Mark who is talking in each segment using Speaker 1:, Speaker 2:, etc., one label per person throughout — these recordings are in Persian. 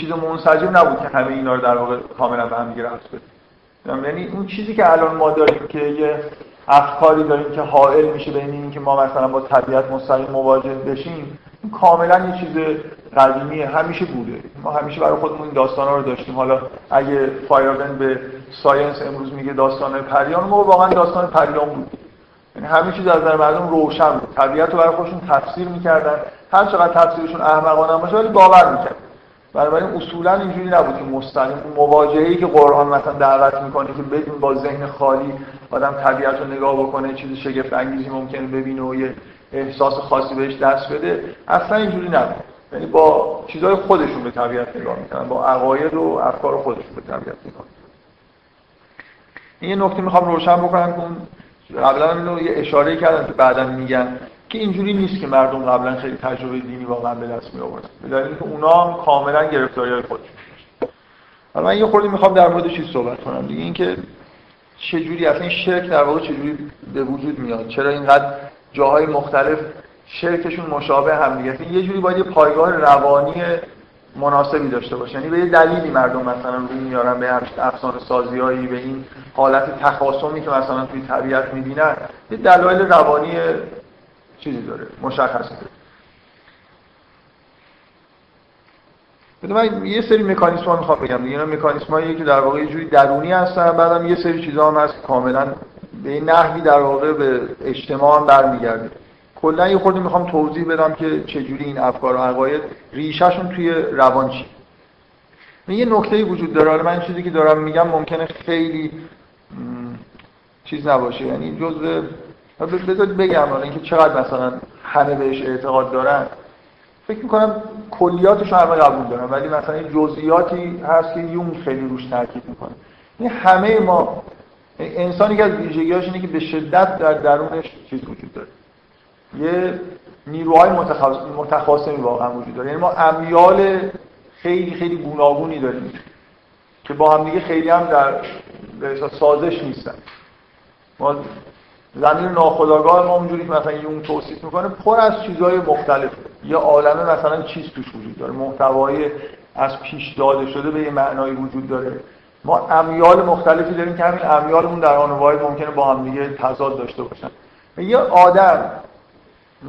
Speaker 1: چیز منسجم نبود که همه اینا رو در واقع کاملا به هم دیگه بده. یعنی اون چیزی که الان ما داریم که یه افکاری داریم که حائل میشه بین این که ما مثلا با طبیعت مستقیم مواجه بشیم این کاملا یه چیز قدیمیه همیشه بوده. ما همیشه برای خودمون این داستانا رو داشتیم. حالا اگه فایربن به ساینس امروز میگه داستان پریان ما واقعا داستان پریان بود. یعنی همه چیز از نظر مردم روشن بود. طبیعت رو برای خودشون تفسیر می‌کردن. هر چقدر تفسیرشون احمقانه باشه ولی باور می‌کرد بنابراین اصولا اینجوری نبود که مستقیم. مواجهه‌ای که قرآن مثلا دعوت می‌کنه که بدون با ذهن خالی آدم طبیعت رو نگاه بکنه چیز شگفت انگیزی ممکنه ببینه و یه احساس خاصی بهش دست بده اصلا اینجوری نبود. یعنی با چیزهای خودشون به طبیعت نگاه می‌کنن با عقاید و افکار خودشون به طبیعت نگاه این یه نکته می‌خوام روشن بکنم که قبلا اینو یه اشاره کردم که بعدا میگن. که اینجوری نیست که مردم قبلا خیلی تجربه دینی واقعا به دست می آوردن به دلیل که اونا کاملا گرفتاری های خودشون. حالا من یه خورده می‌خوام در مورد چیز صحبت کنم دیگه. اینکه چجوری اصلا این شرک در واقع چجوری به وجود میاد؟ چرا اینقدر جاهای مختلف شرکشون مشابه هم دیگه؟ یه جوری باید یه پایگاه روانی مناسبی داشته باشه. یعنی به یه دلیلی مردم مثلا روی میارن به افسانه سازیایی به این حالت تخاصمی که مثلا توی طبیعت می‌بینن. یه دلایل روانی چیزی داره مشخصی داره من یه سری مکانیسم ها می‌خوام بگم دیگه. اینا مکانیسم هایی که در واقع یه جوری درونی هستن بعدم یه سری چیزا هم هست کاملا به نحوی در واقع به اجتماع هم برمیگرده. کلا یه خورده می‌خوام توضیح بدم که چجوری این افکار و عقاید ریشهشون توی روان چی. یه نکته وجود داره. من چیزی که دارم میگم ممکنه خیلی چیز نباشه. یعنی جزء بذارید بگم حالا اینکه چقدر مثلا همه بهش اعتقاد دارن. فکر می‌کنم کلیاتش همه قبول دارن ولی مثلا این جزئیاتی هست که یون خیلی روش تاکید می‌کنه. این همه ما انسانی که از ویژگیاش اینه که به شدت در درونش چیز وجود داره. یه نیروهای متخاصمی واقعا وجود داره. یعنی ما امیال خیلی خیلی گوناگونی داریم که با هم دیگه خیلی هم در سازش نیستن. ما زمین ناخودآگاه ما اونجوری که مثلا یون توصیف می‌کنه پر از چیزهای مختلف. یه عالمه مثلا چیز توش وجود داره. محتوای از پیش داده شده به یه معنایی وجود داره. ما امیال مختلفی داریم که همین امیالمون در آن واحد ممکنه با هم دیگه تضاد داشته باشن. یه آدم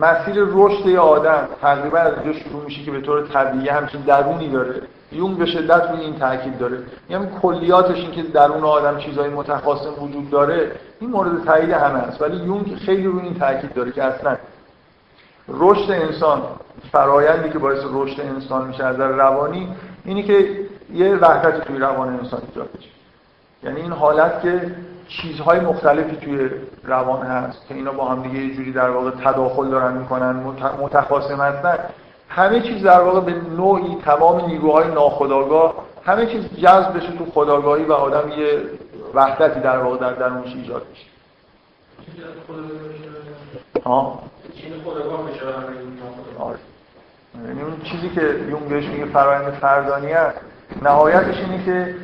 Speaker 1: مسیر رشد یه آدم تقریبا از شروع میشه که به طور طبیعی همچین درونی داره. یون به شدت روی این تاکید داره. یعنی کلیاتش این که درون آدم چیزهای متخاصم وجود داره این مورد تایید همه است. ولی یون خیلی روی این تاکید داره که اصلا رشد انسان فرایندی که باعث رشد انسان میشه از روانی اینی که یه وحدت توی روان انسان ایجاد بشه. یعنی این حالت که چیزهای مختلفی توی روان هست که اینا با هم دیگه یه جوری در واقع تداخل دارن می‌کنن متخاصم هستن. همه چیز در واقع به نوعی تمام نیروهای ناخودآگاه همه چیز جذب بشه تو خداگاهی و آدم یه وحدتی در واقع در درونش ایجاد بشه ها؟ آره. یعنی اون چیزی که یون بهش میگه فرایند فردانیت نهایتش اینه که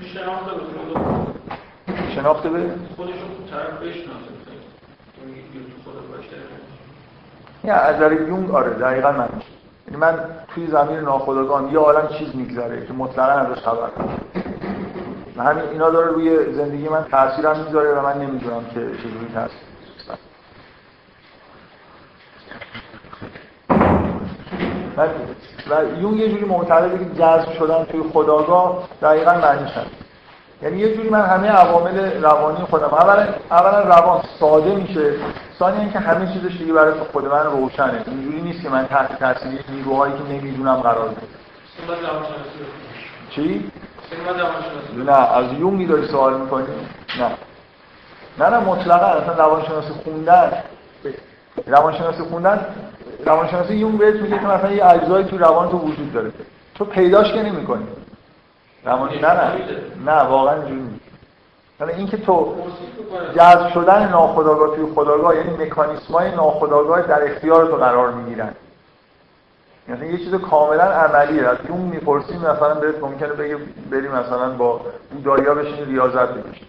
Speaker 1: شناخته به خودشون تو طرف بشناسه. نه از نظر یونگ آره دقیقا من یعنی من توی زمین ناخودآگاه یه عالم چیز میگذره که مطلقا ازش خبر و همین اینا داره روی زندگی من تاثیرم می‌ذاره و من نمی‌دونم که چجوری تاثیر و یون یه جوری معتقده که جذب شدن توی خداگاه دقیقا معنیش هست یعنی یه جوری من همه عوامل روانی خودم اولا اولا روان ساده میشه ثانیا اینکه همه چیزش دیگه برای خود من روشنه. اینجوری نیست که من تحت تاثیر نیروهایی که نمی‌دونم قرار بگیرم. چی؟ نه از یونگی داری سوال می‌کنی؟ نه. نه نه مطلقا اصلا روانشناسی خوندن. روانشناسی خوندن روانشناسی یونگ بهت میگه که مثلا یه اجزایی تو روان تو وجود داره. تو پیداش که نمی‌کنی. روان نه نه. نه واقعا اینجوری نیست. حالا اینکه تو جذب شدن ناخودآگاه توی خداگاه یعنی مکانیسمای ناخودآگاه در اختیار تو قرار می‌گیرن. یعنی یه چیز کاملا عملیه. از اون می‌پرسیم مثلا بهت ممکنه بگه بری مثلا با بودایا بشین ریاضت بکشی.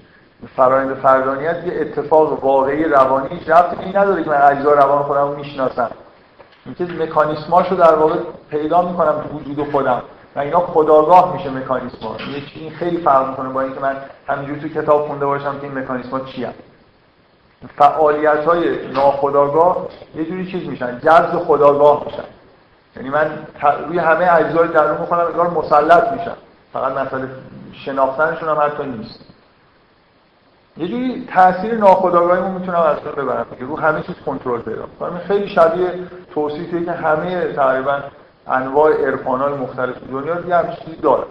Speaker 1: فرایند فردانیت یه اتفاق واقعی روانی رفت این نداره که من اجزا روان خودم رو می‌شناسم. اینکه مکانیسماشو در واقع پیدا می‌کنم تو وجود خودم. اینا خداگاه میشه مکانیسم ها. این خیلی فرق می‌کنه با اینکه من همینجوری تو کتاب خونده باشم که این مکانیسم ها چی هم. فعالیت های ناخداگاه یه جوری چیز میشن جذب خداگاه میشن. یعنی من روی همه اجزای درون می‌کنم انگار مسلط میشن فقط مسئله شناختنشون هم حتی نیست. یه جوری تاثیر ناخودآگاهیمون می‌تونم از ببرم. که رو همه چیز کنترل پیدا کنم خیلی شبیه توصیفی که همه تقریبا انواع عرفان‌های مختلف دنیا دیگه همین چیزی داره.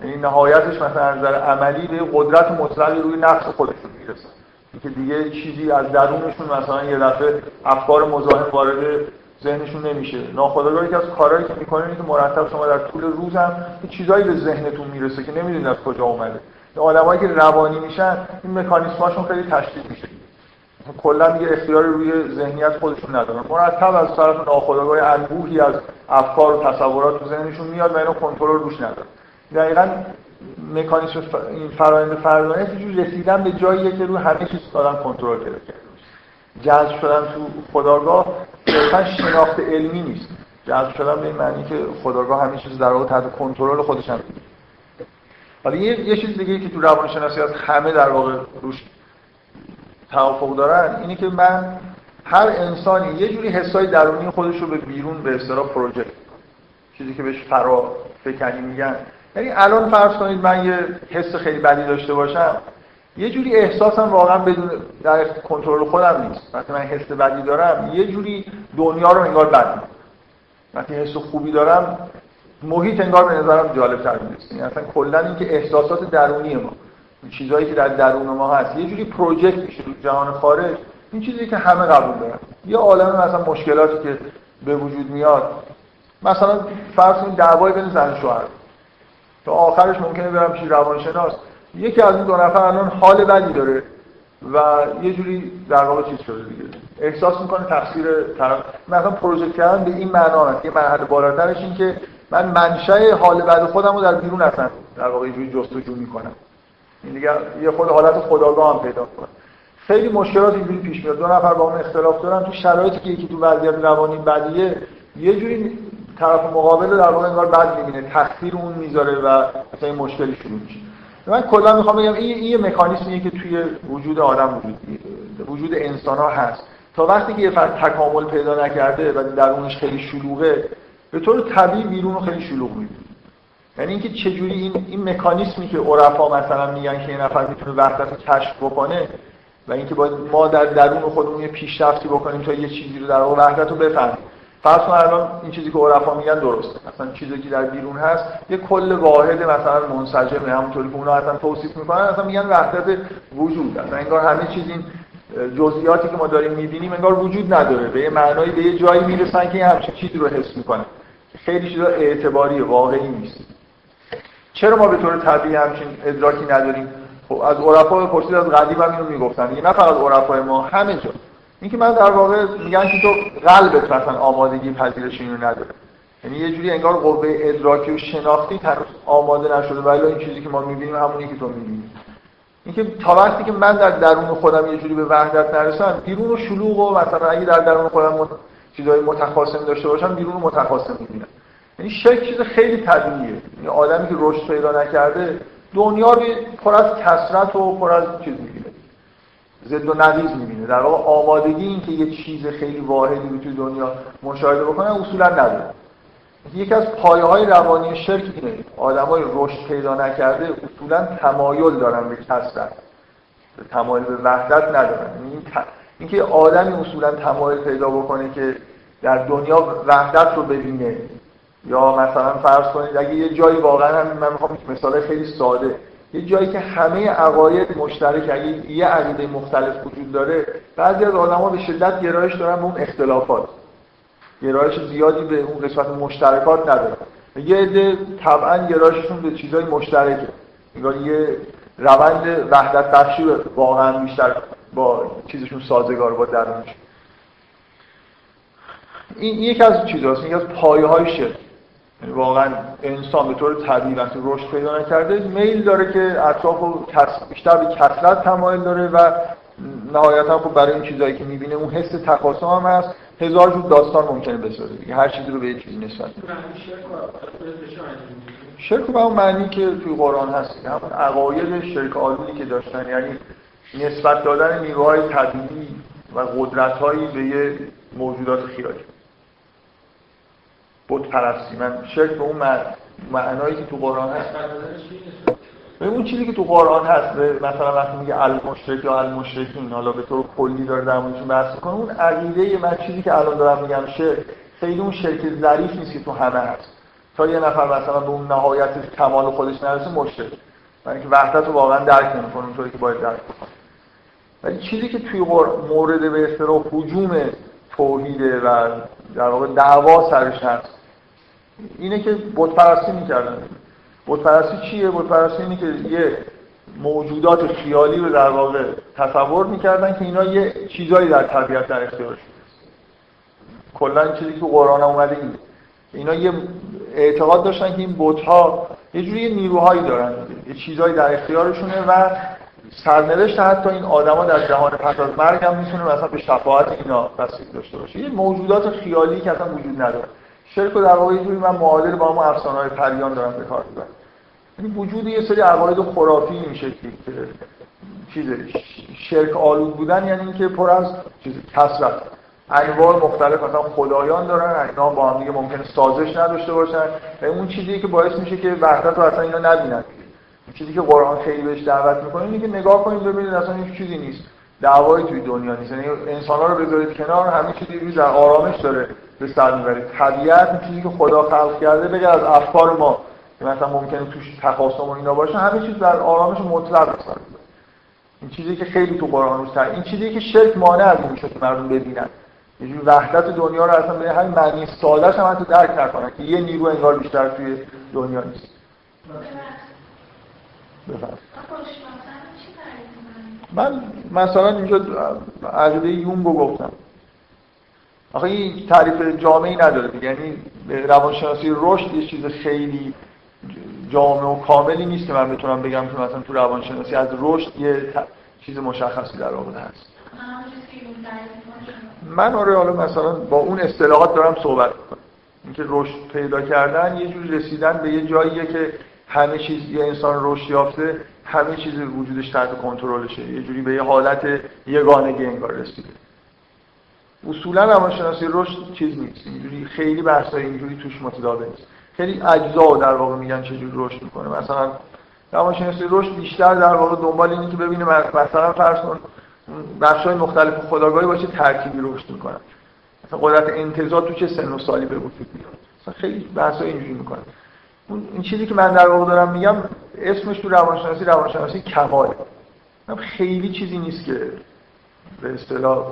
Speaker 1: یعنی نهایتش مثلا از نظر عملی به قدرت مطلقی روی نفس خودشون می‌رسه. که دیگه چیزی از درونشون مثلا یه دفعه افکار مزاحم وارد ذهنشون نمیشه. ناخودآگاه که از کارهایی که می‌کنه اینه که مرتب شما در طول روز هم چیزایی به ذهنتون می‌رسه که نمی‌دونید از کجا اومده. آدمایی که روانی میشن این مکانیسماشون خیلی تشدید میشه. کلا دیگه اختیاری روی ذهنیت خودشون ندارن. مرتب از طرف ناخودآگاه انبوهی از افکار و تصورات تو ذهنشون میاد و اینو کنترل روش ندارن. دقیقا مکانیسم این فرآیند فردانه یه رسیدن به جاییه که روی همه چیز دارن کنترل پیدا کرد جذب شدن تو خداگاه صرفا شناخت علمی نیست. جذب شدن به این معنی که خداگاه همه چیز در واقع تحت کنترل خودش هم. حالا یه, یه چیز دیگه که تو روانشناسی از همه در واقع روش توافق دارن اینه که من هر انسانی یه جوری حسای درونی خودش رو به بیرون به اصطلاح پروژه چیزی که بهش فرا فکنی میگن. یعنی الان فرض کنید من یه حس خیلی بدی داشته باشم یه جوری احساسم واقعا بدون در کنترل خودم نیست. وقتی من حس بدی دارم یه جوری دنیا رو انگار بد وقتی حس خوبی دارم محیط انگار به نظرم جالب تر می‌رسه. یعنی اصلا کلا اینکه احساسات درونی ما. چیزهایی که در درون ما هست یه جوری پروژکت میشه جهان خارج. این چیزی که همه قبول دارن. یه عالم مثلا مشکلاتی که به وجود میاد. مثلا فرض کنید دعوای بین زن شوهر. تا آخرش ممکنه برم پیش روانشناس. یکی از این دو نفر الان حال بدی داره و یه جوری در واقع چیز شده دیگه. احساس می‌کنه تقصیر طرف. مثلا پروژه کردن به این معنا هست یه مرحله بالاترش این که من منشأ حال بد خودم رو در بیرون هستم در واقع جوری جستجو می‌کنم. این دیگه یه خود حالت خداگاه هم پیدا کنه. خیلی مشکلات اینجوری پیش میاد. دو نفر با اون اختلاف دارن. تو شرایطی که یکی تو وضعیت روانی بدیه یه جوری طرف مقابل در واقع انگار بد می‌بینه. تقصیر اون می‌ذاره و مثلا این مشکلی شروع میشه. من کلا می‌خوام بگم این یه مکانیزمیه که توی وجود آدم وجود وجود انسان ها هست. تا وقتی که یه فرد تکامل پیدا نکرده و درونش خیلی شلوغه به طور طبیعی بیرون رو خیلی شلوغ می‌بینه. یعنی اینکه چجوری این این مکانیزمی که عرفا مثلا میگن که یه نفر می‌تونه وحدت رو کشف بکنه و اینکه باید ما در درون خودمون یه پیشرفتی بکنیم تا یه چیزی رو در واقع وحدت رو بفهمیم. فرض کن الان این چیزی که عرفا میگن درسته. مثلا چیزی که در بیرون هست یه کل واحد مثلا منسجمه. همونطوری که اونا اصلا توصیف می‌کنن اصلا میگن وحدت وجود مثلا انگار همه چیز این جزئیاتی که ما داریم می‌بینیم انگار وجود نداره. به یه به یه جایی می‌رسن که همچین چیزی رو حس می‌کنن. خیلی چیزا اعتباری واقعی نیست. چرا ما به طور طبیعی همچین ادراکی نداریم؟ خب از عرفا پرسید از قدیم هم اینو می‌گفتن. نه فقط عرفای ما همه جا. اینکه من در واقع میگن که تو قلبت مثلا آمادگی پذیرش اینو نداره. یعنی یه جوری انگار قوه ادراکی و شناختی هنوز آماده نشده ولی این چیزی که ما می‌بینیم همونی که تو می‌بینی. اینکه تا وقتی که من در درون خودم یه جوری به وحدت نرسم بیرون و شلوغ و مثلا اگه در درون خودم چیزای متخاصم داشته باشم بیرون متخاصم می‌بینم. یعنی شک چیز خیلی طبیعیه. یعنی آدمی که رشد پیدا نکرده دنیا رو پر از کسرت و پر از چیز می‌بینه. ضد و نقیض می‌بینه. در واقع آمادگی این که یه چیز خیلی واحدی رو توی دنیا مشاهده بکنه اصولا نداره. یکی از پایه های روانی شرک اینه. آدمای رشد پیدا نکرده اصولا تمایل دارن به کسرت تمایل به وحدت ندارن. یعنی این اینکه آدمی اصولا تمایل پیدا بکنه که در دنیا وحدت رو ببینه. یا مثلا فرض کنید اگه یه جایی واقعا هم من می‌خوام مثال خیلی ساده. یه جایی که همه عقاید مشترک اگه یه عقیده مختلف وجود داره بعضی از آدم‌ها به شدت گرایش دارن به اون اختلافات. گرایش زیادی به اون قسمت مشترکات ندارن. یه عده طبعا گرایششون به چیزای مشترکه. انگار یه روند وحدت بخشی واقعا بیشتر با چیزشون سازگار با درونش این یکی از چیزاست. یکی از پایه های شرک. واقعا انسان به طور طبیعی وقتی رشد پیدا نکرده میل داره که اطراف رو بیشتر به کسرت تمایل داره و نهایتا خب برای این چیزایی که می‌بینه اون حس تقاسم هم هست. هزار جور داستان ممکنه بسازه دیگه. هر چیزی رو به چیزی نسبت شرک به اون معنی که توی قرآن هست همون عقاید شرک آلودی که داشتن. یعنی نسبت دادن نیروهای طبیعی و قدرتهایی به یه موجودات خیالی. بود پرستی من شرک به اون معنایی که تو قرآن هست اون چیزی که تو قرآن هست مثلا وقتی میگه المشرک یا المشرکین حالا به طور کلی داره در موردشون بحث کنه اون عقیده من چیزی که الان دارم میگم شرک خیلی اون شرک ظریف نیست که تو همه هست. تا یه نفر مثلا به اون نهایت کمال خودش نرسه مشرک. یعنی که وحدت رو واقعا درک نمی‌کنه اونطوری که باید درک کنه ولی چیزی که توی مورد به اصطلاح حجوم توحیده و در واقع دعوا سرش هست. اینه که بت پرستی می‌کردن. بت پرستی چیه؟ بت پرستی اینه که یه موجودات خیالی رو در واقع تصور می‌کردن که اینا یه چیزایی در طبیعت در اختیارش کلا چیزی که قرآن اومده این اینا یه اعتقاد داشتن که این بت یه جوری نیروهایی دارن یه چیزایی در اختیارشونه و سرنوشت حتی این آدما در جهان پس از مرگ هم می‌تونه مثلا به شفاعت اینا بستگی داشته باشه یه موجودات خیالی که اصلا وجود نداره. شرک در واقع یه من معادل با همون افسانه های پریان دارم به کار می‌برم. یعنی وجود یه سری عقاید خرافی این شکلی که چیز شرک آلود بودن یعنی اینکه پر از چیز کسرت انواع مختلف مثلا خدایان دارن اینا با هم دیگه ممکنه سازش نداشته باشن. و اون چیزی که باعث میشه که وحدت رو اصلا اینا نبینن. چیزی که قرآن خیلی بهش دعوت می‌کنه اینه که نگاه کنید ببینید اصلا هیچ چیزی نیست. دعوایی توی دنیا نیست. یعنی انسان ها رو بذارید کنار همه چیزی رو در آرامش داره به سر می‌برید طبیعت چیزی که خدا خلق کرده بگه از افکار ما که مثلا ممکنه توش تخاصم و اینا باشه همه چیز در آرامش مطلق به این چیزی که خیلی تو قرآن روش این چیزی که شرک مانع از این که مردم ببینن. یه جور وحدت دنیا رو اصلا به همین معنی سادهش هم حتی درک نکنن که یه نیرو انگار بیشتر توی دنیا نیست. بفرم من مثلا اینجا عقیده یونگو گفتم. آخه این تعریف جامعی نداره دیگه. یعنی روانشناسی رشد یه چیز خیلی جامع و کاملی نیست که من بتونم بگم که مثلا تو روانشناسی از رشد یه چیز مشخصی در آورده هست. من آره حالا مثلا با اون اصطلاحات دارم صحبت می‌کنم. اینکه رشد پیدا کردن یه جور رسیدن به یه جاییه که همه چیز یه انسان رشد یافته همه چیز وجودش تحت کنترلشه. یه جوری به یه حالت یگانگی انگار رسیده. اصولا روانشناسی رشد چیز نیست. اینجوری خیلی بحثای اینجوری توش متداول نیست. خیلی اجزا در واقع میگن چجوری رشد می‌کنه. مثلا روانشناسی رشد بیشتر در واقع دنبال اینه که ببینه مثلا فرض کن بخشای مختلف خداگاهی باشه ترکیبی رشد می‌کنن. مثلا قدرت انتزاع تو چه سن و سالی به وجود میاد. مثلا خیلی بحثای اینجوری می‌کنن. این چیزی که من در واقع دارم میگم اسمش تو روانشناسی روانشناسی کماله خیلی چیزی نیست که به اصطلاح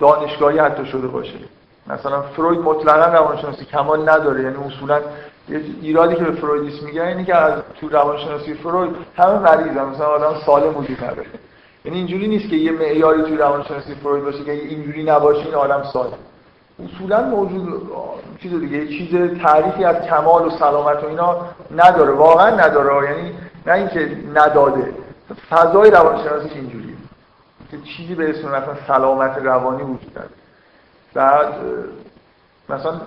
Speaker 1: دانشگاهی حتی شده باشه. مثلا فروید مطلقا روانشناسی کمال نداره. یعنی اصولا ایرادی که به فرویدیسم میگن اینه که از تو روانشناسی فروید همه مریضن مثلا آدم سالم وجود نداره. یعنی اینجوری نیست که یه معیاری تو روانشناسی فروید باشه که اینجوری نباشه این آدم سالم. اصولا موجود چیز دیگه چیز تعریفی از کمال و سلامت و اینا نداره. واقعا نداره. یعنی نه اینکه نداده. فضای روانشناسی اینجوریه که چیزی به اسم مثلا سلامت روانی وجود داره. بعد مثلا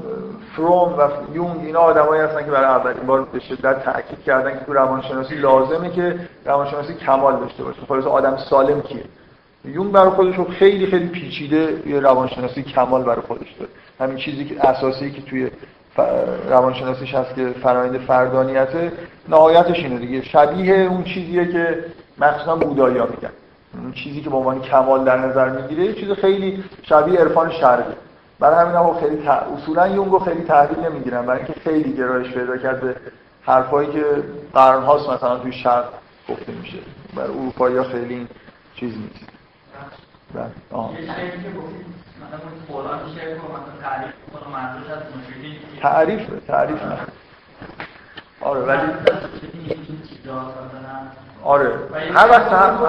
Speaker 1: فروم و یونگ اینا آدمایی هستن که برای اولین بار به شدت تاکید کردن که تو روانشناسی لازمه که روانشناسی کمال داشته باشه. خلاص آدم سالم کیه؟ یون برای خودش خیلی خیلی پیچیده یه روانشناسی کمال برای خودش داره. همین چیزی که اساسی که توی روانشناسیش هست که فرآیند فردانیته نهایتش اینه دیگه. شبیه اون چیزیه که مخصوصا بودایی ها میگن. اون چیزی که به عنوان کمال در نظر می‌گیره چیز خیلی شبیه عرفان شرقی برای همین هم خیلی ت... اصولا یونگو خیلی تحویل نمی‌گیرن. برای اینکه خیلی گرایش پیدا کرد به حرفایی که قرنهاست مثلا توی شرق گفته میشه. برای اروپایی خیلی چیز نیست. تعریف تعریف نه آره ولی آره. هر وقت هم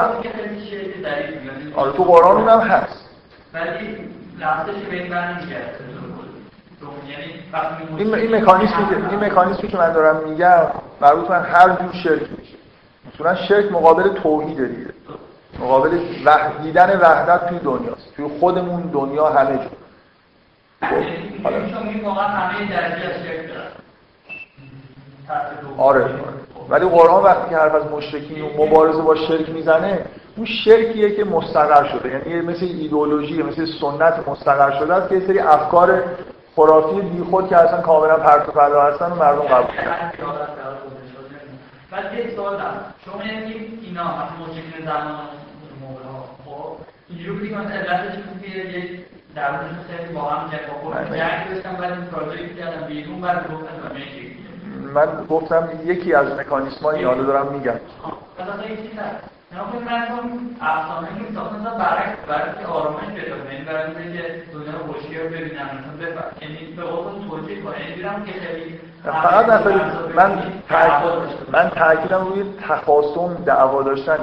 Speaker 1: آره تو قرآن اونم هست. ولی این این مکانیزمی که این مکانیزمی که من دارم میگم مربوط من هر جور شرک میشه. مثلا شرک مقابل توحید دیگه. مقابل دیدن وحدت توی دنیاست. توی خودمون دنیا همه جا.
Speaker 2: حالا. از
Speaker 1: آره. ولی قرآن وقتی که حرف از مشرکین و مبارزه با شرک می‌زنه اون شرکیه که مستقر شده. یعنی مثل ایدئولوژی مثل سنت مستقر شده است که یه سری افکار خرافی بیخود که اصلا کاملا پرت و پلا هستن و مردم قبول کردن
Speaker 2: بعد یه سوال شما میگید اینا مثلا مشکل زمان اینجوری که مثلا علتش که یه در موردشون خیلی با هم جنگ داشتن بعد این پروژه کردن بیرون بعد گفتن
Speaker 1: من گفتم یکی از مکانیسم های حالا دارم میگم.
Speaker 2: من افسانه برعکس برای که آرامش پیدا کنه. یعنی برای اینکه دنیا رو خوشگل ببینن یعنی به قول توجیه کنه. یعنی دیدم که خیلی
Speaker 1: فقط من من تاکیدم روی تخاصم دعوا داشتن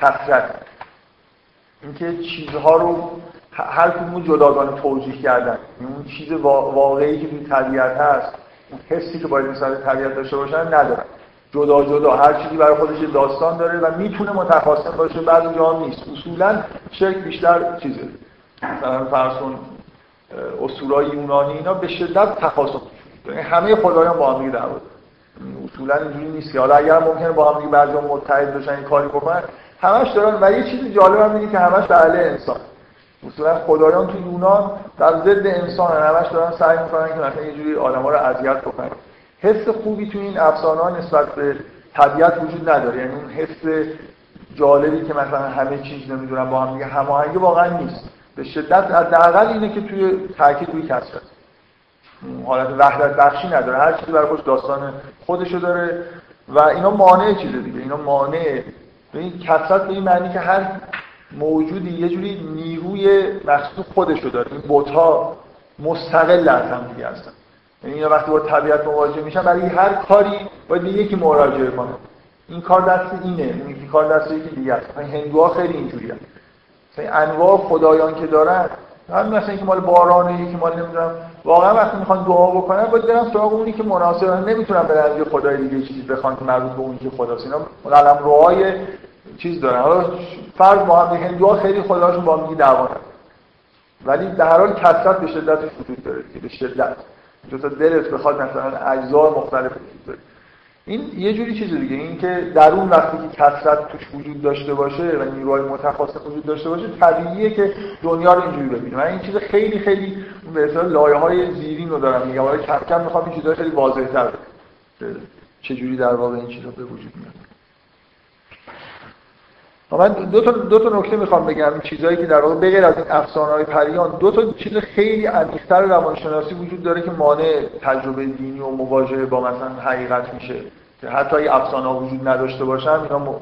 Speaker 1: کثرت اینکه چیزها رو هر کدوم جداگانه توجیه کردن. یعنی اون چیز واقعی که توی طبیعت هست اون حسی که باید مثلا طبیعت داشته باشن ندارن. جدا جدا هر چیزی برای خودش داستان داره و می‌تونه متخاصم باشه بعضی جا نیست. اصولا شرک بیشتر چیزه. مثلا فرسون اسطورای یونانی اینا به شدت تخاصم یعنی همه خدایان با هم دیگه اصولا اینجوری نیست حالا اگر ممکنه با هم دیگه بعضی متحد بشن این کاری بکنن همش دارن و یه چیزی جالب هم اینه که همش به انسان. اصولا خدایان تو یونان در ضد انسان همش دارن سعی می‌کنن که مثلا یه جوری آدما رو اذیت بکنن. حس خوبی تو این افسانه نسبت به طبیعت وجود نداره. یعنی اون حس جالبی که مثلا همه چیز نمی‌دونم با هم دیگه هماهنگی واقعا نیست. به شدت حداقل اینه که توی تاکید روی کسرت حالت وحدت بخشی نداره. هر چیزی برای خودش داستان خودشو داره و اینا مانع چیز دیگه. اینا مانع این کسرت به این معنی که هر موجودی یه جوری نیروی مخصوص خودشو داره. این بوتا مستقل از هم دیگه هستن. یعنی اینا وقتی با طبیعت مواجه میشن برای هر کاری باید به یکی مراجعه کنه این کار دست اینه این کار دست یکی دیگه است. هندوها خیلی اینجوریه. انواع خدایان که دارن همین مثلا اینکه مال بارانه یکی مال نمی‌دونم. واقعا وقتی می‌خوان دعا بکنن باید برن سراغ اونی که مناسبه نمی‌تونن برن یه خدای دیگه چیزی بخوان که مربوط به اونی که خداست. اینا قلم روهای چیز دارن. حالا فرض با هم هندوها خیلی خداشون با هم دعوا ولی در هر حال کثرت به شدت وجود داره به شدت. تا دلت بخواد مثلا اجزا مختلف وجود این یه جوری چیز دیگه این که درون وقتی که کثرت توش وجود داشته باشه و نیروهای متخاصم وجود داشته باشه طبیعیه که دنیا رو اینجوری ببینه. من این چیز خیلی خیلی به اصطلاح لایه های زیرین رو دارم میگم. ولی کم کم می‌خوام این چیزا خیلی واضح‌تر چجوری در واقع این چیزا به وجود میاد. من دو تا دو تا نکته می‌خوام بگم. چیزایی که در واقع بغیر از این افسانه پریان دو تا چیز خیلی عمیق‌تر روانشناسی وجود داره که مانع تجربه دینی و مواجهه با مثلا حقیقت میشه. حتی اگه افسانه وجود نداشته باشن اینا م...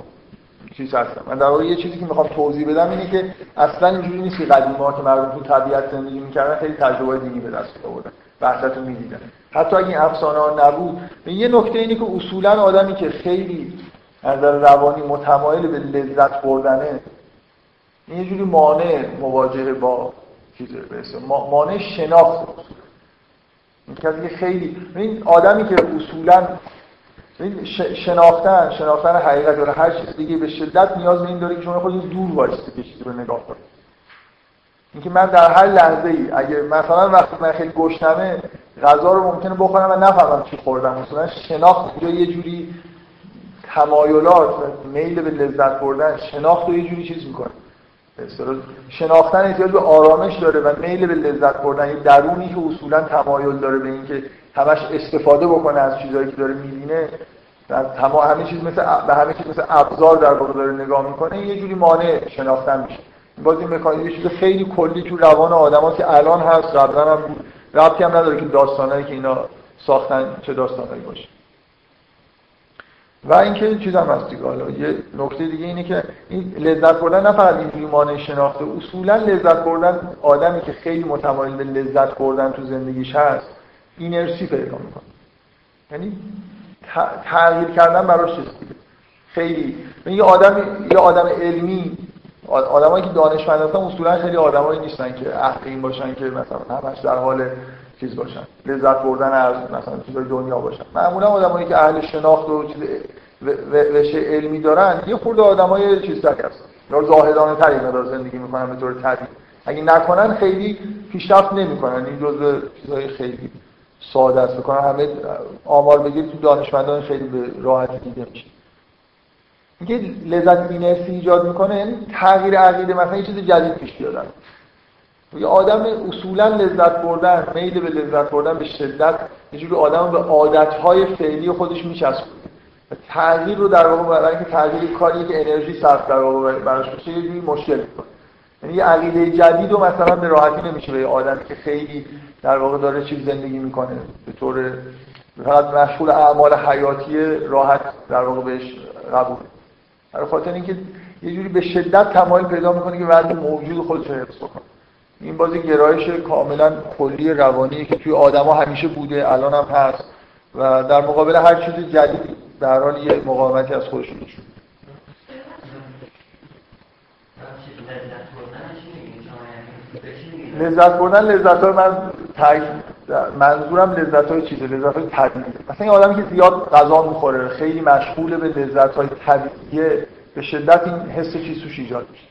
Speaker 1: چیز هستن. من در واقع یه چیزی که می‌خوام توضیح بدم اینه که اصلا اینجوری نیست که قدیما که مردم تو طبیعت زندگی می‌کردن خیلی تجربه دینی به دست آوردن وحدت می‌دیدن. حتی اگه این افسانه ها نبود یه نکته اینه که اصولا آدمی که خیلی نظر روانی متمایل به لذت بردنه این یه جوری مانع مواجهه با برسه مانع شناخت این کسی که خیلی این آدمی که اصولا شناختن شناختن حقیقت داره. هر چیز دیگه به شدت نیاز به این داره که شما خودتون دور وایسید که چیزی رو نگاه کنید اینکه من در هر لحظه ای اگه مثلا وقتی من خیلی گشنمه غذا رو ممکنه بخورم و نفهمم چی خوردم. مثلا شناخت یه جوری تمایلات و میل به لذت بردن شناخت رو یه جوری چیز می‌کنه. شناختن احتیاج به آرامش داره و میل به لذت بردن. یه درونی که اصولا تمایل داره به اینکه همش استفاده بکنه از چیزهایی که داره می‌بینه و تمام همه چیز مثل به همه چیز مثل ابزار در واقع داره نگاه می‌کنه یه جوری مانع شناختن میشه. باز این مکانیزم چیز خیلی کلی تو روان آدما که الان هست قبلا هم ربطی هم نداره که داستانایی که اینا ساختن چه داستانایی باشه. و اینکه این چیز هم هست دیگه. حالا یه نکته دیگه اینه که این لذت بردن نه فقط اینجوری مانع شناخته اصولا لذت بردن آدمی که خیلی متمایل به لذت بردن تو زندگیش هست اینرسی پیدا می‌کنه. یعنی تغییر کردن براش چیز خیلی یه آدم یه آدم علمی آدمایی که دانشمند هستن اصولا خیلی آدمایی نیستن که اهل این باشن که مثلا همش در حال چیز باشن. لذت بردن از مثلا چیزای دنیا باشن. معمولا آدمایی که اهل شناخت و چیز رشته علمی دارن یه خورده آدمای چیز تک هستن. یا زاهدانه تری مدار زندگی می‌کنن به طور طبیعی. اگه نکنن خیلی پیشرفت نمی‌کنن. این جزء چیزای خیلی ساده است بکنن همه آمار بگیرید تو دانشمندان خیلی به راحتی دیده میشه. اینکه لذت بینرسی ایجاد می‌کنه یعنی تغییر عقیده مثلا یه چیز جدید پیش بیادن یه آدم اصولا لذت بردن میل به لذت بردن به شدت یه جوری آدم به عادتهای فعلی خودش میچسبه تغییر رو در واقع برای اینکه تغییر کاری که انرژی صرف در واقع براش بشه یه جوری مشکل می‌کنه. یعنی یه عقیده جدید و مثلا به راحتی نمیشه به آدمی که خیلی در واقع داره چیز زندگی می‌کنه. به طور فقط مشغول اعمال حیاتی راحت در واقع بهش قبول. برای خاطر اینکه یه جوری به شدت تمایل پیدا می‌کنه که وضع موجود خودش رو حفظ کنه این بازی گرایش کاملا کلی روانی که توی آدما همیشه بوده الان هم هست و در مقابل هر چیز جدید در حال یه مقاومتی از خودش نشون لذت بردن لذت های من منظورم لذت های چیزه لذت های طبیعیه مثلا این آدمی که زیاد غذا می‌خوره خیلی مشغول به لذت های طبیعیه به شدت این حس چیز توش ایجاد میشه.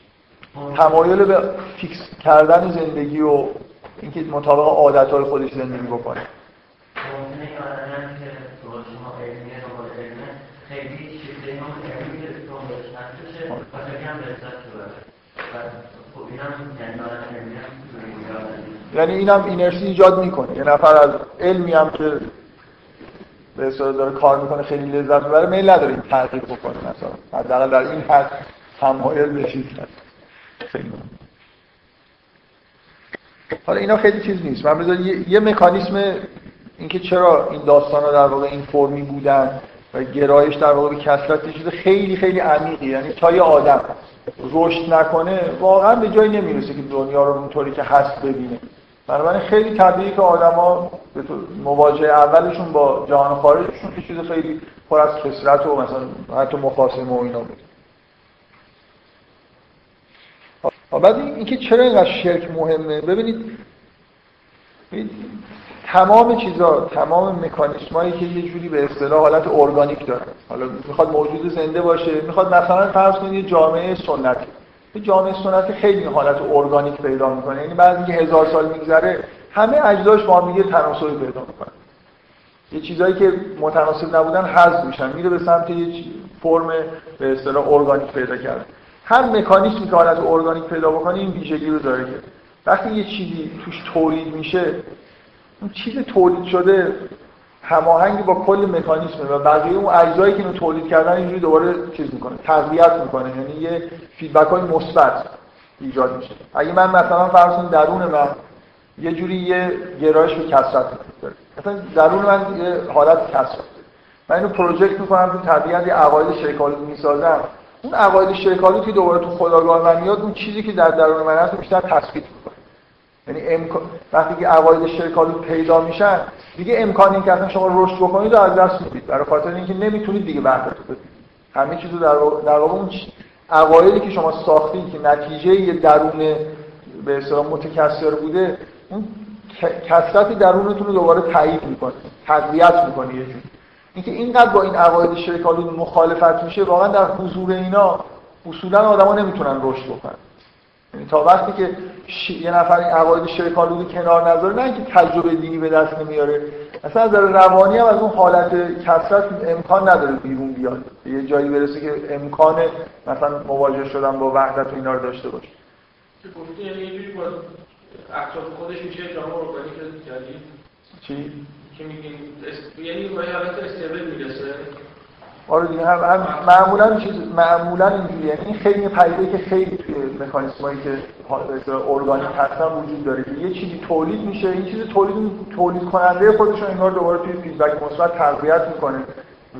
Speaker 1: تمایل به فیکس کردن زندگی و اینکه مطابق عادت های خودش زندگی بکنه. یعنی اینم اینرسی ایجاد می‌کنه. یه نفر از علمی هم که به اصطلاح داره کار می‌کنه خیلی لذت می‌بره میل نداره این تحقیق بکنه مثلا. حداقل در این حد تمایل به چیز حالا اینا خیلی چیز نیست. من بذار یه, یه مکانیسم اینکه چرا این داستان ها در واقع این فرمی بودن و گرایش در واقع به کسرت چیز خیلی خیلی عمیقی. یعنی تا یه آدم رشد نکنه واقعا به جایی نمی‌رسه که دنیا رو اونطوری که هست ببینه. بنابراین خیلی طبیعی که آدما به مواجهه اولشون با جهان خارجشون که چیز خیلی پر از کسرت و مثلا حتی مخاصمه و اینا بود. بعد اینکه چرا اینقدر شرک مهمه؟ ببینید تمام چیزا تمام مکانیسمایی که یه جوری به اصطلاح حالت ارگانیک داره حالا می‌خواد موجود زنده باشه می‌خواد مثلا فرض کنید یه جامعه سنتی. یه جامعه سنتی خیلی حالت ارگانیک پیدا می‌کنه. یعنی بعد اینکه هزار سال میگذره همه اجزاش با هم دیگه تناسلی پیدا می‌کنه یه چیزایی که متناسب نبودن حذف میشن. میره به سمت یه فرم به اصطلاح ارگانیک پیدا کرده هر مکانیزمی که حالت ارگانیک پیدا بکنه این ویژگی رو داره که. وقتی یه چیزی توش تولید میشه اون چیز تولید شده هماهنگی با کل مکانیسمه و بقیه اون اجزایی که اینو تولید کردن اینجوری دوباره چیز می‌کنه تقویت می‌کنه. یعنی یه فیدبک های مثبت ایجاد میشه. اگه من مثلا فرض درون من یه جوری یه گرایش به کثرت داره مثلا درون من یه حالت کثرت من اینو پروژکت می‌کنم تو طبیعت یه عقاید شیکالو می‌سازم. اون عقاید شیکالو که دوباره تو خداگاه من میاد اون چیزی که در درون من هست بیشتر تثبیت می‌کنه. یعنی امکان وقتی که عقاید شرکالو پیدا میشن دیگه امکان این که اصلا شما رشد بکنید رو از دست می‌دید. برای خاطر اینکه نمی‌تونید دیگه وحدت بدید. همه چیزو در در واقع اون عقایدی که شما ساختید که نتیجه یه درون به اصطلاح متکثر بوده اون کثرت درونتون رو دوباره تایید می‌کنه تقویت می‌کنه یه جوری. اینکه اینقدر با این عقاید شرکالو مخالفت میشه واقعا در حضور اینا اصولا آدما نمی‌تونن رشد بکنن. تا وقتی که ش... یه نفر این عقاید شیطانی کنار نذاره نه اینکه تجربه دینی به دست نمیاره. اصلا از روانی هم از اون حالت کثرت امکان نداره بیرون بیاد. یه جایی برسه که امکان مثلا مواجه شدن با وحدت و اینا رو داشته باشه.
Speaker 3: یعنی خودش میشه
Speaker 1: چی؟
Speaker 3: که میگیم یعنی به حالت استیبل می‌رسه.
Speaker 1: آره دیگه هم, هم معمولا چیز معمولا اینجوریه. یعنی خیلی پدیده که خیلی توی مکانیزمایی که ارگانیک هستن وجود داره. یه چیزی تولید میشه. این چیز تولید تولید کننده خودش رو انگار دوباره توی فیدبک مثبت تقویت می‌کنه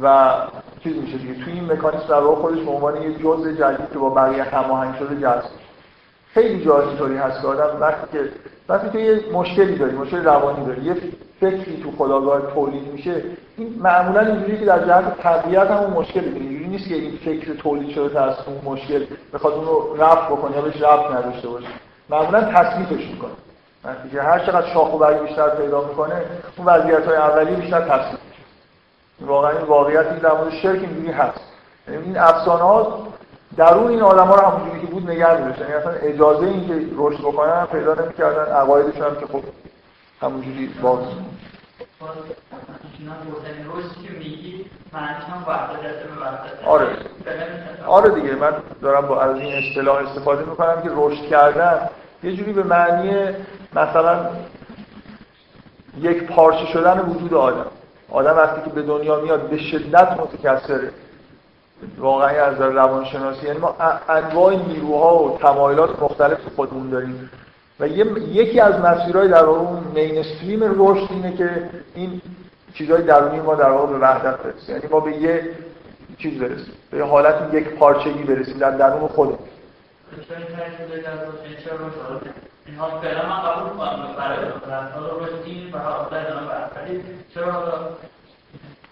Speaker 1: و چیز میشه دیگه. توی این مکانیزم در خودش به عنوان یه جزء جدید که با بقیه هماهنگ شده جذب خیلی جا اینطوری هست که آدم وقتی که وقتی تو یه مشکلی داری مشکل روانی داری یه فکری تو خداگاه تولید میشه این معمولا اینجوری که در جهت طبیعت هم اون مشکل اینجوری نیست که این فکر تولید شده از اون مشکل بخواد اون رو رفع بکنه یا بهش رفع نداشته باشه. معمولا تثبیتش می‌کنه. که هر چقدر شاخ و برگ بیشتر پیدا می‌کنه اون وضعیت های اولی بیشتر تثبیت میشه واقعا این واقعیتی در مورد شرک اینجوری هست. یعنی این افسانه ها درون این آدم ها رو همونجوری که بود نگه می‌داشتن یعنی اصلا اجازه این که رشد بکنن پیدا نمی‌کردن عقایدشون هم که خب همونجوری باز. آره. آره دیگه من دارم با از این اصطلاح استفاده می‌کنم که رشد کردن یه جوری به معنی مثلا یک پارچه شدن وجود آدم. آدم وقتی که به دنیا میاد به شدت متکثره. واقعا از نظر روانشناسی یعنی ما انواع نیروها و تمایلات مختلف خودمون داریم. و یکی از مسیرهای در اون مینستریم رشد اینه که این چیزهای درونی ما در واقع به وحدت برسیم یعنی ما به یه چیز برسیم به حالت یک پارچگی برسیم در درون خودمون.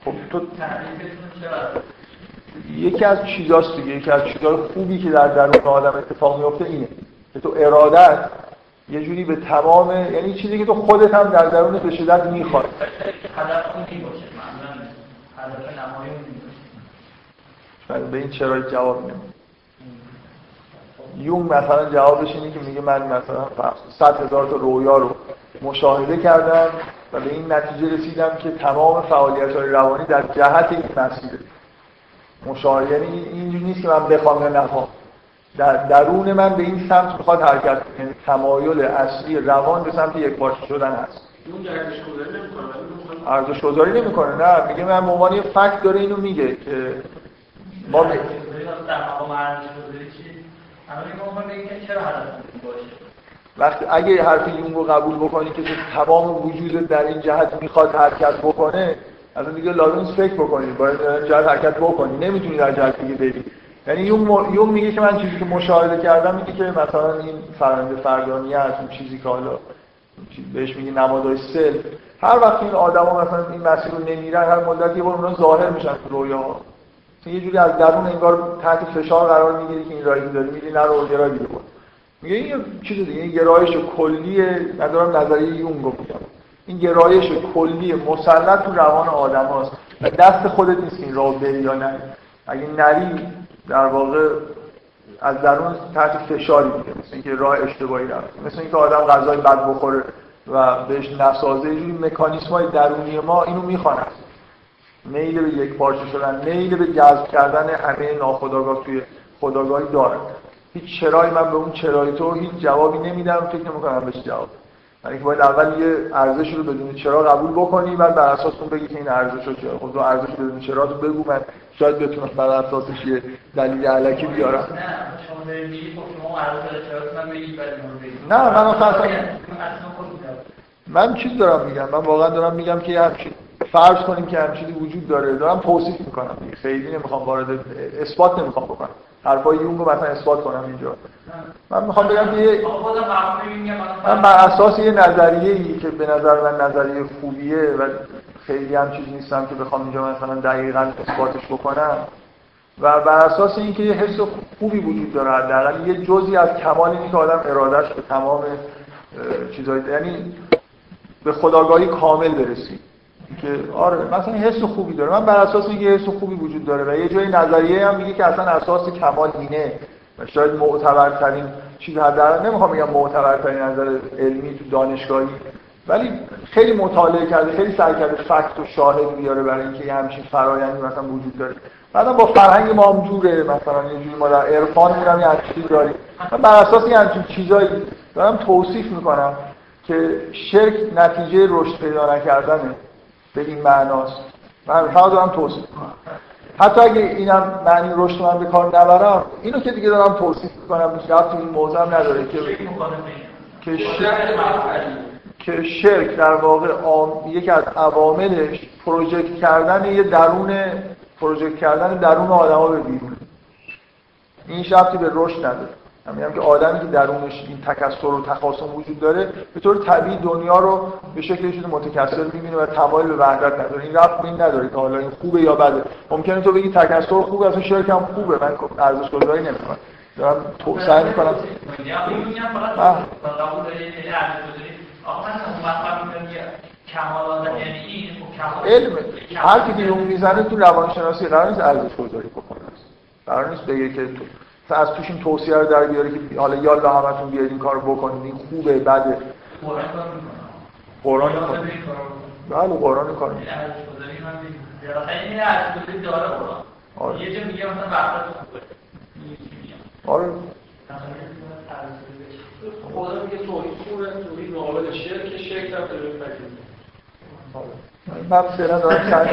Speaker 1: خب تو یکی از چیزاست دیگه یکی از چیزهای خوبی که در درون آدم اتفاق میفته اینه که تو ارادت یه جوری به تمام یعنی چیزی که تو خودت هم در درون به شدت می‌خواد به این چرا جواب نمید یون مثلا جوابش اینه که میگه من مثلا صد هزار تا رویا رو مشاهده کردم و به این نتیجه رسیدم که تمام فعالیت های روانی در جهت این مسیره مشاهده. یعنی اینجوری نیست که من بخوام یا نخوام در درون من به این سمت می‌خواد حرکت یعنی تمایل اصلی روان به سمت یک پارچه شدن هست. ارزش گذاری نمی‌کنه نه. میگه من عنوان فکت داره اینو میگه که ما به وقتی اگه حرف یونگ رو قبول بکنی که تمام وجود در این جهت می‌خواد حرکت بکنه از دیگه لازم فکر بکنی باید جهت حرکت بکنی نمی‌تونی در جهت دیگه بری یعنی یون میگه که من چیزی که مشاهده کردم میگه که مثلا این فرنده فردانی هست اون چیزی که حالا بهش میگه نمادهای سل هر وقت این آدما مثلا این مسیر رو نمیرن هر مدت یه بار اونا ظاهر میشن تو یه جوری از درون انگار تحت فشار قرار می‌گیری که این راهی داری میری نرو بود میگه این چیز دیگه این گرایش کلی ندارم نظریه یونگ میگم. این گرایش کلی مسلط تو روان آدم هاست. و دست خودت نیست این راه بری یا نه. اگه نری در واقع از درون تحت فشاری میگه. مثل اینکه راه اشتباهی رفت. مثل اینکه آدم غذای بد بخوره و بهش نسازه. یه مکانیسم های درونی ما اینو می‌خوان میل به یک پارچه شدن میل به جذب کردن همه ناخداگاه توی خداگاهی داره هیچ چرایی من به اون چرای تو هیچ جوابی نمیدم. فکر نمی‌کنم بهش جواب یعنی باید اول یه ارزش رو بدون چرا قبول بکنی بعد بر اساس اون بگی که این ارزش رو چرا خب ارزش بدون چرا تو بگو من شاید بتونم بر اساسش یه دلیل علکی بیارم. نه من اصلا من چیز دارم میگم من واقعا دارم میگم که همچین فرض کنیم که همچین وجود داره دارم توصیف می‌کنم خیلی نمی‌خوام وارد اثبات نمی‌خوام بکنم. حرفای یونگ رو مثلا اثبات کنم اینجا. من می‌خوام بگم که من بر اساس یه نظریه ای که به نظر من نظریه خوبیه و خیلی هم چیز نیستم که بخوام اینجا مثلا دقیقا اثباتش بکنم و بر اساس اینکه یه حس خوبی وجود داره حداقل یه جزی از کمال اینه که آدم ارادش به تمام چیزایی یعنی به خداگاهی کامل برسید که آره مثلا حس خوبی داره. من بر اساس اینکه حس خوبی وجود داره و یه جای نظریه هم میگه که اصلا اساس کمال اینه. و شاید معتبرترین چیز حداقل نمی‌خوام بگم معتبرترین نظر علمی تو دانشگاهی ولی خیلی مطالعه کرده خیلی سعی کرده فکت و شاهد بیاره برای اینکه یه همچین فرایندی مثلا وجود داره. بعدا با فرهنگ ما هم جوره. مثلا یه جوری ما در عرفان میرم یه چیزی داریم. من بر اساس یه همچین چیزایی دارم توصیف می‌کنم که شرک نتیجه رشد پیدا نکردنه. به این معناست. من فقط دارم توصیف کنم حتی اگه اینم معنی رشد من به کار نبرم اینو که دیگه دارم توصیف می‌کنم تو این موضوع هم نداره که که شرک که شرک در واقع یکی از عواملش پروژکت کردن یه درون پروژکت کردن درون آدما به بیرون این شرطی به رشد نداره. من میگم که آدمی که درونش این تکثر و تخاصم وجود داره به طور طبیعی دنیا رو به شکل چیز متکثر می‌بینه و تمایل به وحدت نداره. این رفت این نداره که حالا این خوبه یا بده. ممکنه تو بگی تکثر خوبه اصلا شرک هم خوبه. من ارزش گذاری نمی‌کنم. دارم تو سعی می‌کنم علم هر کی اون می‌زنه تو روانشناسی قرار نیست ارزش گذاری بکنه. قرار نیست بگه که تو از توش این توصیه رو در بیاره که حالا یالا همتون بیاید این کارو بکنید. این خوبه بده. قرآن کار بله قرآن کار.
Speaker 2: آره. یه جا میگه مثلا
Speaker 1: آره.
Speaker 3: خدا میگه توحید خوبه توحید مقابل شرک شرک هم داره
Speaker 1: من فعلا دارم چند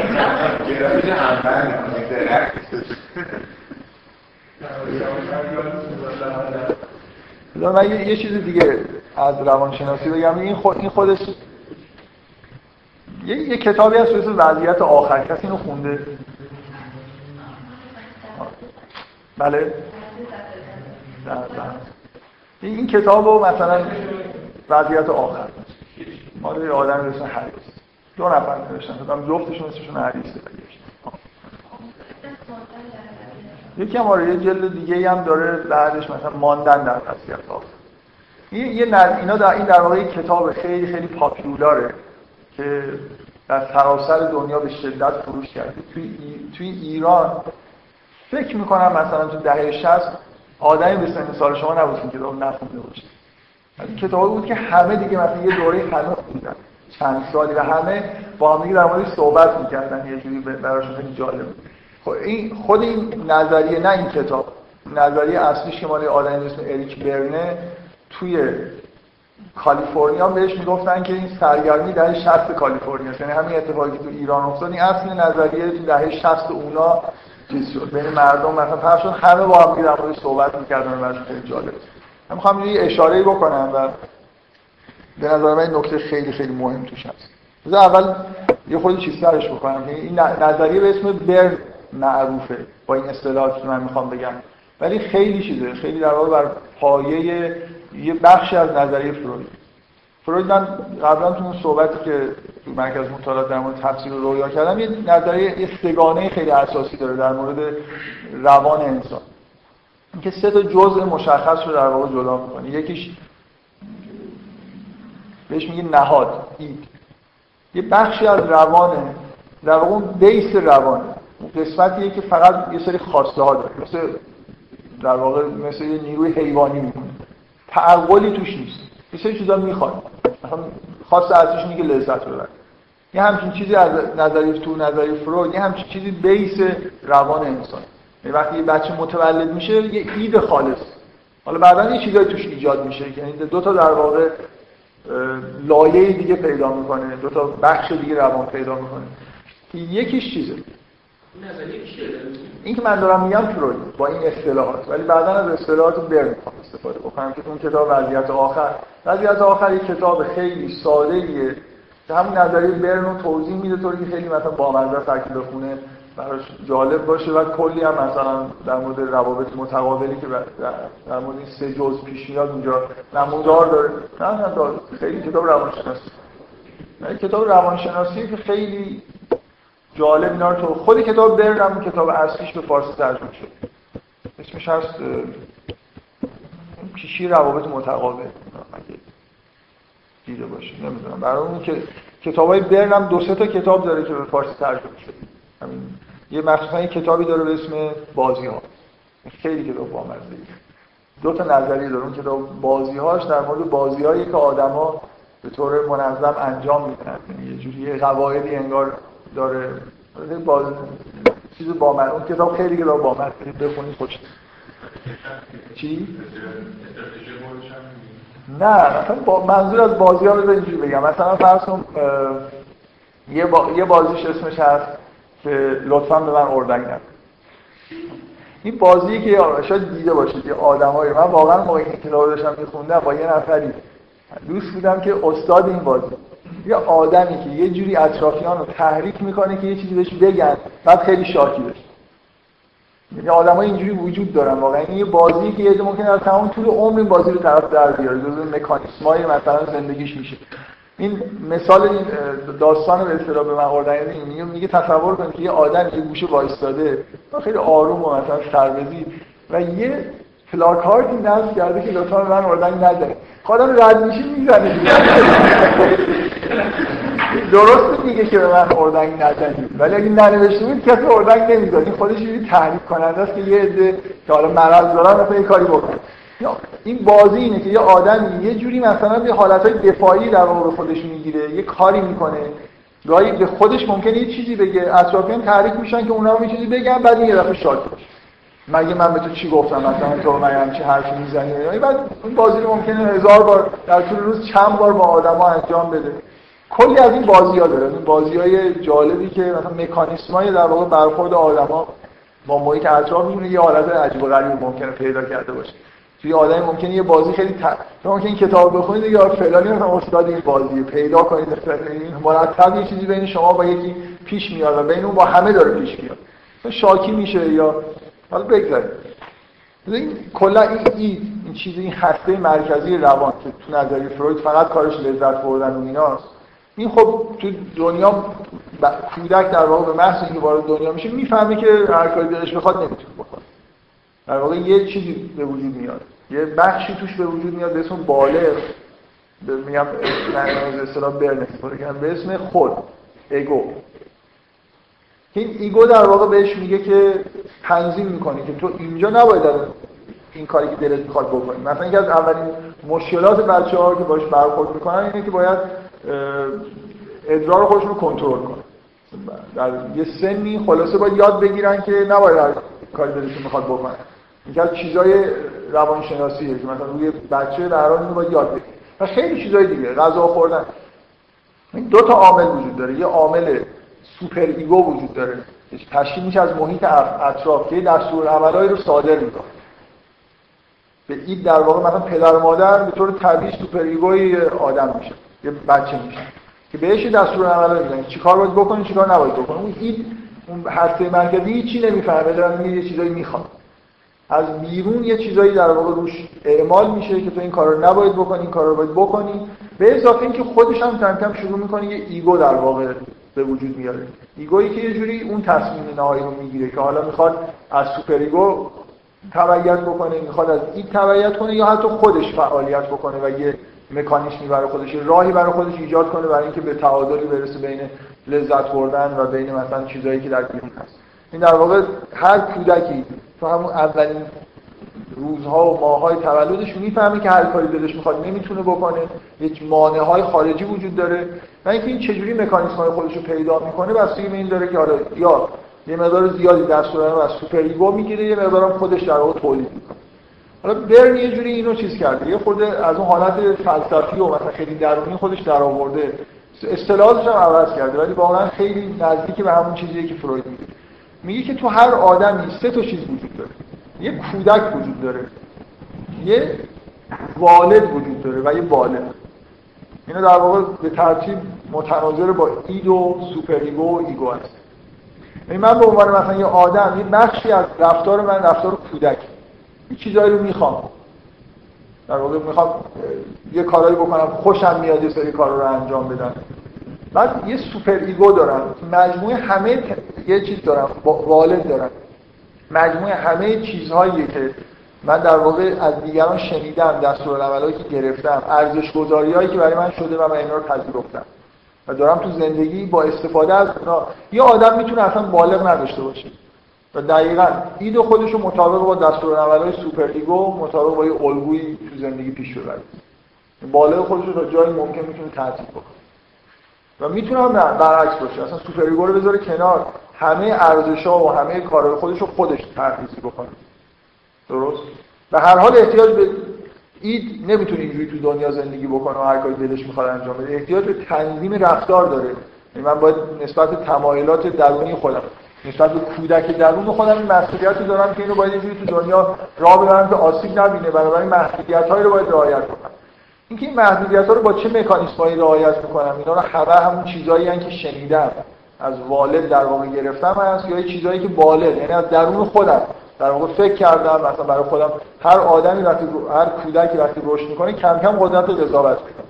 Speaker 1: من یه, یه چیز دیگه از روانشناسی بگم. این خود این خودش یه, یه کتابی هست به وضعیت آخر. کسی اینو خونده؟ بله. این کتاب رو مثلا وضعیت آخر. مال آدم اسم حریص. دو نفر نوشتن. فکر جفتشون اسمشون حریصه. یکی هم آره جلد دیگه هم داره بعدش مثلا ماندن در وضعیت آخر یه اینا در این در واقع کتاب خیلی خیلی پاپیولاره که در سراسر دنیا به شدت فروش کرده. توی, توی ایران فکر می‌کنم مثلا تو دهه 60 آدمی به سن سال شما نبود که کتاب نخونده باشه. این کتابی بود که همه دیگه مثلا یه دوره خنوق بودن. چند سالی و همه با هم دیگه در موردش صحبت می‌کردن. یه جوری براشون خیلی جالب خب این خود این نظریه نه این کتاب نظریه اصلیش که مال آدمی اسم اریک برنه توی کالیفرنیا بهش می‌گفتن که این سرگرمی دهه 60 کالیفرنیا یعنی همین اتفاقی تو ایران افتاد این اصل نظریه تو دهه 60 اونا چیز بین مردم مثلا پخش همه با هم در صحبت می‌کردن و خیلی جالب. من می‌خوام یه اشاره بکنم و به نظر من نکته خیلی خیلی مهم توش هست. اول یه خودی چیز سرش بکنم. که این نظریه به اسم برن معروفه. با این اصطلاحاتی که من می‌خوام بگم. ولی خیلی چیزه. خیلی در واقع بر پایه یه بخشی از نظریه فروید. فروید من قبلا تو اون صحبتی که تو مرکز مطالعات در مورد تفسیر رویا کردم یه نظریه یه سگانه خیلی اساسی داره در مورد روان انسان. اینکه سه تا جزء مشخص رو در واقع جدا می‌کنه. یکیش بهش میگه نهاد اید یه بخشی از روانه. در واقع اون بیس روانه. قسمتیه که فقط یه سری خواسته ها داره. مثل در واقع مثل یه نیروی حیوانی میمونه تعقلی توش نیست. یه سری چیزا می‌خواد. مثلا خاص ازش اینه که لذت ببره. یه همچین چیزی از نظری تو نظری فروید یه همچین چیزی بیس روان انسان. یعنی وقتی یه بچه متولد میشه یه اید خالص. حالا بعدا یه چیزایی توش ایجاد میشه. یعنی دو تا در واقع لایه دیگه پیدا می‌کنه. دو تا بخش دیگه روان پیدا می‌کنه. یکیش چیزه؟ این که من دارم میگم فروید با این اصطلاحات ولی بعدا از اصطلاحات برن استفاده بکنم که اون کتاب وضعیت آخر. وضعیت آخر یک کتاب خیلی ساده ایه. که همون نظریه برن رو توضیح میده طوری که خیلی مثلا بامزه ترکیب بخونه براش جالب باشه. و کلی هم مثلا در مورد روابط متقابلی که در مورد این سه جزء پیش میاد اونجا نمودار داره. نه نه. خیلی کتاب روانشناسی. کتاب روانشناسی که خیلی جالب اینا رو خود کتاب برنم کتاب اصلیش به فارسی ترجمه شد. اسمش هست پیشی روابط متقابل. دیده باشه نمی‌دونم. برای اون که کتاب های برنم دو سه تا کتاب داره که به فارسی ترجمه شد. همین یه مخصوصا یه کتابی داره به اسم بازی ها خیلی کتاب بامزه دو تا نظریه داره. اون کتاب بازی هاش در مورد بازی هایی که آدما به طور منظم انجام میدن. یعنی یه جوری قواعدی انگار داره. با چیز با من. اون کتاب خیلی کتاب با من. بخونید خوش. چی؟ نه مثلا با منظور از بازی ها رو اینجوری بگم. مثلا فرض کن یه, با... یه بازیش اسمش هست که لطفا به من اردنگ نکن. این بازی که شاید دیده باشید یه آدمایی. من واقعا موقعی این کتاب داشتم میخوندم با یه نفری. دوست بودم که استاد این بازی. یه آدمی که یه جوری اطرافیان رو تحریک می‌کنه که یه چیزی بهش بگن بعد خیلی شاکی بشه. یعنی های اینجوری وجود دارن واقعا. این یه بازی که یه ممکنه از تمام طول عمر این بازی رو طرف در بیاره جزء مکانیسمای مثلا زندگیش میشه. این مثال این داستان به اصطلاح به من آوردن میگه میگه تصور کنید که یه آدم یه گوشه وایستاده خیلی آروم و مثلا سربزی و یه پلاکاردی نصب کرده که لطفا من اردنگ نده خودم رد میشه می‌زنه درست میگه که به من اردنگ نزنید ولی اگه ننوشته بود کسی اردنگ نمی‌داد این خودش یه تحریک کننده است که یه عده که حالا مرض دارن مثلا یه کاری بکنه این بازی اینه که یه آدمی یه جوری مثلا یه حالتهای دفاعی در واقع خودش می‌گیره یه کاری می‌کنه. گاهی به خودش ممکنه یه چیزی بگه. اطرافیان تحریک میشن که اونا هم یه چیزی بگن بعد یه دفعه بشه مگه من به تو چی گفتم؟ مثلا تو من همچی حرفی می‌زنی یعنی بعد این بازی رو ممکنه هزار بار در طول روز چند بار با آدما انجام بده. کلی از این بازی ها داره. این بازی های جالبی که مثلا مکانیسم های در واقع برخورد آدما با محیط اطراف میمونه یه حالت عجیب و غریب ممکنه پیدا کرده باشه. توی آدم ممکنه یه بازی خیلی ت... ممکن این کتاب بخونید یا فلانی مثلا استاد این بازی پیدا کنید. مرتب یه چیزی بین شما با یکی پیش میاد و بین اون با همه داره پیش میاد. شاکی میشه یا حالا بگذاریم. این کلا این این این چیز این هسته مرکزی روان که تو نظریه فروید فقط کارش لذت بردن و ایناست. این خب تو دنیا کودک در واقع به محض اینکه وارد دنیا میشه می‌فهمه که هر کاری دلش بخواد نمی‌تونه بکنه. در واقع یه چیزی به وجود میاد. یه بخشی توش به وجود میاد به اسم بالغ. میگم اصطلاح برن به اسم خود ego این ego در واقع بهش میگه که تنظیم می‌کنه که تو اینجا نباید این کاری که دلت می‌خواد بکنی. مثلا یکی از اولین مشکلات بچه ها که باش برخورد می‌کنن اینه که باید ادرار خودشون رو کنترل کنن. در یه سنی خلاصه باید یاد بگیرن که نباید هر کاری دلشون می‌خواد بکنن. یکی از چیزای روانشناسیه که مثلا روی بچه در حال باید یاد بگیرن. و خیلی چیزای دیگه غذا خوردن. این دو تا عامل وجود داره. یه عامل super ego وجود داره. تشکیل میشه از محیط اطراف که دستور عملایی رو صادر می‌کنه. به این در واقع مثلا پدر و مادر به طور طبیعی super ego ی آدم میشه. یه بچه میشه. که بهش دستور عملایی میدن چیکار باید بکنی چیکار نباید بکنی اون این اون هسته مرکزی چی نمی‌فهمه. دارن یه چیزایی می‌خواد. از بیرون یه چیزایی در واقع روش اعمال میشه که تو این کار رو نباید بکنی این کار رو باید بکنی. به اضافه اینکه خودش هم کم شروع می‌کنه یه ego در واقع به وجود میاره. ego یی که یه جوری اون تصمیم نهایی رو می‌گیره که حالا می‌خواد از super ego تبعیت بکنه می‌خواد از این تبعیت کنه یا حتی خودش فعالیت بکنه و یه مکانیزمی برای خودش راهی برای خودش ایجاد کنه برای اینکه به تعادلی برسه بین لذت بردن و بین مثلا چیزایی که در بیرون هست. این در واقع هر کودکی تو همون اولین روزها و ماهای تولدش می‌فهمه که هر کاری دلش می‌خواد نمی‌تونه بکنه. یک مانع های خارجی وجود داره. و اینکه این چجوری مکانیزم های خودش رو پیدا می‌کنه بستگی به این داره که آره یا یه مقدار زیادی دستور رو از super ego می‌گیره یه مقدارم خودش در واقع تولید می‌کنه. حالا برن یه جوری اینو چیز کرده. یه خورده از اون حالت فلسفی و مثلا خیلی درونی خودش در آورده اصطلاحاتش هم عوض کرده ولی واقعا خیلی نزدیک به همون چیزیه که فروید میگه. میگه که تو هر آدمی سه تا چیز وجود داره. یه کودک وجود داره. یه والد وجود داره و یه بالغ اینا در واقع به ترتیب متناظر با id و super ego و ego هست. یعنی من به عنوان مثلا یه آدم یه بخشی از رفتار من رفتار کودک. یه چیزایی رو می‌خوام. در واقع می‌خوام یه کارایی بکنم خوشم میاد یه سری کارا رو انجام بدم. بعد یه super ego دارم. مجموعه همه یه چیز دارم والد دارم. مجموعه همه چیزهایی که من در واقع از دیگران شنیدم دستورالعملایی که گرفتم ارزش هایی که برای من شده و من اینا رو پذیرفتم. و دارم تو زندگی با استفاده از اونا. یه آدم می‌تونه اصلا بالغ نداشته باشه. و دقیقا id خودش رو مطابق با دستورالعملای super ego مطابق با یه الگویی تو زندگی پیش ببره. بالغ خودش رو تا جایی ممکن می‌تونه تعطیل بکنه. و می‌تونه هم برعکس باشه. اصلا super ego رو بذاره کنار. همه ارزش و همه کارهای خودش رو خودش ترخیصی بکنه. درست؟ و هر حال احتیاج به id نمی‌تونه اینجوری تو دنیا زندگی بکنه و هر کاری دلش می‌خواد انجام بده. احتیاج به تنظیم رفتار داره. یعنی من باید نسبت به تمایلات درونی خودم نسبت به کودک درون خودم این مسئولیتی دارم که اینو باید اینجوری تو دنیا راه ببرم که آسیب نبینه بنابراین محدودیت‌هایی رو باید رعایت کنم اینکه این محدودیت ها رو با چه مکانیزمایی رعایت می‌کنم اینا رو همه همون چیزایی که شنیدم. از والد در واقع گرفتم هست یا چیزایی که بالغ یعنی از درون خودم. در واقع فکر کردم مثلا برای خودم هر آدمی وقتی هر کودکی وقتی رشد می‌کنه کم کم قدرت قضاوت می‌کنه.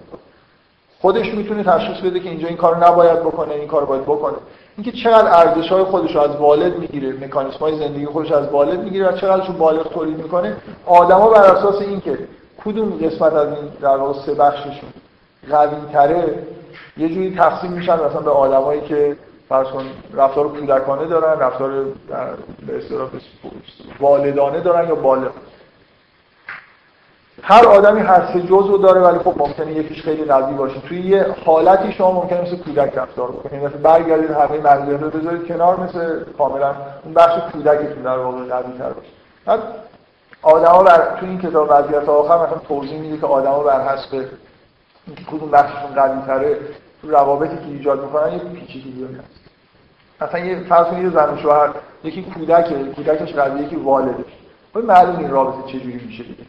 Speaker 1: خودش می‌تونه تشخیص بده که اینجا این کارو نباید بکنه این کارو باید بکنه. اینکه چقدر ارزش های خودش رو از والد می‌گیره مکانیسم های زندگی خودش از والد می‌گیره و چقدرشون بالغ تولید می‌کنه آدما بر اساس اینکه کدوم قسمت از این در واقع سه بخششون قوی تره یه جوری تقسیم میشن مثلا به آدمایی که فرض کن رفتار کودکانه دارن رفتار به اصطلاح والدانه دارن یا بالغ هر آدمی هر سه جزء داره ولی خب ممکنه یکیش خیلی قوی باشه. توی یه حالتی شما ممکنه مثل کودک رفتار بکنید مثلا برگردید همه منظره رو بذارید کنار مثل کاملا اون بخش کودکتون در واقع قوی تر باشه. بعد آدما بر تو این کتاب وضعیت آخر مثلا توضیح میده که آدما بر حسب اینکه کدوم بخششون قوی تو روابطی که ایجاد می‌کنن یه پیچیدگی هست مثلا یه فرض کنید زن و شوهر یکی کودکه کودکش قویه یکی والده. خب معلوم این رابطه چجوری میشه دیگه.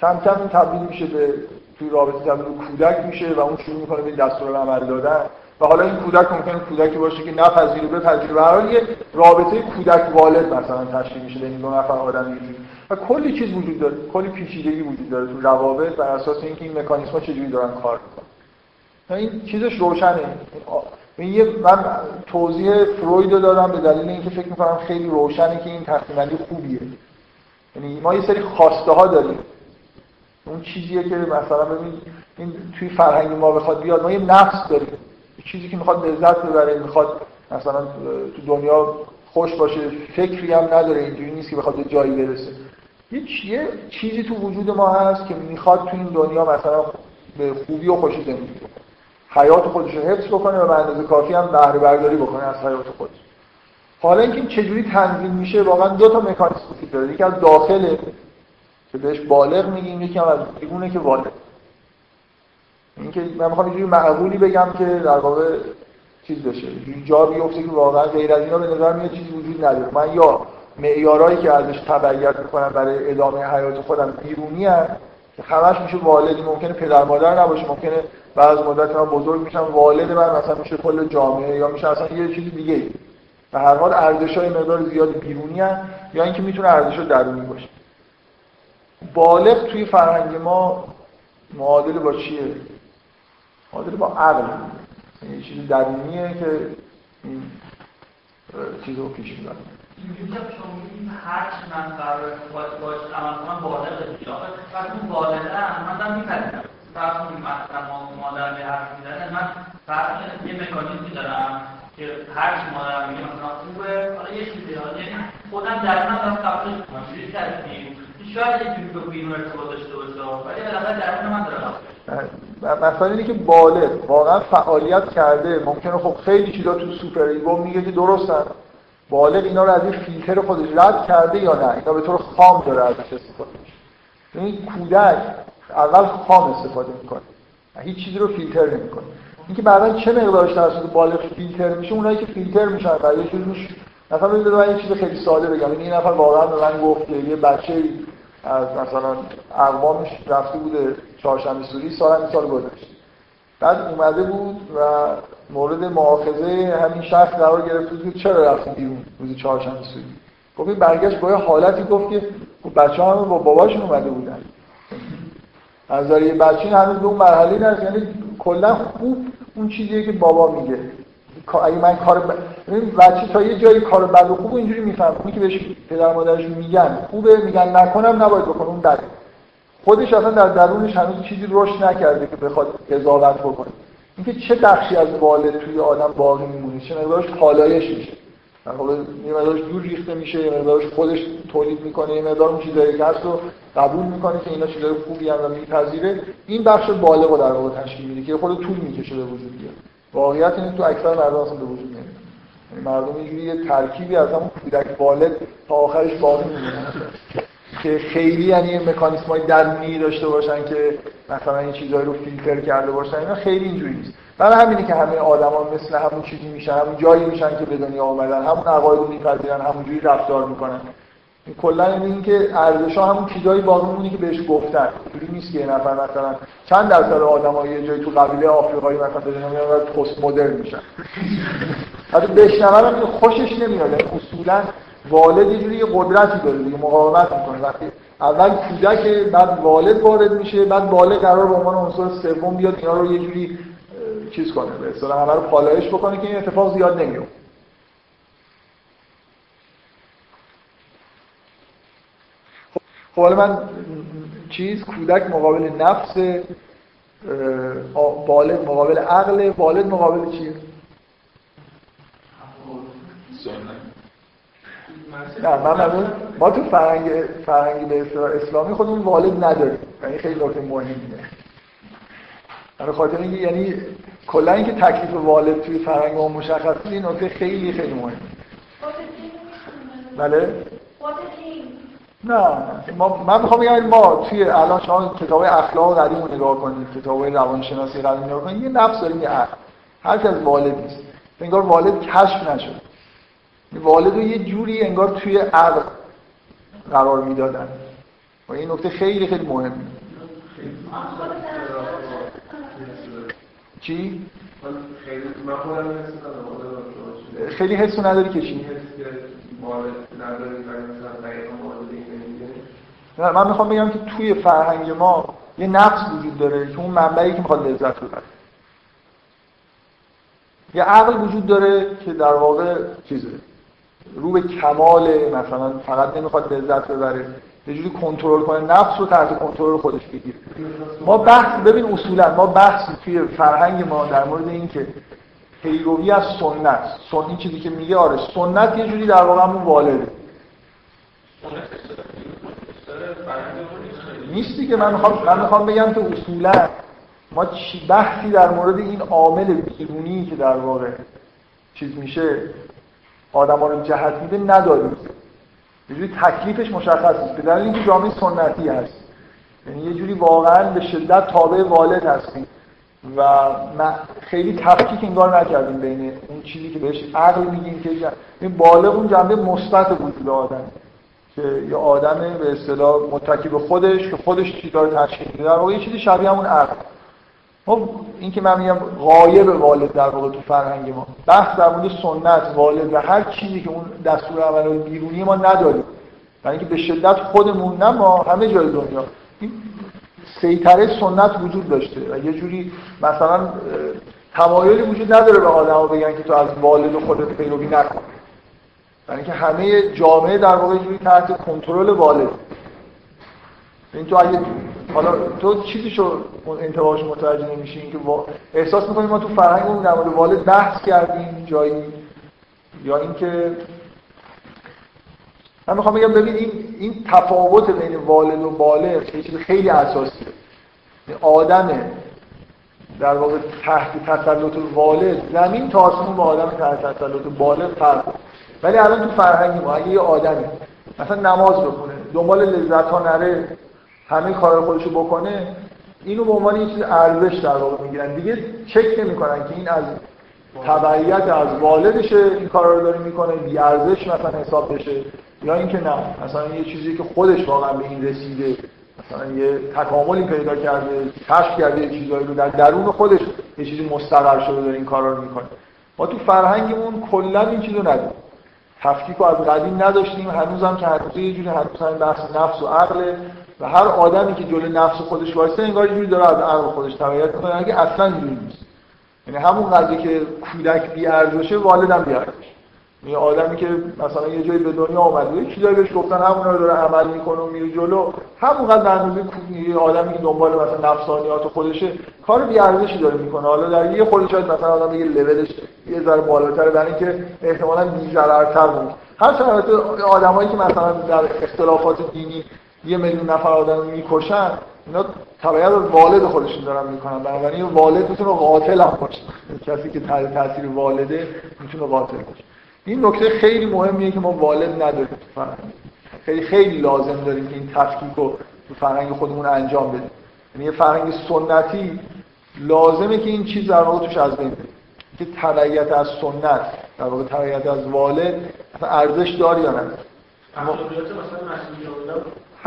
Speaker 1: کم کم این تبدیل میشه به توی رابطه تبدیل کودک میشه و اون شروع می‌کنه به دستور عمل دادن. و حالا این کودک ممکنه کودکی باشه که نپذیره بپذیره. به هر یه رابطه کودک والد مثلا تشکیل میشه بین دو نفر آدم و کلی چیز وجود داره کلی پیچیدگی وجود داره تو روابط بر اساس اینکه این مکانیزم‌ها چجوری دارن کار می‌کنن. این چیزش روشنه. یه من توضیح فروید رو دادم به دلیل اینکه فکر می‌کنم خیلی روشنه که این تقسیم خوبیه. یعنی ما یه سری خواسته ها داریم. اون چیزیه که مثلا ببین این توی فرهنگ ما بخواد بیاد ما یه نفس داریم. چیزی که می‌خواد لذت ببره می‌خواد مثلا تو دنیا خوش باشه فکری هم نداره اینجوری نیست که بخواد به جایی برسه. یه چیزی تو وجود ما هست که می‌خواد تو این دنیا مثلا به خوبی و خوشی زندگی کنه. حیات خودش رو حفظ بکنه و به اندازه کافی هم بهره برداری بکنه از حیات خودش. حالا اینکه چجوری تنظیم میشه واقعا دو تا مکانیزم وجود داره. یکی از داخله که بهش بالغ میگیم یکی هم از بیرونه که بالغ اینکه من می‌خوام اینجوری معقولی بگم که در واقع چیز بشه. جا بیفته که واقعا غیر از اینا به نظر میاد چیزی وجود نداره. من یا معیارایی که ازش تبعیت می‌کنم برای ادامه حیات خودم بیرونی هست که همش میشه والدی ممکنه پدر مادر نباشه ممکنه بعض مدت من بزرگ میشم والد من مثلا میشه کل جامعه یا میشه اصلا یه چیز دیگه به هر حال ارزش های مقدار زیاد بیرونی هست یا اینکه می‌تونه ارزش درونی باشه. بالغ توی فرهنگ ما معادل با چیه؟ معادل با عقل. یه چیزی درونیه که این چیز رو پیش می‌بره
Speaker 2: هر چی من قرار باش عمل کنم بالغ بالغه من میپذیرم. فرض کنیم مثلا مادر به حرف می‌زنه من فرض یه مکانیزمی دارم که هر چی مادرم میگه مثلا خوبه حالا یه چیزی یعنی خودم درونم دارم قبولش می‌کنم جوری ترسیم شاید یه جوری به بیرون ارتباط داشته باشه ولی بالاخره درون من داره
Speaker 1: مثلا اینه که بالغ واقعا فعالیت کرده ممکنه خب خیلی چیزا تو super ego میگه که درستن بالغ اینا رو از این فیلتر خودش رد کرده یا نه؟ اینا به طور خام داره ازش استفاده میشه. این کودک اول خام استفاده می‌کنه. هیچ چیزی رو فیلتر نمی‌کنه. اینکه بعدا چه مقدارش توسط بالغ فیلتر میشه اونایی که فیلتر میشن و یه چیزی مثلا ببینید من یه چیز خیلی ساده بگم. این نفر واقعا به من گفت که یه بچه از مثلا اقوامش رفته بوده چهارشنبه سوری سال این سال گذشت بعد اومده بود و مورد معاخذه همین شخص قرار گرفته بود چرا رفتیم بیرون روز چهارشنبه سوری؟ گفت این برگشت با حالتی گفت که خب بچه ها با باباشون اومده بودن. از یه بچه هنوز به اون مرحله نرسید یعنی کلا خوب اون چیزیه که بابا میگه. اگه من کار ب... بچه تا یه جایی کار بد و خوب اینجوری میفهم اونی که بهش پدر مادرش میگن خوبه. میگن نکنم نباید بکنه. اون بده خودش اصلا در درونش هنوز چیزی رشد نکرده که بخواد قضاوت بکنه. اینکه چه بخشی از والد توی آدم باقی میمونه. چه مقدارش پالایش میشه. در واقع یه مقدارش دور ریخته میشه یه مقدارش خودش تولید می‌کنه یه مقدار اون چیزایی که هست رو قبول می‌کنه که اینا چیزای خوبی هم میپذیره. این بخش بالغ رو در واقع تشکیل میده که خود طول می‌کشه به وجود بیاد. واقعیت اینه تو اکثر مردم اصلا به وجود نمیاد. یعنی مردم اینجوری یه ترکیبی از همون کودک والد تا آخرش باقی میمونه. که خیلی یعنی مکانیسم های درونی داشته باشن که مثلا این چیزهایی رو فیلتر کرده باشن اینا خیلی اینجوری نیست. برای همینه که همه آدما مثل همون چیزی میشن همون جایی میشن که به دنیا آمدن همون عقاید رو میپذیرن همونجوری رفتار می‌کنن. کلا این که ارزش ها همون چیزایی باقی مونی که بهش گفتن. اینجوری نیست که یه نفر مثلا چند درصد آدم‌ها یه جایی تو قبیله آفریقایی مثلا به دنیا میاد پست مدرن میشن. حتی بشنون خوشش نمیاد. یعنی اصولا والد یه جوری قدرتی داره دیگه مقاومت می‌کنه. وقتی اول کودک بعد والد وارد میشه بعد بالغ قرار به عنوان عنصر سوم بیاد اینا رو یه جوری چیز کنه به اصطلاح همه رو پالایش بکنه که این اتفاق زیاد نمیفته. خب حالا من چیز کودک مقابل نفس والد مقابل عقل والد مقابل چیه؟ نه من ما تو فرهنگ فرهنگ به اسلامی خودمون والد نداریم. یعنی خیلی نکته مهمیه. برای خاطر اینکه یعنی کلا اینکه تکلیف والد توی فرهنگ ما مشخص این نکته خیلی خیلی مهمه. بله؟ نه ما من می‌خوام بگم ما توی الان شما کتاب اخلاق قدیم رو نگاه کنید کتاب روانشناسی قدیم نگاه کنید یه نفس داریم یه عقل. هر از والد نیست. انگار والد کشف نشد والد رو یه جوری انگار توی عقل قرار می‌دادن. و این نکته خیلی خیلی مهمه. چی؟ خیلی حسو نداری که چی؟ نه من می‌خوام بگم که توی فرهنگ ما یه نفس وجود داره که اون منبعی که می‌خواد لذت ببره یه عقل وجود داره که در واقع چیزه رو به کمال مثلا فقط نمی‌خواد لذت ببره یه جوری کنترل کنه نفس رو تحت کنترل خودش بگیره. ما بحث ببین اصولا ما بحث توی فرهنگ ما در مورد این که پیروی از سنت سنت چیزی که میگه آره سنت یه جوری در واقع همون والده. نیستی که من می‌خوام من می‌خوام بگم که اصولا ما بحثی در مورد این عامل بیرونی که در واقع چیز میشه آدما رو جهت میده نداریم. یه تکلیفش مشخص نیست. به دلیل اینکه جامعه سنتی هست. یعنی یه جوری واقعا به شدت تابع والد هستیم و خیلی تفکیک انگار نکردیم بین اون چیزی که بهش عقل میگیم که این بالغ اون جنبه مثبت وجود آدم. که یه آدم به اصطلاح متکی به خودش که خودش چیزا رو تشکیل میده. در واقع یه چیزی شبیه همون عقل. خب این که من میگم غایب والد در واقع تو فرهنگ ما. بحث در مورد سنت والد و هر چیزی که اون دستور عمل بیرونی ما نداریم. یعنی که به شدت خودمون نه ما همه جای دنیا. این سیطره سنت وجود داشته و یه جوری مثلا تمایلی وجود نداره به آدما بگن که تو از والد و خودت پیروی نکن. یعنی که همه جامعه در واقع جوری تحت کنترل والد این تو اگه حالا تو چیزی شو انتباهش متوجه نمیشی که احساس می‌کنیم ما تو فرهنگمون در مورد والد بحث کردیم جایی یا اینکه من می‌خوام بگم ببین این این تفاوت بین والد و بالغ یه چیز خیلی اساسیه. آدم در واقع تحت تسلط والد زمین تا آسمون با آدم تحت تسلط بالغ فرق ولی الان تو فرهنگ ما یه آدمی مثلا نماز بخونه دنبال لذت ها نره همه کار خودشو بکنه اینو به عنوان یه چیز ارزش در واقع می‌گیرن. دیگه چک نمی‌کنن که این از تبعیت از والدشه این کار رو داره می‌کنه بی ارزش مثلا حساب بشه یا اینکه نه. مثلا یه چیزی که خودش واقعا به این رسیده مثلا یه تکاملی پیدا کرده کشف کرده یه چیزایی رو در درون خودش یه چیزی مستقر شده داره این کارا رو می‌کنه. ما تو فرهنگمون کلا این چیزو نداریم. تفکیک رو از قدیم نداشتیم هنوزم که هنوز یه جوری هنوز بحث نفس و عقل و هر آدمی که جلوی نفس خودش وایسته انگار جوری داره از عقل خودش تبعیت می‌کنه اگه اصلا اینجوری نیست. یعنی همون قضیه که کودک بی ارزشه والدم بی ارزش یه آدمی که مثلا یه جایی به دنیا اومده یه چیزایی بهش گفتن همون رو داره عمل می‌کنه و میره جلو. همونقدر اندازه یه آدمی که دنبال مثلا نفسانیات خودشه کار بی ارزشی داره می‌کنه. حالا در یه خودش شاید مثلا آدم یه لولش یه ذره بالاتره برای اینکه احتمالاً بی ضررتر بود هر البته آدمایی که مثلا در اختلافات دینی یه میلیون نفر آدم می‌کشن اینا تبعیت از والد خودشون دارن می‌کنن. بنابراین والد می‌تونه قاتل هم باشه. کسی که تحت تاثیر والده می‌تونه قاتل باشه. این نکته خیلی مهمیه که ما والد نداریم خیلی خیلی لازم داریم که این تفکیک رو تو فرهنگ خودمون انجام بدیم. یعنی یه فرهنگ سنتی لازمه که این چیز در واقع توش از بین که تبعیت از سنت در واقع تبعیت از والد ارزش داری یا نداره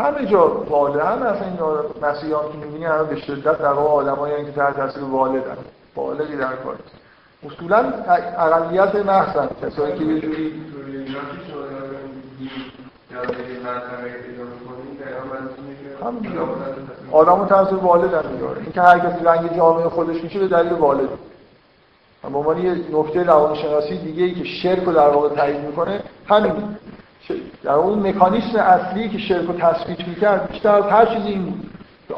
Speaker 1: همه جا والد همه اصلا این مسیحیان که می‌بینی همه به شدت در واقع آدمایی که تحت تاثیر والدن. والدی در کار اصولا اقلیت محسن کسایی که یه جوری آدمو تاثیر والد هم میاره اینکه هر کسی رنگ جامعه خودش میشه به دلیل والد به عنوان یه نکته روانشناسی دیگه ای که شرک رو در واقع تایید می‌کنه همین. در اون مکانیسم اصلی که شرک رو تثبیت می‌کرد بیشتر از هر چیزی این بود.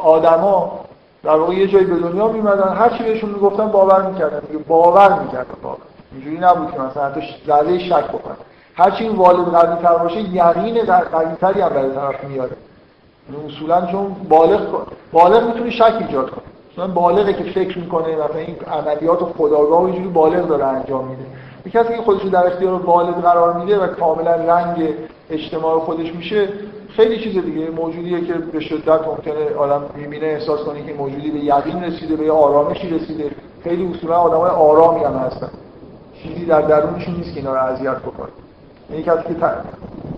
Speaker 1: آدما در واقع یه جایی به دنیا میمدن هر چی بهشون می‌گفتن باور می‌کردن. باور می‌کردن باور اینجوری نبود که مثلا حتی ذره شک بکنن. هرچی این والد قوی تر باشه یقین قوی تری هم برای طرف میاره. یعنی اصولا چون بالغ بالغ می‌تونه شک ایجاد کنه. مثلا بالغه که فکر می‌کنه مثلا این عملیات خداگاه اینجوری بالغ داره انجام میده. کسی که خودش رو در اختیار بالغ قرار میده و کاملا رنگ اجتماع خودش میشه خیلی چیز دیگه موجودیه که به شدت ممکنه آدم می‌بینه احساس کنه که موجودی به یقین رسیده به آرامشی رسیده. خیلی اصولا آدمای آرامی هم هستن. چیزی در درونشون نیست که اینا رو اذیت بکنه. یعنی کسی که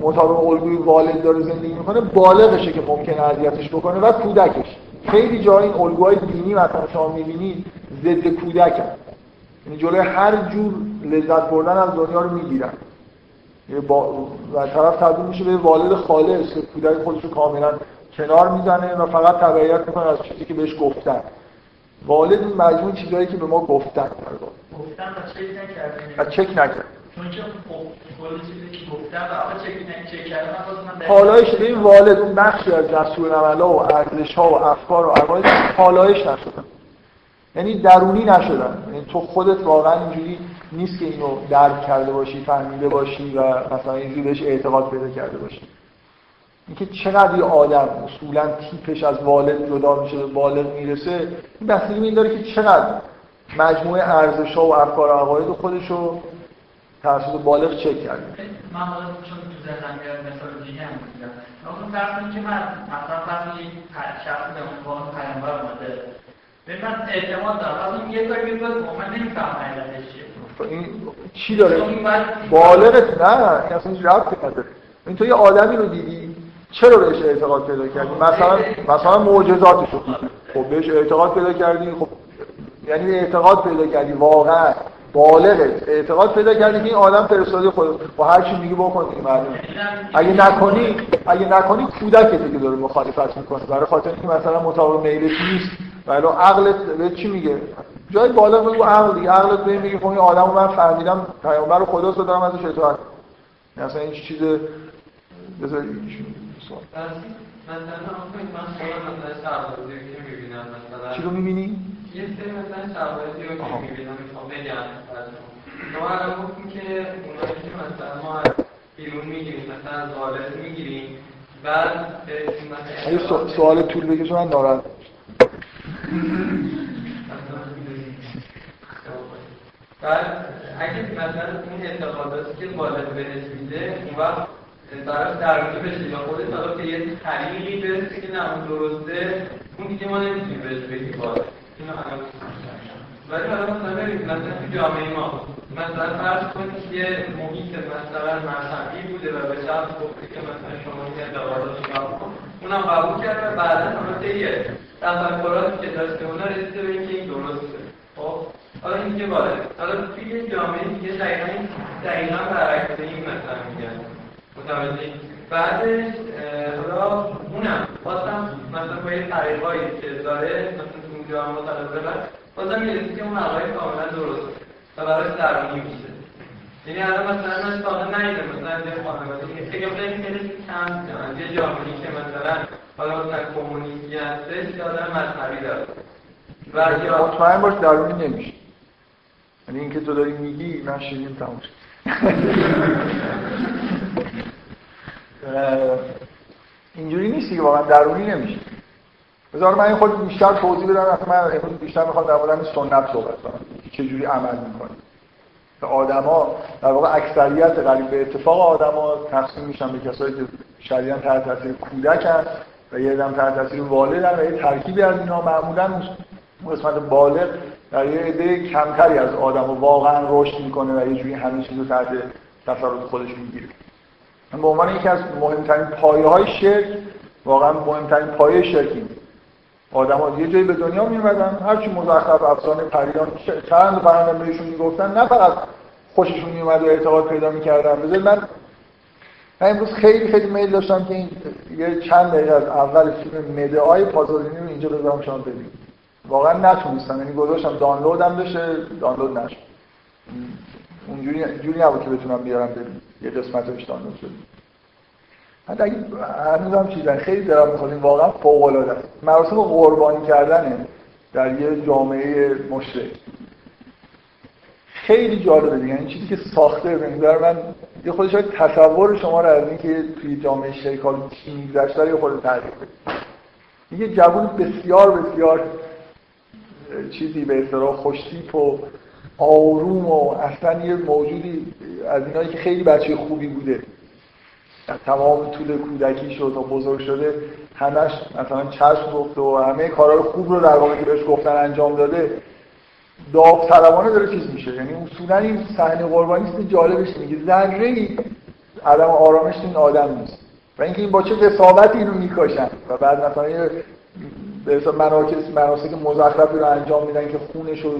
Speaker 1: مطابق الگوی والد داره زندگی می‌کنه بالغشه که ممکنه اذیتش بکنه و کودکش. خیلی جای این الگوهای دینی مثلا شما می‌بینید ضد کودک یعنی جلوی هر جور لذت بردن از دنیا رو می‌گیرن. با... و طرف تبدیل میشه به والد خالص که کودک خودش رو کاملا کنار می‌زنه و فقط تبعیت می‌کنه از چیزی که بهش گفتن. والد این مجموع چیزهایی که به ما گفتن. گفتن
Speaker 2: و چک
Speaker 1: نکرد.
Speaker 2: چون که
Speaker 1: به این والد اون بخشی از دستور عملا و ارزش ها و افکار و عقاید حالایش نشدن یعنی درونی نشدن. یعنی تو خودت واقعا اینجوری نیست که اینو درک کرده باشی فهمیده باشی و مثلا اینجوری بهش اعتقاد پیدا کرده باشی. اینکه چقدر یه آدم اصولا تیپش از والد جدا میشه به بالغ می‌رسه این بحثی این داره که چقدر مجموعه ارزش ها و افکار و عقاید خودش رو توسط بالغ چک کرده.
Speaker 2: من حالا چون تو مثال دیگه هم فرض که من مثلا فرض یک شخص به عنوان پیامبر اومده به من اعتماد دارم. یه کاری من نمی‌فهمم حقیقتش چیه.
Speaker 1: این چی داره؟ بالغت نه این اصلا ربطی نداره. این تو یه آدمی رو دیدی چرا بهش اعتقاد پیدا کردی؟ مثلا مثلا معجزاتش رو خب بهش اعتقاد پیدا کردی خب یعنی اعتقاد پیدا کردی واقعا بالغه اعتقاد پیدا کردی که این آدم فرستاده خود با هر چی میگه بکن دیگه معلومه. اگه نکنی اگه نکنی کودکت که داره مخالفت می‌کنه. برای خاطر اینکه مثلا مطابق میلش نیست. ولی عقلت به چی میگه؟ جای بالغ بگو عقل دیگه. عقلت به میگه خب این آدمو من فهمیدم پیامبر خدا رو دارم ازش اطاعت. مثلا این چیز بذار
Speaker 3: سوال.
Speaker 1: چی رو می‌بینی؟
Speaker 3: یه سری مثلا سربازی رو که می‌بینم می‌خوام بگم شما الان گفتیم که اونایی که مثلا ما بیرون می‌گیریم مثلا از والد می‌گیریم بعد
Speaker 1: سوال طول بکشه من ناراحت.
Speaker 3: بعد اگه مثلا اون اعتقاداتی که والد بهش میده اون وقت طرف درونی بشه. یا خودت حالا که یه طریقی برسه که نه اون درسته اون دیگه ما نمی‌تونیم بهش بگیم باید اینو ولی حالا مثلا بریم مثلا تو جامعه ما مثلا فرض کنید یه محیط مثلا مذهبی بوده و به شخص گفته که مثلا شما این اعتقادات رو اونم قبول کرد و بعدا حالا طی تفکراتی که داشته اونا رسیده به اینکه این درسته. خب؟ حالا این که باید حالا توی جامعه دیگه دقیقا دقیقا برعکس این مثلا میگن. متوجه؟ بعدش حالا اونم خواستم مثلا با یه طریقایی که داره مثلا اونجا متناسبه بازم می‌رسی که اون عقاید کاملا درست و براش درونی میشه. یعنی الان مثلا من ساده نیدم مثلا یه خانواده فکر خیلی خیلی کم یه جامعه که مثلا حالا مثلا کمونیستی هستش یا آدم مذهبی داره.
Speaker 1: مطمئن باش درونی نمیشه یعنی اینکه تو داری میگی من شیرین تموم اینجوری نیستی که واقعا درونی نمیشه بذار من خود بیشتر توضیح بدم من امروز بیشتر می‌خوام در مورد سنت صحبت کنم. چه جوری عمل می‌کنه که آدما در واقع اکثریت قریب به اتفاق آدما تقسیم میشن به کسایی که شدیداً تحت تاثیر کودکن و یه دم تحت تاثیر والدن و یه ترکیبی از اینا معمولا قسمت بالغ در یه عده کمتری از آدم واقعا رشد می‌کنه و یه جوری همه چیز رو تحت تصرف خودش می‌گیره. به عنوان یکی از مهمترین پایه های شرک واقعا مهمترین پایه شرکی آدم ها یه جایی به دنیا میمدن هرچی مزخرف افسانه پریان چند فرهنگ بهشون می‌گفتن نه فقط خوششون میومد و اعتقاد پیدا می‌کردن. بذار من من امروز خیلی خیلی میل داشتم که این یه چند دقیقه از اول فیلم مدعای پازولینی رو اینجا بذارم شما ببینید. واقعا نتونستم یعنی گذاشتم دانلودم بشه دانلود نشد اونجوری جوری نبود که بتونم بیارم ببینید یه قسمتش دانلود شد حتی اگه هم چیزن خیلی دارم می‌خواد واقعا فوق العاده است. مراسم قربانی کردنه در یه جامعه مشرک خیلی جالبه دیگه این چیزی که ساخته به نظر من یه خودش تصور شما رو از اینکه توی جامعه شیکال چی میگذشته یه خود تعریف یه جوون بسیار بسیار چیزی به اصطلاح خوشتیپ و آروم و اصلا یه موجودی از اینایی که خیلی بچه خوبی بوده. در تمام طول کودکی شد و بزرگ شده همش مثلا چشم گفت و همه کارهای خوب رو در واقع بهش گفتن انجام داده داوطلبانه داره چیز میشه. یعنی اصولا این صحنه قربانی جالبش میگه. ذره ای عدم آرامش این آدم نیست. و اینکه این با چه وسابتی اینو میکاشن. و بعد مثلا به مناسک مناسک مزخرفی رو انجام میدن که خونش رو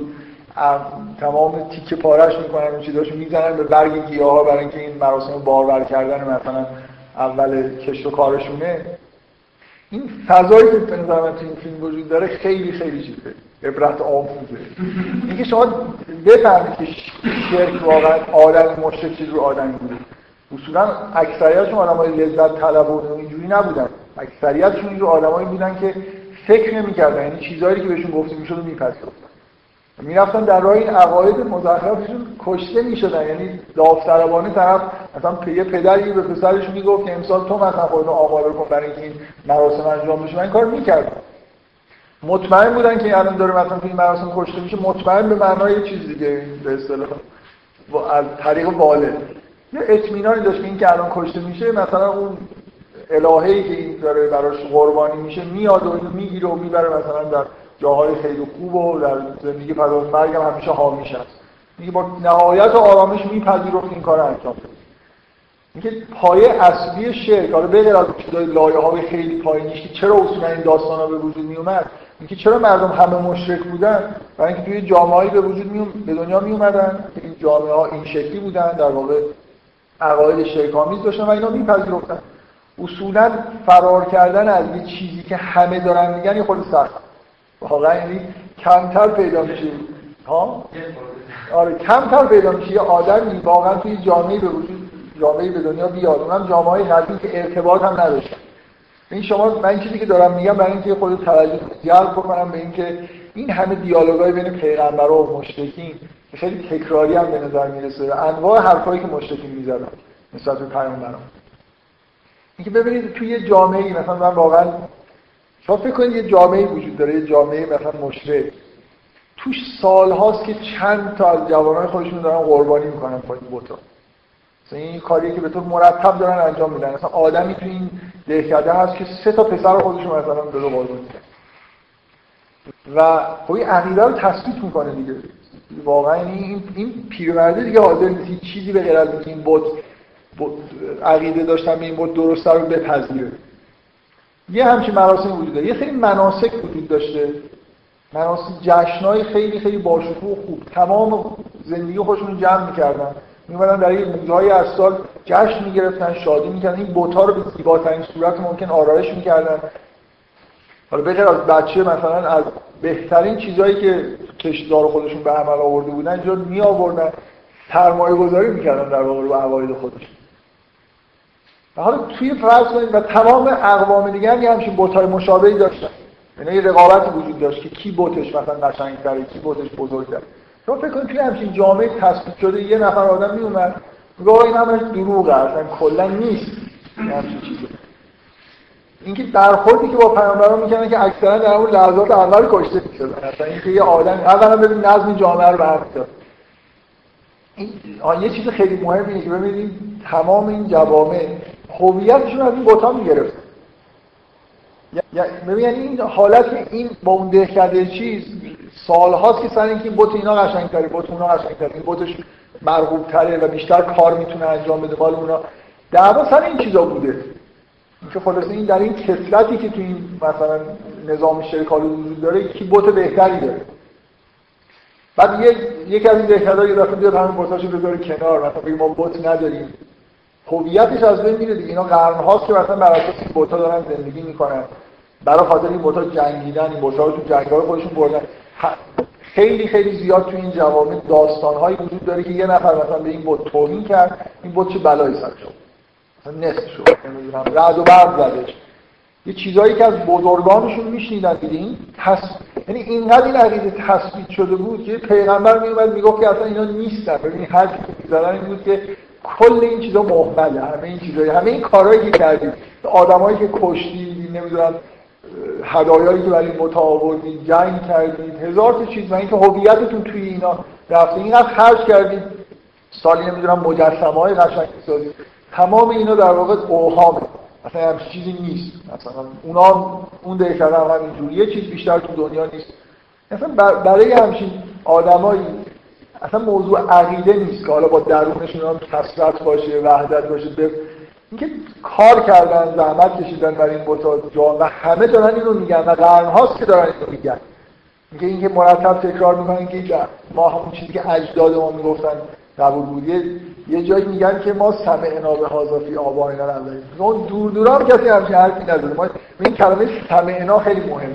Speaker 1: تمام تیکه پارش می‌کنن و چیزاشو می‌زنن به برگ گیاه ها برای اینکه این مراسم بارور کردن مثلا اول کشت و کارشونه. این فضایی که به نظر من این فیلم وجود داره خیلی خیلی چیزه. عبرت آموزه. اینکه شما بفهمید که شرک واقعا آدم مشرک چیز رو آدمی بوده اصولا اکثریتشون آدمای لذت طلب و اینجوری نبودن. اکثریتشون اینجور آدمایی بودن که فکر نمی‌کردن. یعنی چیزهایی که بهشون گفته می‌شد و میپذیرفتن. می‌رفتن در راه این عقاید مزخرفشون کشته می‌شدن. یعنی داوطلبانه طرف مثلا یه پدری به پسرش می‌گفت که امسال تو مثلا خودتو آماده کن برای اینکه این مراسم انجام بشه. من کار می‌کردم. مطمئن بودن که الان داره مثلا تو این مراسم کشته میشه. مطمئن به معنای چیز دیگه به اصطلاح. از طریق والد یه اطمینانی داشت که این که الان کشته میشه. مثلا اون الهه‌ای که این داره براش قربانی میشه میاد و می‌گیره و می‌بره مثلا در جاهای خیلی خوب و در زندگی پس از همیشه حامیش هست میگه با نهایت و آرامش میپذیرفت این کار انجام بده اینکه پایه اصلی شرک حالا بغیر از چیزای لایه های خیلی پایینیش که چرا اصولا این داستان به وجود می اومد اینکه چرا مردم همه مشرک بودن؟ برای اینکه توی جامعه‌ای به وجود می به دنیا می اومدن این جامعه ها این شکلی بودن در واقع عقاید شرک‌آمیز داشتن و اینا میپذیرفتن. اصولا فرار کردن از یه چیزی که همه دارن میگن یه خود سخت. واقعا یعنی کمتر پیدا میشه ها؟ آره کمتر پیدا میشه یه آدمی واقعا توی جامعه به وجود جامعه به دنیا بیاد. اونم جامعه قدیم که ارتباط هم نداشتن. این شما من چیزی که دارم میگم برای اینکه خود توجه جلب بکنم به اینکه این همه دیالوگای بین پیغمبر و مشرکین خیلی تکراری هم به نظر می‌رسه. انواع حرفایی که مشرکین می‌زدن نسبت به پیامبران. اینکه ببینید توی جامعه مثلا من واقعا شما فکر کنید یه جامعه وجود داره یه جامعه مثلا مشرک توش سال هاست که چند تا از جوانای خودشون دارن قربانی می‌کنن پای بوتا. مثلا این کاریه که به طور مرتب دارن انجام میدن. مثلا آدمی تو این دهکده هست که سه تا پسر خودشون مثلا دو قربانی می‌کنن و خب این عقیده رو تثبیت می‌کنه دیگه. واقعا این این پیرمرده دیگه حاضر نیست چیزی به غیر از این بوت عقیده داشتن به این بود درست رو بپذیره. یه همچین مراسم وجود داره. یه خیلی مناسک وجود داشته. مناسک جشنهای خیلی خیلی باشکوه و خوب. تمام زندگی خودشون جمع می‌کردن. میومدن در یه روزهای از سال جشن می‌گرفتن شادی می‌کردن. این بوتا رو به زیباترین صورت ممکن آرایش می‌کردن. حالا بغیر از بچه مثلا از بهترین چیزهایی که کشتار خودشون به عمل آورده بودن اینجا می آوردن سرمایه گذاری می‌کردن در واقع رو عقاید خودشون. و حالا توی فرض کنید و تمام اقوام دیگه هم همچین بوتای مشابهی داشتن. یعنی یه رقابتی وجود داشت که کی بوتش مثلا قشنگ‌تره کی بوتش بزرگتره شما فکر کنید توی همچین جامعه تثبیت شده یه نفر آدم میومد میگه این همش دروغه اصلا کلا نیست. همچین چیزی. اینکه برخوردی که با پیامبران می‌کنن که اکثرا در اون لحظات اول کشته می‌شدن مثلا اینکه یه آدم اولا ببین نظم جامعه رو به این یه چیز خیلی مهمیه که ببینید تمام این جوامع هویتشون از این بوتا می‌گرفت یعنی این حالت این با اون دهکده چیز سالهاست که سر اینکه این بوت اینا قشنگتره بوت اونا قشنگتره این بوتش مرغوب تره و بیشتر کار می‌تونه انجام بده مال اونا دعوا سر این چیزا بوده. که خلاصه این در این کسلتی که تو این مثلا نظام شرکالی وجود داره کی بوت بهتری داره. بعد یک یکی از این دهکده یه دفعه بیاد همین بوتاشو بذاره کنار مثلا ما بوت نداریم. هویتش از بین میره دیگه. اینا قرن هاست که مثلا بر اساس بوتا دارن زندگی می‌کنن. برای خاطر این بوتا جنگیدن این بوتا رو تو جنگ‌های خودشون بردن. خیلی خیلی زیاد تو این جوامع داستان‌هایی وجود داره که یه نفر مثلا به این بوت توهین کرد این بوت چه بلایی سرش نصف شد رعد و برق زدش یه چیزایی که از بزرگانشون میشنیدن دیگه. این تص... یعنی اینقدر این عقیده تثبیت شده بود که پیغمبر میومد می‌گفت که اصلا اینا نیستن. ببین هر می‌زدن این بود که کل این چیزا محمله همه این چیزایی همه این کارهایی که کردید آدمایی که کشتی نمی‌دونم هدایایی که برای آوردید جنگ کردید هزار تا چیز. و اینکه هویتتون توی اینا رفته. اینقدر خرج کردید سالی نمی‌دونم مجسمه های قشنگ سازید تمام اینا در واقع اوهامه اصلا هم چیزی نیست. مثلا اونا اون دهکده هم همینجوری یه چیز بیشتر تو دنیا نیست. اصلا برای همچین آدمایی اصلا موضوع عقیده نیست که حالا با درونشون هم کسرت باشه وحدت باشه. به اینکه کار کردن زحمت کشیدن برای این بوتا جان و همه دارن اینو میگن و قرن هاست که دارن اینو میگن. اینکه اینکه مرتب تکرار می‌کنن که ما همون چیزی که اجداد ما می‌گفتن قبول بود. یه جایی میگن که ما سمعنا به هازافی آباینا نداریم اون دور دور هم کسی همچین حرفی نداره ما این کلمه سمعنا خیلی مهمه.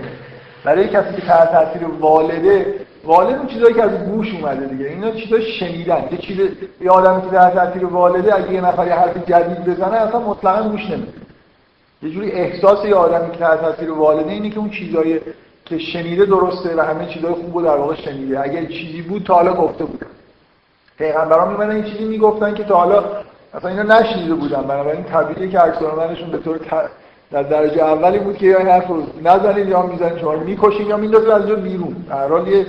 Speaker 1: برای کسی که تحت تاثیر والده والد اون چیزایی که از گوش اومده دیگه. اینا چیزا شنیدن. یه چیز یه آدمی که تحت تاثیر والده اگه یه نفر یه حرف جدید بزنه اصلا مطلقا گوش نمیده. یه جوری احساس یه آدمی که تحت تاثیر والده اینه که اون چیزایی که شنیده درسته و همه چیزای خوبو در واقع شنیده. اگر چیزی بود تا حالا گفته بود پیغمبران میمدن این چیزی می‌گفتن که تا حالا اصلا اینا نشنیده بودن. بنابراین طبیعیه که عکسالعملشون به طور در درجه اولی بود که یا این حرف رو نزنید یا می‌زنید شما رو می‌کشید یا میندازید از اینجا بیرون. در حال یه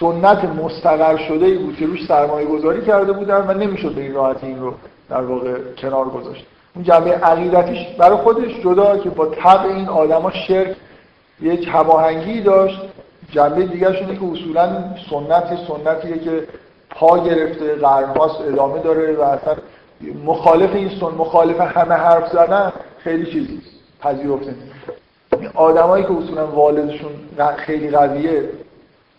Speaker 1: سنت مستقر شده ای بود که روش سرمایه گذاری کرده بودن و نمی‌شد به این راحتی این رو در واقع کنار گذاشت. اون جنبه عقیدتیش برای خودش جدا که با طبع این آدما شرک یه هماهنگی داشت. جنبه دیگرش اینه که اصولا سنت سنتیه که پا گرفته قرنهاست ادامه داره و اصلا مخالف این سن مخالف همه حرف زدن خیلی چیزی پذیرفته. آدمایی که اصولا والدشون خیلی قویه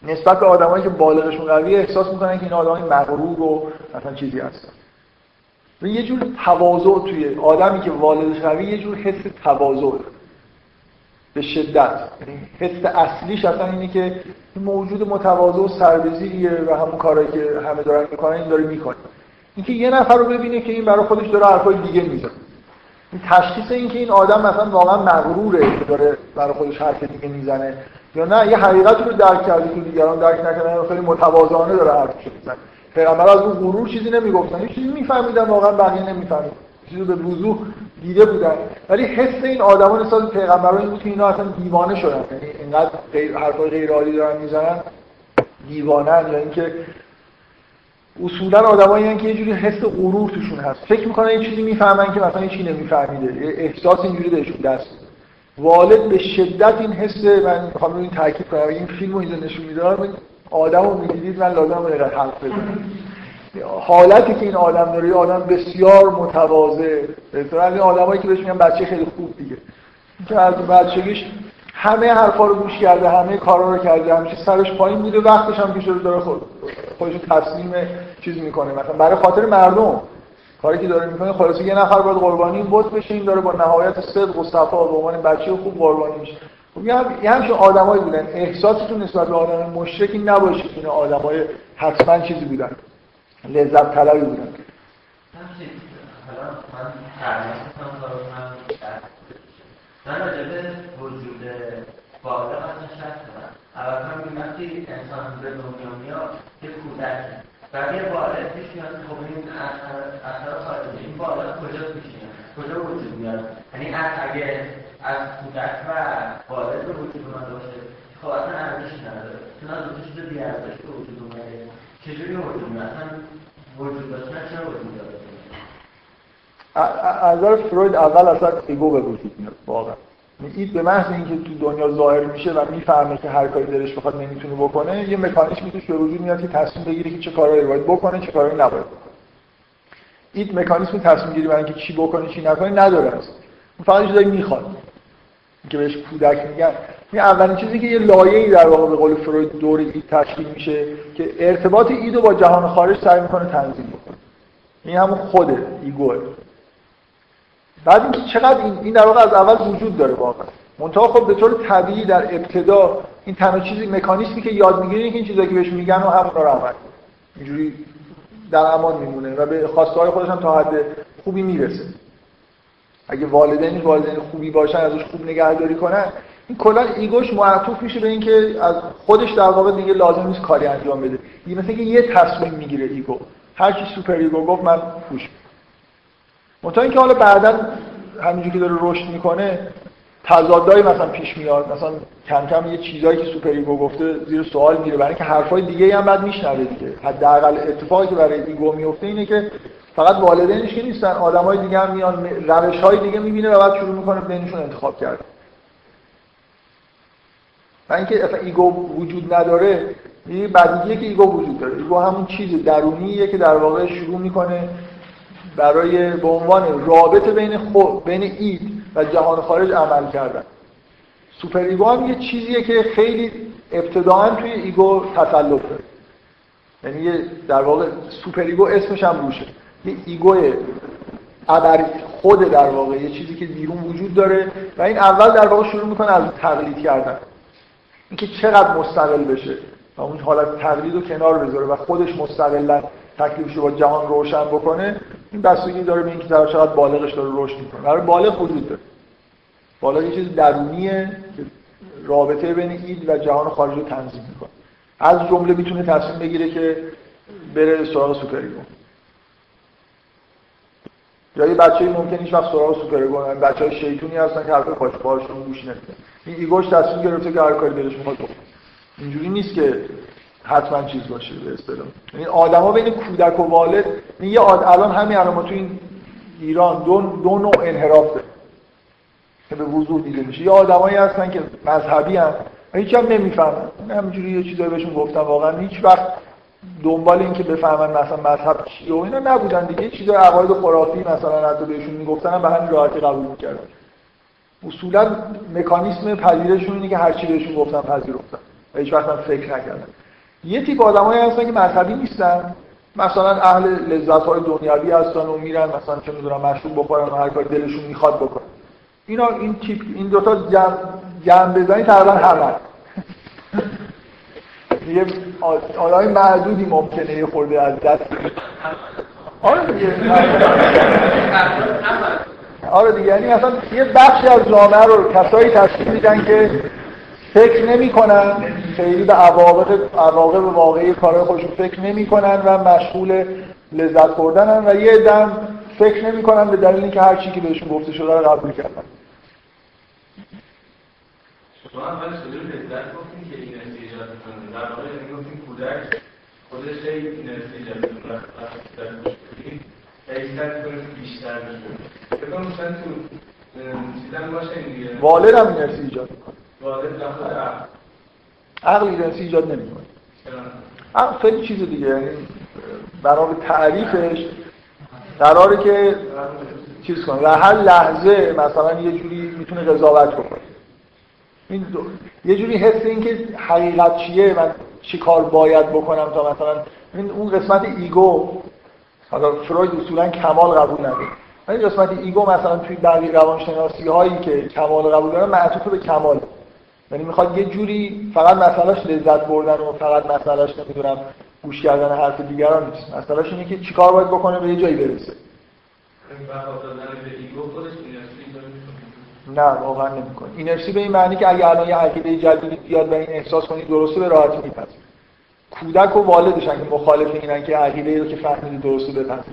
Speaker 1: نسبت به آدمایی که بالغشون قویه احساس می‌کنن که این آدمای مغرور و مثلا چیزی هستن. یه جور تواضع توی آدمی که والدش قویه یه جور حس تواضع. به شدت. یعنی حس اصلیش اصلا اینه که موجود متواضع و سربزیریه و همون کارهایی که همه دارن می‌کنن این داره می‌کنه. اینکه یه نفر رو ببینه که این برای خودش داره حرفای دیگه می‌زنه. این تشخیص این که این آدم مثلا واقعا مغروره که داره برای خودش حرف دیگه می‌زنه. یا نه یه حقیقت رو درک کرده که دیگران درک نکردن خیلی متواضعانه داره حرفش می‌زنه. پیغمبر از اون غرور چیزی نمی‌گفتن یه چیزی میفهمیدن واقعا بقیه نمی‌فهمید چیزی به وضوح دیده بودن. ولی حس این آدما نسبت پیغمبران این بود که اینا اصلا دیوانه شدن. یعنی اینقدر غیر حرفای غیر عالی دارن می‌زنن دیوانه یا اینکه اصولا آدمایی که یه جوری حس غرور توشون هست. فکر می‌کنن یه چیزی می‌فهمن که مثلا هیچی نمیفهمیده. احساس اینجوری بهشون دست والد به شدت این حس من می‌خوام این تاکید کنم این فیلمو اینجا نشون می‌داد آدمو می‌دیدید من لازم اینقدر حرف بزنم. حالتی که این آدم داره یه آدم بسیار متواضع. به این آدمایی که بهش میگن بچه خیلی خوب دیگه. که از بچگیش همه حرفا رو گوش کرده همه کارا رو کرده همیشه سرش پایین بوده وقتش هم پیش داره خود خودش تسلیم چیز می‌کنه. مثلا برای خاطر مردم. کاری که داره می‌کنه خلاصه یه نفر باید قربانی بت بشه این داره با نهایت صدق و صفا به عنوان بچه خوب قربانی میشه. خب یه همچین آدمایی بودن. احساستون نسبت به آدم مشرکی نباشه که آدمای حتما چیزی بودن. لذت طلبی بودن.
Speaker 4: من به وجود بالغ اصلا شک کنم اول من وقتی انسان به دنیا میاد که کودک بعد یه بالغ پیش میاد خب این اثر خارجی این بالغ کجا میاد کجا وجود میاد؟ یعنی اگه از کودک و به وجود اومده باشه خب اصلا ارزش نداره. چون از اون چیز بیارزش به وجود اومده. چجوری وجود میاد؟ اصلا وجود داشتن چرا وجود داره
Speaker 1: از فروید اول اصلا ایگو به وجود میاد واقعا. این به محض اینکه تو دنیا ظاهر میشه و می‌فهمه که هر کاری دلش بخواد نمی‌تونه بکنه یه مکانیزمی توش به وجود میاد که تصمیم بگیره که چه کارهایی باید بکنه چه کارهایی نباید بکنه. این مکانیزم تصمیم گیری برای اینکه چی بکنه چی نکنه نداره است فقط چیزایی می‌خواد. که بهش کودک میگن. این اولین چیزی که یه لایه‌ای در واقع به قول فروید دور اید تشکیل میشه که ارتباط ایدو با جهان خارج سعی می‌کنه تنظیم بکنه. این همون خود ایگوه. بعد اینکه چقدر این این در واقع از اول وجود داره واقعا. منتها خب به طور طبیعی در ابتدا این تنها چیزی مکانیزمی که یاد می‌گیره که این چیزایی که بهش میگن و همون رو عمل اینجوری در امان میمونه و به خواسته های خودش هم تا حد خوبی می‌رسه. اگه والدینش والدین خوبی باشن ازش خوب نگهداری کنن این کلا ایگوش معطوف میشه به اینکه از خودش در واقع دیگه لازم نیست کاری انجام بده. این مثل که یه تصمیم می‌گیره ego. هر چی super ego گفت من گوش میدم تا اینکه حالا بعدا همینجوری که داره رشد می‌کنه تضادای مثلا پیش میاد. مثلا کم کم یه چیزایی که super ego گفته زیر سوال میره. برای اینکه حرفای دیگه هم بعد میشنوه دیگه. حداقل اتفاقی که برای ego میفته اینه که فقط والدینش که نیستن آدمای دیگه هم میان روش های دیگه می‌بینه و بعد شروع می‌کنه بینشون انتخاب کرد و اینکه اصلا ego وجود نداره یه بدیگیه که ego وجود داره. ego همون چیز درونیه که در واقع شروع می‌کنه برای به عنوان رابطه بین خود بین id و جهان خارج عمل کردن. super ego هم یه چیزیه که خیلی ابتداعا توی ego تسلط داره. یعنی یه در واقع super ego اسمش هم روشه یه ego ابر خود در واقع یه چیزی که بیرون وجود داره و این اول در واقع شروع می‌کنه از تقلید کردن. اینکه چقدر مستقل بشه و اون حالت تقلید رو کنار بذاره و خودش مستقلا تکلیفش رو با جهان روشن بکنه این بستگی داره به اینکه در چقدر بالغش داره رشد می‌کنه. برای بالغ وجود داره. بالغ یه چیز درونیه که رابطه بین اید و جهان خارج رو تنظیم می‌کنه. از جمله می‌تونه تصمیم بگیره که بره سراغ سوپر یا یه بچه‌ای ممکن هیچ وقت سراغ super ego بچه‌های شیطونی هستن که حرف پاش پاشون گوش نمیدن. این ego ش تصمیم گرفته که هر کاری دلش می‌خواد بکنه. اینجوری نیست که حتما چیز باشه به اصطلاح. یعنی آدما بین کودک و والد یه آد... الان همین الان ما تو این ایران دو, دو نوع انحراف داره که به وضوح دیده میشه. یه آدمایی هستن که مذهبی هم هیچ هم نمی‌فهمن همینجوری یه چیزایی بهشون گفتم. واقعا هیچ وقت دنبال این که بفهمن مثلا مذهب چیه و اینا نبودن دیگه. چیزای عقاید خرافی مثلا حتی بهشون می‌گفتن به همین راحتی قبول می‌کردن. اصولا مکانیسم پذیرشون اینه که هر چی بهشون گفتن پذیرفتن. و هیچ وقت فکر نکردن یه تیپ آدمایی هستن که مذهبی نیستن. مثلا اهل لذت های دنیوی هستن و میرن مثلا چه می‌دونم مشروب بخورن و هر کاری دلشون می‌خواد بکنن. اینا این تیپ این دوتا جمع, جمع بزنی تقریبا همه. یه آدمای معدودی ممکنه یه خورده از دست آره دیگه. آره دیگه. یعنی اصلا یه بخشی از جامعه رو کسایی تشکیل میدن که فکر نمی‌کنن خیلی به عواقب عواقب واقعی کارهای خودشون فکر نمی‌کنن و مشغول لذت بردنن و یه دم فکر نمی‌کنن به دلیل اینکه هر چی که بهشون گفته شده رو قبول کردن.
Speaker 3: شما اول لذت گفتین که این ایجاد می‌کنه. در واقع می‌گفتین کودک خودش این ایجاد می‌کنه. بیشتر فکر مثلا تو چیزم باشه دیگه
Speaker 1: والد هم این ایجاد می‌کنه.
Speaker 3: عقل.
Speaker 1: جنسی ایجاد نمی‌کنه. خیلی چیز دیگه یعنی برای تعریفش قراره که چیز کنه. و هر لحظه مثلا یه جوری می‌تونه قضاوت بکنه. این دو... یه جوری حس این که حقیقت چیه من چی کار باید بکنم تا مثلا این اون قسمت ego. حالا فروید اصولا کمال قبول نداره. ولی قسمت ego مثلا توی بقیه روانشناسی هایی که کمال قبول دارن معطوف به کمال. یعنی می‌خواد یه جوری فقط مسئلهش لذت بردن و فقط مسئلهش نمی‌دونم گوش کردن حرف دیگران نیست. مسئلهش اینه که چیکار باید بکنه به یه جایی برسه. نه واقعا نمی‌کنه. اینرسی به این معنی که اگه الان یه عقیده جدیدی بیاد و این احساس کنید درسته به راحتی میپذیره. کودک و والدشن که مخالف اینن که عقیده رو که فهمیدی درسته بپذیرن.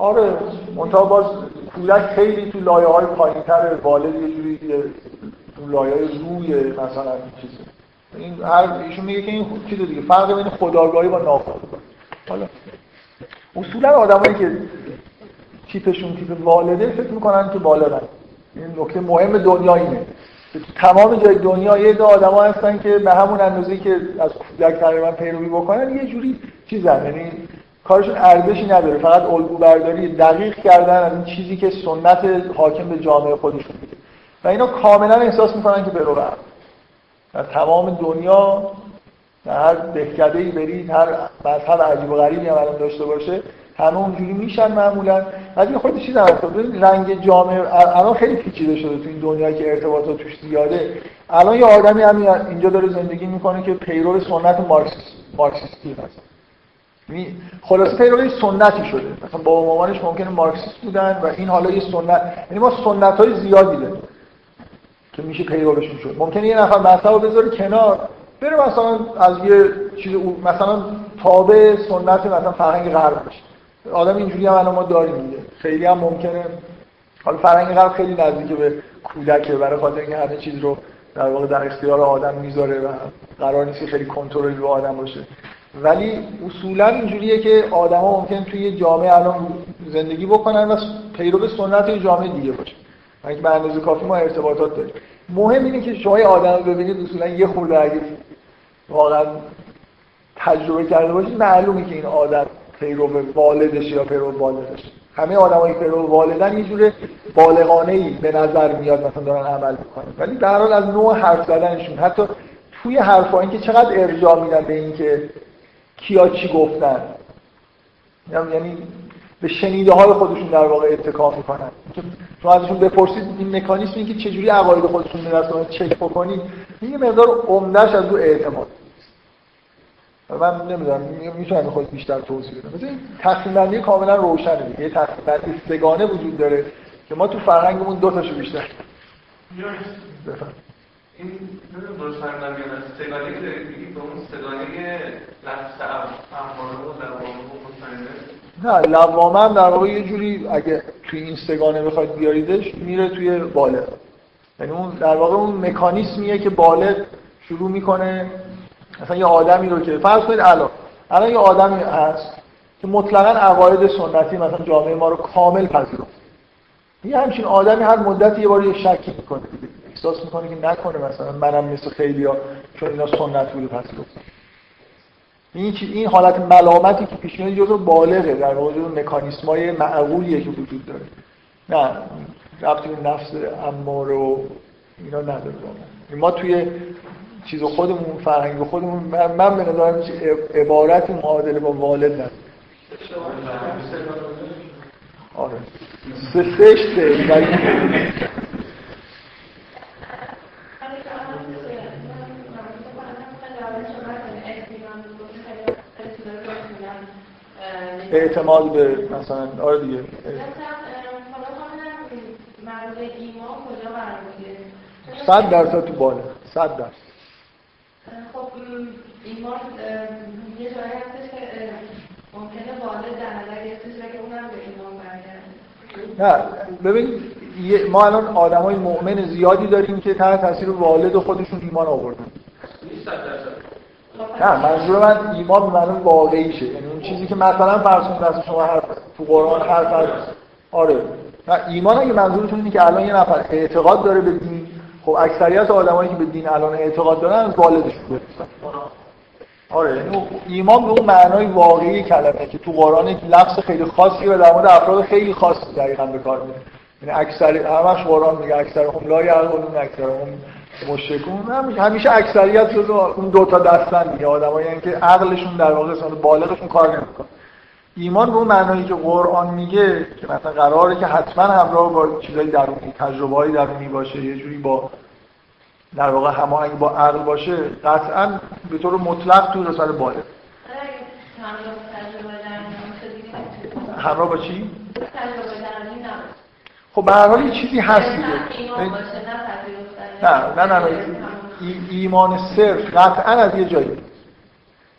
Speaker 1: آره منتها باز کودک خیلی تو لایه های پایین تر والد یه جوری تو لایه روی مثلا چیزه این هر ایشون میگه که این چیز دیگه فرق بین خداگاهی با ناخودآگاهی حالا اصولا آدمایی که تیپشون تیپ والده فکر می‌کنن که بالغن این نکته مهم دنیا اینه. تمام جای دنیا یه دو آدم هستن که به همون اندازه که از کودک تقریبا پیروی بکنن یه جوری چیزن. یعنی کارشون ارزشی نداره. فقط الگو برداری دقیق کردن از این چیزی که سنت حاکم به جامعه خودشون میده. و اینا کاملا احساس می‌کنن که برو در تمام دنیا در هر دهکده ای برید هر مذهب عجیب و غریبی هم الان داشته باشه همه اونجوری میشن معمولا. از این خود چیز هم رنگ جامعه الان خیلی پیچیده شده تو این دنیایی که ارتباطات توش زیاده. الان یه آدمی همین اینجا داره زندگی می‌کنه که پیرو سنت مارکسیستی هست. خلاصه پیرو سنتی شده. مثلا با مامانش ممکنه مارکسیست بودن و این حالا یه سنت. یعنی ما سنت های زیادی داریم که میشه پیروشون شد. ممکنه یه نفر مذهب بذاره کنار. بره مثلا از یه چیز مثلا تابع سنت مثلا فرهنگ غرب بشه آدم اینجوری هم ما داریم دیگه. خیلی هم ممکنه حالا فرهنگ غرب خیلی نزدیک به کودکه. برای خاطر اینکه همه چیز رو در واقع در اختیار آدم می‌ذاره و قرار نیست خیلی کنترلی رو آدم باشه. ولی اصولا اینجوریه که آدما ممکن توی جامعه الان زندگی بکنن و پیرو سنت یه جامعه دیگه باشه. اینکه به اندازه کافی ما ارتباطات داریم. مهم اینه که شما آدم رو ببینید اصولا یه خورده اگه واقعا تجربه کرده باشید معلومه که این آدم پیرو والدش یا پیرو والدش. همه آدمایی که پیرو والدن یه جوره بالغانه به نظر میاد مثلا دارن عمل می‌کنن. ولی در حال از نوع حرف زدنشون حتی توی حرفا اینکه چقدر ارجاع میدن به اینکه کیا چی گفتن. یعنی به شنیده های خودشون در واقع اتکا می‌کنن. شما ازشون بپرسید این مکانیزم این که چجوری عقاید خودشون رو چک بکنید یه مقدار عمدهش از رو اعتماد من نمی‌دونم می‌تونم خود بیشتر توضیح بدم. مثلا این تقسیم بندی کاملا روشنه دیگه. یه تقسیم بندی سگانه وجود داره که ما تو فرهنگمون دو تاشو بیشتر
Speaker 3: بفهم این درست فهمیدم یا سگانه که دارید میگید اون سگانه لفظ اماره و
Speaker 1: نه لوامه هم در واقع یه جوری اگه توی این سگانه بخواید بیاریدش میره توی بالغ. یعنی اون در واقع اون مکانیسمیه که بالغ شروع می‌کنه. مثلا یه آدمی رو که فرض کنید الان الان یه آدمی هست که مطلقا عقاید سنتی مثلا جامعه ما رو کامل پذیرفت. یه همچین آدمی هر مدت یه بار یه شکی می‌کنه. احساس می‌کنه که نکنه مثلا منم مثل خیلی ها چون اینا سنت بوده پذیرفتم این این حالت ملامتی که پیش میاد جزو بالغه در واقع جزو مکانیسمای معقولیه که وجود داره. نه ربطی به نفس امار و اینا نداره ما توی چیز خودمون فرهنگ خودمون من, من به نظرم عبارت معادله با والد نداره. آره. سه سه اعتماد به مثلا آره دیگه. صد درصد تو بالا صد درصد.
Speaker 5: خب ایمان یه جایی هستش که ممکنه والد در نظر گرفتش که اونم به ایمان
Speaker 1: نه ببین ما الان آدم های مؤمن زیادی داریم که تحت تاثیر والد خودشون ایمان آوردن. نه منظور من ایمان به معنی واقعیشه. یعنی اون چیزی که مثلا فرض کنید شما هر تو قرآن هر فرض آره. ایمان اگه منظورتون اینه که الان یه نفر اعتقاد داره به دین خب اکثریت آدمایی که به دین الان اعتقاد دارن از گرفتن آره یعنی ایمان به اون معنای واقعی کلمه که تو قرآن یک لفظ خیلی خاصی و در مورد افراد خیلی خاصی دقیقا به کار میره یعنی اکثر همش قرآن میگه اکثر هم لا یعقلون اکثر هم مشرکون همیشه اکثریت جزو اون دو تا دستن دیگه آدمایی یعنی که عقلشون در واقع بالغشون کار نمی‌کنه. ایمان به اون معنایی که قرآن میگه که مثلا قراره که حتما همراه با چیزای درونی تجربه های درونی باشه یه جوری با در واقع هماهنگ با عقل باشه قطعا به طور مطلق تو رساله باله. همراه با چی؟ خب به هر حال یه چیزی هست دیگه. نه نه نه ایمان صرف قطعا از یه جایی.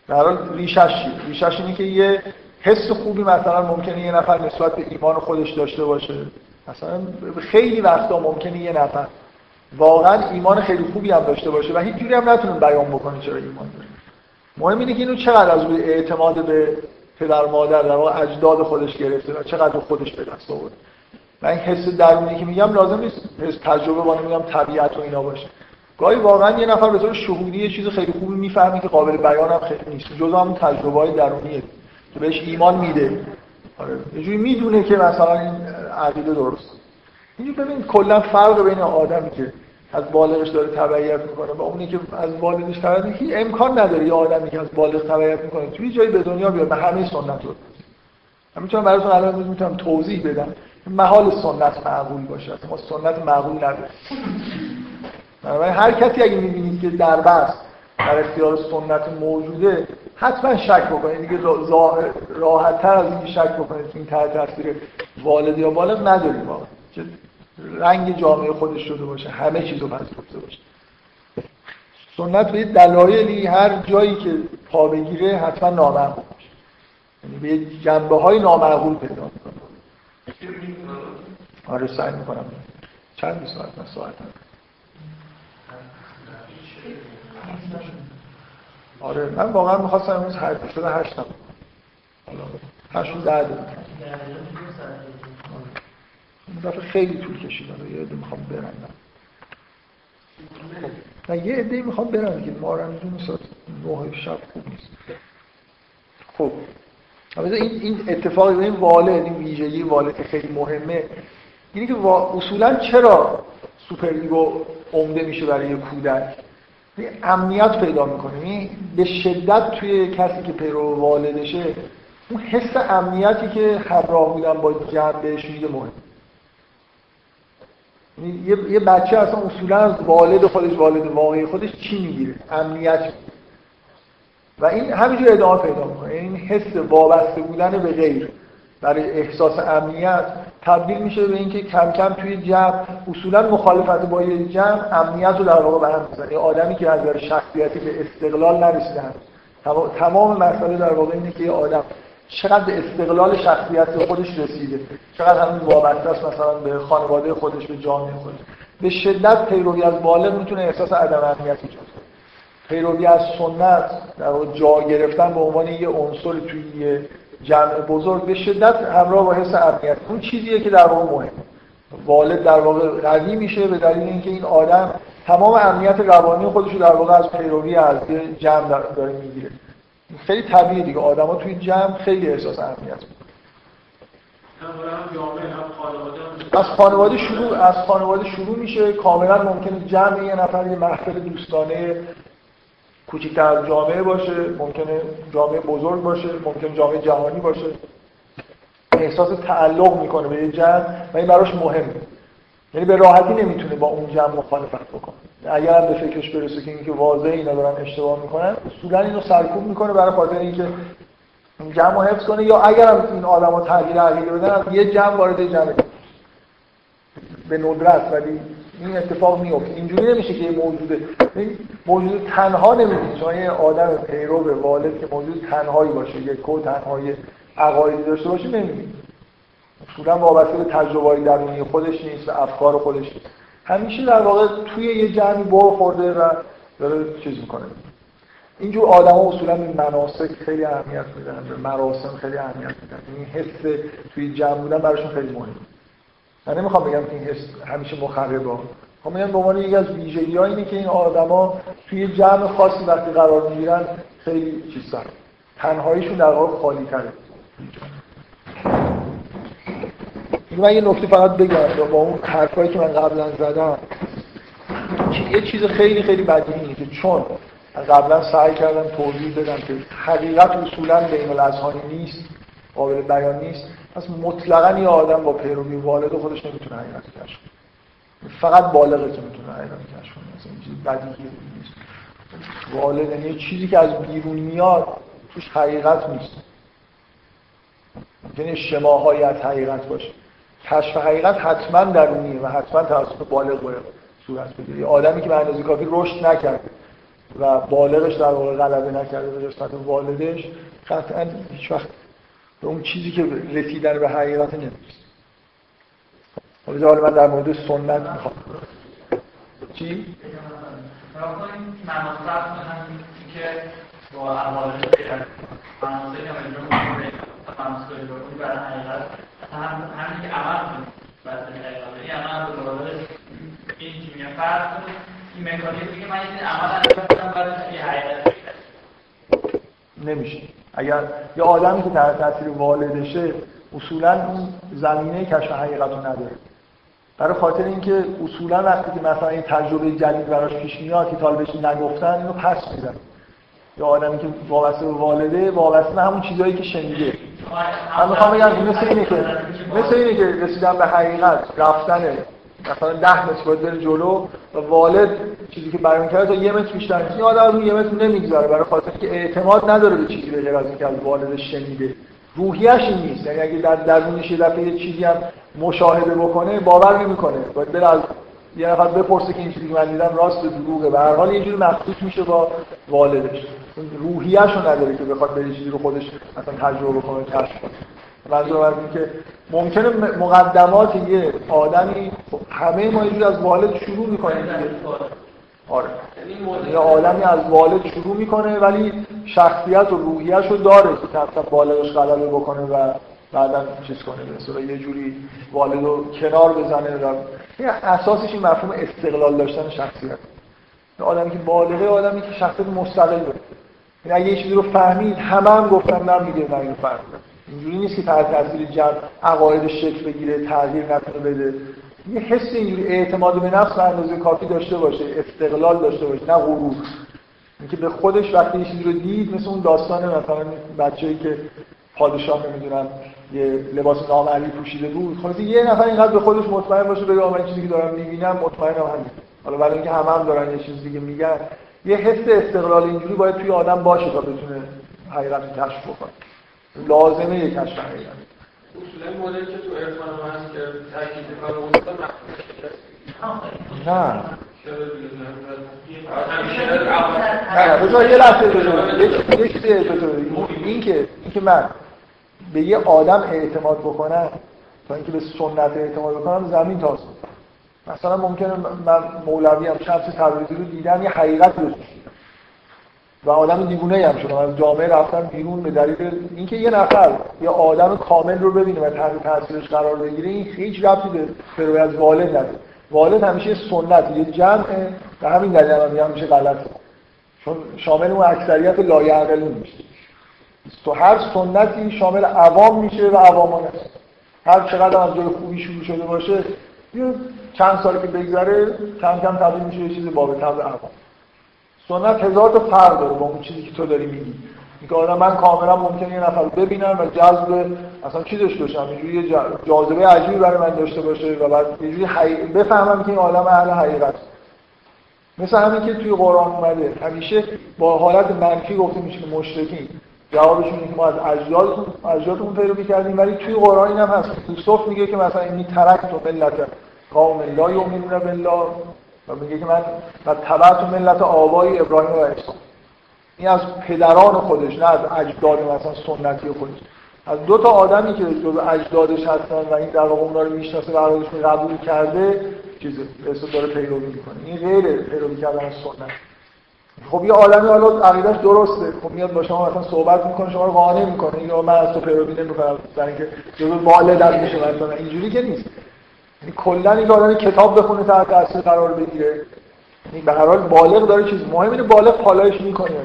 Speaker 1: در حال ریشش ریشش اینه که یه حس خوبی مثلا ممکنه یه نفر نسبت به ایمان خودش داشته باشه. مثلا خیلی وقتا ممکنه یه نفر واقعا ایمان خیلی خوبی هم داشته باشه و هیچ جوری هم نتونه بیان بکنه چرا ایمان داره. مهم اینه که اینو چقدر از روی اعتماد به پدر مادر در واقع اجداد خودش گرفته و چقدر خودش به دست آورده. و این حس درونی که میگم لازم نیست. حس تجربه با میگم طبیعت و اینا باشه. گاهی واقعا یه نفر به طور شهودی یه چیز خیلی خوبی می‌فهمه که قابل بیان هم خیلی نیست. جزء هم تجربه های درونیه که بهش ایمان میده. آره. یه جوری می‌دونه که مثلا این عقیده درست. اینجوری ببین کلا فرق بین آدمی که از بالغش داره تبعیت می‌کنه با اونی که از والدش تبعیت که امکان نداره یه آدمی که از بالغ تبعیت می‌کنه. توی جایی به دنیا بیاد. به همه سنت رو. من می‌تونم براتون الان می‌تونم توضیح بدم. محال سنت معقول باشه. ما سنت معقول نداریم. بنابراین هر کسی اگه می‌بینید که در بس در اختیار سنت موجوده حتما شک بکنید. دیگه راحت تر از این شک بکنید این تحت تاثیر والد یا بالغ نداریم واقعا. رنگ جامعه خودش شده باشه همه چیزو پذیرفته باشه. سنت به دلایلی هر جایی که پا بگیره حتما نامعقول باشه. یعنی به جنبه های نامعقول پیدا می‌کنه. آره سعی می‌کنم. چند ساعت؟ من ساعت آره من واقعا می‌خواستم امروز هشت شده هشتم هشت ده دفعه خیلی طول کشید یه عده می‌خوام برم نه یه عده می‌خوام برم که ما رمزون ساعت نه شب خوب نیست. خب. این این اتفاق این والد این ویژگی والد که خیلی مهمه اینه که اصولا چرا سوپر ایگو عمده میشه برای یه کودک؟ امنیت پیدا می‌کنه. یعنی به شدت توی کسی که پیرو والدشه اون حس امنیتی که همراه بودن با جمع بهش میگه مهم. یه بچه اصلا اصولا از والد خودش والد واقعی خودش چی می‌گیره؟ امنیت و این همینجور ادامه پیدا می‌کنه. این حس وابسته بودن به غیر. برای احساس امنیت تبدیل میشه به اینکه کم کم توی جمع اصولا مخالفت با یه جمع امنیت رو در واقع به هم می‌زنه. آدمی که از شخصیتی به استقلال نرسیده تمام مسئله در واقع اینه که یه آدم چقدر به استقلال شخصیت خودش رسیده. چقدر همین وابسته است مثلا به خانواده خودش به جامعه خودش. به شدت پیروی از بالغ می‌تونه احساس عدم امنیت ایجاد کنه. پیروی از سنت در جا گرفتن به عنوان یه عنصر توی یه جمع بزرگ به شدت همراه با حس امنیت. اون چیزیه که در واقع مهم والد در واقع قوی میشه به دلیل اینکه این آدم تمام امنیت روانی خودش رو در واقع از پیروی از جمع داره می‌گیره. خیلی طبیعیه دیگه. آدما توی جمع خیلی احساس امنیت از خانواده شروع از خانواده شروع میشه. کاملا ممکنه جمع یه نفر یه محفل دوستانه کوچکتر جامعه باشه ممکنه جامعه بزرگ باشه ممکنه جامعه جهانی باشه. احساس تعلق می‌کنه به یه جمع و این براش مهمه یعنی به راحتی نمی‌تونه با اون جمع مخالفت بکنه. اگر به فکرش برسه که اینکه واضح اینا دارن اشتباه می‌کنن اصولا اینو سرکوب می‌کنه برای خاطر اینکه این جمع حفظ کنه یا اگر هم این آدما تغییر عقیده بدن یه جمع وارد جمع به ندرت ولی این اتفاق میفته. اینجوری نمیشه که یه موجود موجود تنها نمیشه. چون یه آدم پیرو به والد که موجود تنهایی باشه یک کو تنهایی عقایدی داشته باشه نمی‌بینی اصولا وابسته به تجربه درونی خودش نیست و افکار خودش نیست. همیشه در واقع توی یه جمعی بار خورده و داره چیز می‌کنه. اینجور آدم ها اصولا این مناسک خیلی اهمیت میدن به مراسم خیلی اهمیت میدن. این حس توی جمع بودن براشون خیلی مهمه. من نمی‌خوام بگم که این حس همیشه مخربه خب میگم به یکی از ویژگی اینه که این آدما توی جمع خاصی وقتی قرار می‌گیرن خیلی چیز دارن تنهاییشون در واقع خالی تره من یه نکته فقط بگم با اون حرفایی که من قبلا زدم. یه چیز خیلی خیلی بدیهی که چون قبلا سعی کردم توضیح بدم که حقیقت اصولا بین الاذهانی نیست قابل بیان نیست. پس مطلقا یه آدم با پیروی والد خودش نمی‌تونه حقیقت کشف فقط بالغه که می‌تونه حقیقت کشف کنه. مثلا چیز بدیهی نیست. والد یعنی چیزی که از بیرون میاد توش حقیقت نیست. ممکنه شماهایی از حقیقت باشه. کشف حقیقت حتما درونیه و حتما توسط بالغ باید صورت بگیره. یه آدمی که به اندازه کافی رشد نکرد و بالغش در واقع غلبه نکرده به نسبت والدش قطعا هیچ وقت به اون چیزی که رسیدن به حقیقت نمی‌رسه. حالا من در مورد سنت می‌خوام. چی؟ که با یعنی نمیشه. اگر یه آدمی که تحت تاثیر والدشه اصولا اون زمینه کشف حقیقت رو نداره. برای خاطر اینکه اصولا وقتی که مثلا این تجربه جدید براش پیش میاد که طالبش نگفتن اینو پس میدن. یا آدمی که وابسته به والده وابسته به همون چیزهایی که شنیده. من می‌خوام بگم مثل اینه که مثل اینه که رسیدن به حقیقت رفتن مثلا ده متر باید بره جلو و والد چیزی که بیان کرده تا یه متر بیشتر این آدم از اون یه متر نمی‌گذاره برای خاطر که اعتماد نداره به چیزی به غیر از اینکه از والدش شنیده. روحیش این نیست. یعنی اگه در درونش یه دفعه یه چیزی هم مشاهده بکنه باور نمی‌کنه. باید بره از یه نفر بپرسه که این چیزی که من دیدم راست دروغه. به هر حال یه جوری مخصوص میشه با والدش. روحیش رو نداره که بخواد به چیزی رو خودش مثلا تجربه بکنه کشف کنه. منظور از این که ممکنه مقدمات یه آدمی همه ما اینجور از والد شروع می‌کنیم آره. یه آدمی از والد شروع می‌کنه ولی شخصیت و روحیش رو داره که مثلا والدش غلبه بکنه و بعدا چیز کنه به یه جوری والد رو کنار بزنه و اساسش این مفهوم استقلال داشتن شخصیت. آدمی که بالغه آدمی که شخصیت مستقل داره این اگه یه چیزی رو فهمید همه هم گفتن نه میگه من اینو اینجوری نیست که تحت تاثیر جمع عقایدش شکل بگیره تغییر نکنه بده. یه حس اینجوری اعتماد به نفس اندازه کافی داشته باشه استقلال داشته باشه نه غرور. اینکه به خودش وقتی یه چیزی رو دید مثل اون داستان مثلا بچه‌ای که پادشاه نمی‌دونم یه لباس نامرئی پوشیده بود. خلاص یه نفر اینقدر به خودش مطمئن باشه بگه من چیزی که دارم می‌بینم مطمئنم همین. حالا برای اینکه همه هم دارن یه چیز دیگه میگن یه حس استقلال اینجوری باید توی آدم باشه تا بتونه حقیقت کشف بکنه. لازمه یک کشف حقیقت
Speaker 3: اصولا مدل که تو عرفان هست که تاکید کار اون
Speaker 1: نه. نه؟ بذار یه لحظه این که این که من به یه آدم اعتماد بکنم تا اینکه به سنت اعتماد بکنم زمین تاست مثلا ممکنه من مولوی هم شمس تبریزی رو دیدم یه حقیقت رو و آدم دیوونه هم شدم از جامعه رفتم بیرون به دلیل اینکه یه نفر یه آدم کامل رو ببینه و تحت تاثیرش قرار بگیره این هیچ ربطی به فروی از والد نداره. والد همیشه سنت یه جمعه و همین دلیل هم میگم میشه غلط چون شامل اون اکثریت لایعقلون میشه. تو هر سنتی شامل عوام میشه و عوامان هست هر چقدر از جای خوبی شروع شده باشه یه چند سالی که بگذره کم کم تبدیل میشه یه چیز طبع عوام. سنت هزار تا فرق داره با اون چیزی که تو داری میگی. آدم من کاملا ممکنه یه نفر ببینم و جذب اصلا چی داشته باشم؟ اینجوری جاذبه عجیبی برای من داشته باشه و بعد یه جوری بفهمم که این آدم اهل حقیقت. مثل همین که توی قرآن اومده. همیشه با حالت منفی گفته میشه که مشرکین. جوابشون اینه که ما از اجدادتون اجدادتون پیروی کردیم ولی توی قرآن این هم هست. یوسف میگه که مثلا اینی ترک تو ملت قوم لا یؤمنون بالله. و میگه که من و تبعت ملت آبای ابراهیم و اسحاق این از پدران خودش نه از اجداد مثلا سنتی خودش. از دو تا آدمی که جزو اجدادش هستن و این در واقع اونا رو می‌شناسه و ارادش قبول کرده چیز به داره پیروی می‌کنه. این غیر پیروی کردن از سنت. خب یه عالمی حالا عقیدش درسته. خب میاد با شما مثلا صحبت می‌کنه شما رو قانع می‌کنه. یا من از تو پیروی نمی‌کنم برای اینکه جزو والدت میشه مثلا. اینجوری که نیست. یعنی کلا این آدم کتاب بخونه تحت تاثیر قرار بگیره. یعنی به هر حال بالغ داره چیز. مهم اینه بالغ پالایش می‌کنه. یا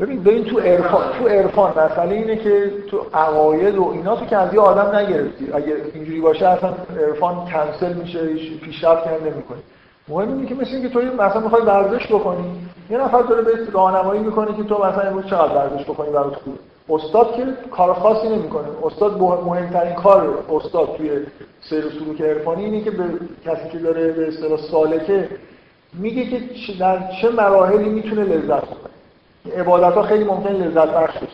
Speaker 1: ببین ببین تو عرفان تو عرفان مسئله اینه که تو عقاید و اینا تو که از یه آدم نگرفتی. اگه اینجوری باشه اصلا عرفان کنسل میشه پیشرفت کنه نمی‌کنه. مهم اینه که مثل اینکه تو مثلا می‌خوای ورزش بکنی یه نفر داره به راهنمایی می‌کنه که تو مثلا امروز چقدر ورزش بکنی برات خوبه. استاد که کار خاصی نمی‌کنه. استاد مهمترین کار استاد توی سیر و سلوک عرفانی اینه که به کسی که داره به اصطلاح سالکه میگه که در چه مراحلی می‌تونه لذت ببره. عبادت ها خیلی ممکن لذت بخش بشه.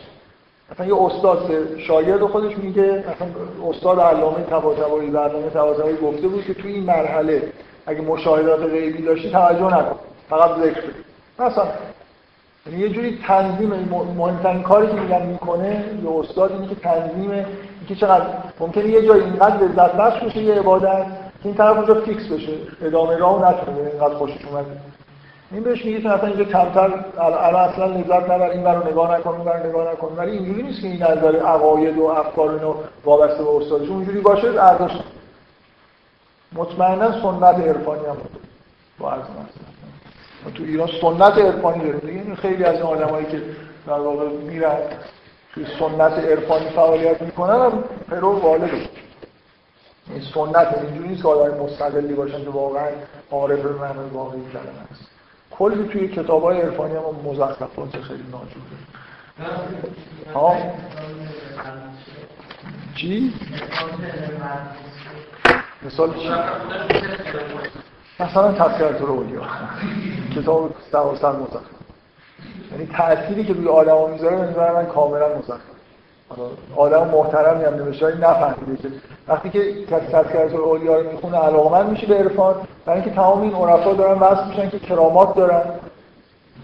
Speaker 1: مثلا یه استاد شاگرد خودش میگه مثلا استاد علامه طباطبایی برنامه طباطبایی گفته بود که توی این مرحله اگه مشاهدات غیبی داشتی توجه نکن. فقط ذکر مثلا یعنی یه جوری تنظیم مهمترین کاری که میگن می‌کنه یه استاد اینه که تنظیم اینکه چقدر ممکنه یه جایی اینقدر لذت بخش بشه یه عبادت که این طرف اونجا فیکس بشه. ادامه راه نتونه اینقدر خوشش اومده. این بهش میگه مثلا اینجا کمتر الان اصلا لذت نبر این برو نگاه نکن اون نگاه نکن. ولی اینجوری نیست که این نظر عقاید و افکار اینو وابسته به استادش. اونجوری باشه ارزش مطمئنا سنت عرفانی هم با از تو ایران سنت عرفانی داریم. دیگه این خیلی از این آدمایی که در واقع میرن توی سنت عرفانی فعالیت می‌کنن هم پیرو والد این سنت اینجوری نیست که آدم مستقلی باشن که واقعا عارف به معنی واقعی کلمه است کلی توی کتاب های عرفانی هم مزخرفات خیلی ناجوره. ها چی؟ مثال؟ مثلا تذکرت رو اولیا کتاب سر مزخرف. یعنی تأثیری که روی آدم می‌ذاره به من کاملا مزخرف. آدم محترمی هم نمیشه نفهمیده که وقتی که کسی تذکرت اولیا رو می‌خونه علاقمند میشه به عرفان. برای اینکه تمام این عرفا دارن وصف میشن که کرامات دارن.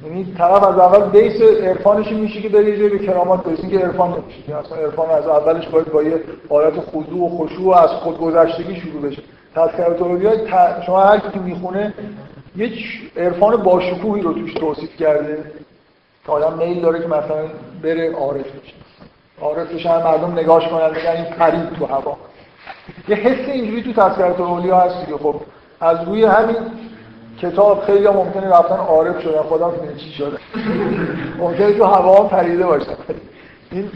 Speaker 1: یعنی طرف از اول بیس عرفانش میشه که بره یه به کرامات برسه که عرفان نمیشه. که اصلا عرفان از اولش باید با یه حالت خضوع و خشوع از خودگذشتگی شروع بشه. تذکرات اولیا شما هر کی می‌خونه یه عرفان باشکوهی رو توش توصیف کرده که آدم میل داره که مثلا بره عارف بشه. عارف بشه مردم نگاش کنن بگن این پرید تو هوا. یه حس اینجوری تو تذکرات اولیا هست که خب از روی همین کتاب خیلی ممکنه رفتن عارف شدن خدا می‌دونه چی شده. ممکنه تو هوا پریده باشن. این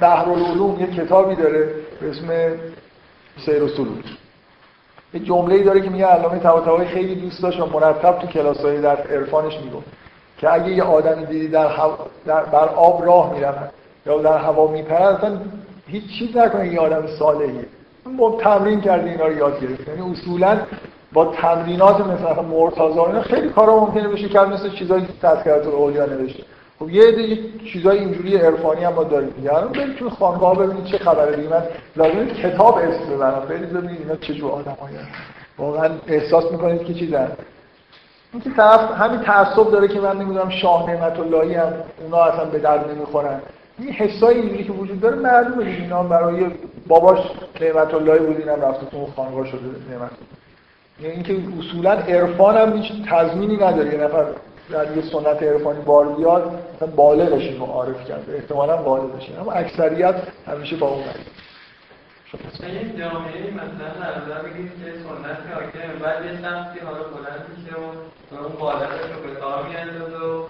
Speaker 1: بحر العلوم یه کتابی داره به اسم سیر و سلوک یه جمله‌ای داره که میگه علامه طباطبایی خیلی دوست داشت و مرتب تو کلاس‌های در عرفانش می‌گفت که اگه یه آدمی دیدی در, در بر آب راه می‌رفت یا در هوا میپرد اصلا هیچ چیز نکنه یه آدم صالحیه. با تمرین کرده اینا رو یاد گرفت یعنی اصولا با تمرینات مثل مرتضی اینا خیلی کارا ممکنه بشه کرد مثل چیزایی که تذکرات اولیا نوشته. خب یه عده چیزای اینجوری عرفانی هم ما داریم. دیگه الان برید تو خانقاه ببینید چه خبره. دیگه من لازم کتاب اسم ببرم. برید ببینید اینا چه جور آدمایی واقعا احساس می‌کنید که چیزن این که طرف همین تعصب داره که من نمی‌دونم شاه نعمت اللهی هم اونا اصلا به درد نمی‌خورن. این حسای اینجوری که وجود داره معلومه دیگه. اینا برای باباش نعمت اللهی بود اینم رفته تو خانقاه شده نعمت یعنی اینکه اصولا عرفان هم هیچ تضمینی نداره. یه نفر در یه سنت عرفانی بار بیاد مثلا بالغش اینو عارف کرده. احتمالا بالغش اما اکثریت همیشه با اون
Speaker 3: مثلا نظر بگید که سنت حاکم بعد یه شخصی حالا بلند میشه و اون بالغش رو به کار میاندازه و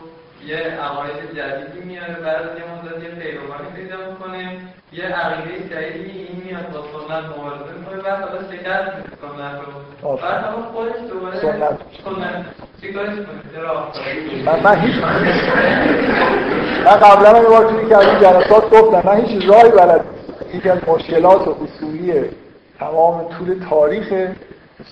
Speaker 3: یه عقاید جدیدی میاره بعد از یه مدت یه پیروانی پیدا می‌کنه. یه عقیده جدیدی این میاد با سنت مبارزه می‌کنه بعد حالا شکست میده سنت رو. بعد همون خودش دوباره
Speaker 1: سنت.
Speaker 3: چیکارش
Speaker 1: من من هیچ من قبلا یه بار توی که از این جلسات گفتم من هیچ راهی بلد یکی از مشکلات و اصولی تمام طول تاریخ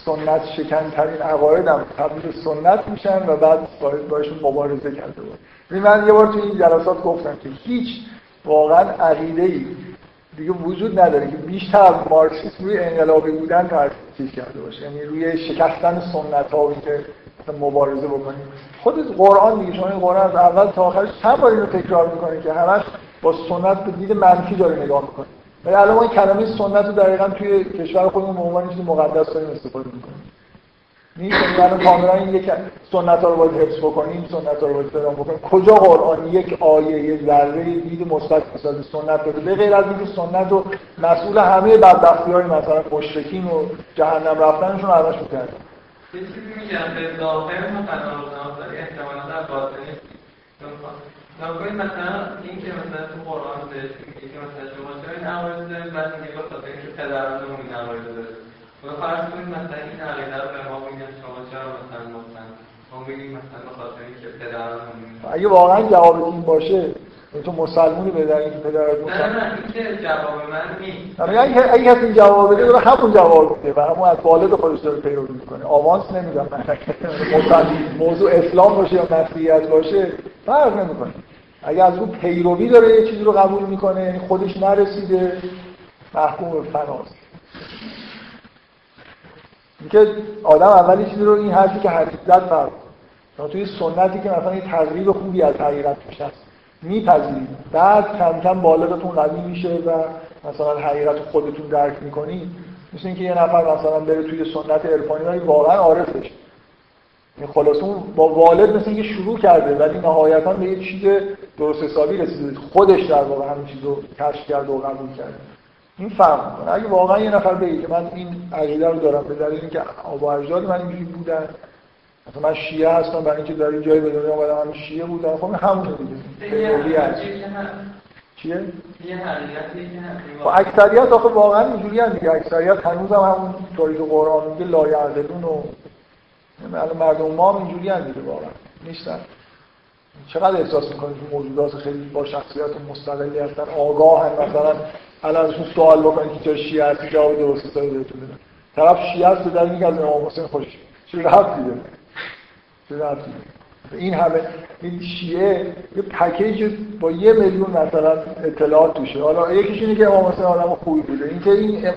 Speaker 1: سنت شکن ترین عقاید هم تبدیل سنت میشن و بعد باید باشون مبارزه کرده بود من یه بار توی این جلسات گفتم که هیچ واقعا عقیده ای دیگه وجود نداره که بیشتر از مارکسیسم روی انقلابی بودن تاثیر کرده باشه. یعنی روی شکستن سنت ها که مبارزه بکنیم. خود قرآن دیگه شما این قرآن از اول تا آخرش چند بار اینو تکرار می‌کنه که همش با سنت به دید منفی داره نگاه می‌کنه. ولی الان ما کلمه سنت رو دقیقا توی کشور خودمون به عنوان چیز مقدس داریم استفاده می‌کنیم. نیست یعنی کاملا این یک سنت ها رو باید حفظ بکنیم سنت ها رو باید احترام بکنیم. کجا قرآن یک آیه یک ذره دید مثبت نسبت سنت داده؟ به غیر از اینکه سنت رو مسئول همه بدبختی های مثلا مشرکین و جهنم رفتنشون ازش کرد
Speaker 3: یه چیزی میگم به ظاهر قرار احتمالا در باطنی. نکنید مثلا این که مثلا تو قرآن بهش میگه که مثلا شما چرا این عوارض دارید بعد میگه به خاطر اینکه پدرانمون این عوارض داره و فرض کنید مثلا این عقیده رو به ما میگن شما چرا مثلا مثلا ما بگیم مثلا به خاطر اینکه پدرانمون
Speaker 1: اگه واقعا جواب این باشه تو مسلمونی به در اینکه پدرت
Speaker 3: نه نه این که جواب من نیست.
Speaker 1: اگه اگه کسی جواب بده داره همون جواب بده و همون از والد خودش داره پیروی می‌کنه. آوانس نمیدم من موضوع اسلام باشه یا مسیحیت باشه فرق نمی‌کنه. اگه از اون پیروی داره یه چیزی رو قبول می‌کنه یعنی خودش نرسیده محکوم به فناست. اینکه آدم اولی چیزی رو این حرفی که حقیقت فرق توی سنتی که مثلا یه تقریب خوبی از حقیقت هست میپذیرید. بعد کم کم بالغتون قوی میشه و مثلا حقیقت خودتون درک می‌کنید مثل اینکه یه نفر مثلا بره توی سنت عرفانی ولی واقعا عارف بشه این خلاص اون با والد مثل اینکه شروع کرده ولی نهایتا به یه چیز درست حسابی رسیده. خودش در واقع همین چیز رو کشف کرده و قبول کرده. این فرق می‌کنه. اگه واقعا یه نفر بگه که من این عقیده رو دارم به دلیل اینکه آبا اجداد من اینجوری بودن مثلا من شیعه هستم برای اینکه در این جایی به دنیا اومدم من شیعه بودم خب همونه دیگه. چیه؟ خب اکثریت آخه واقعا اینجوری هم دیگه. اکثریت هنوز هم همون طوری که قرآن میگه لا یعقلون و الان مردم ما هم اینجوری هم دیگه واقعا. نیستن. چقدر احساس می‌کنید که موجودات خیلی با شخصیت مستقلی هستن؟ آگاه هم مثلا الان ازشون سوال بکنید که چرا شیعه هستی؟ جواب درست حسابی بهتون بدن طرف شیعه هست در میگه از امام حسین خوش. چه ربطی داره؟ این همه این شیعه یه پکیج با یه میلیون مثلا اطلاعات توشه. حالا یکیش اینه که امام حسین آدم خوبی بوده. اینکه این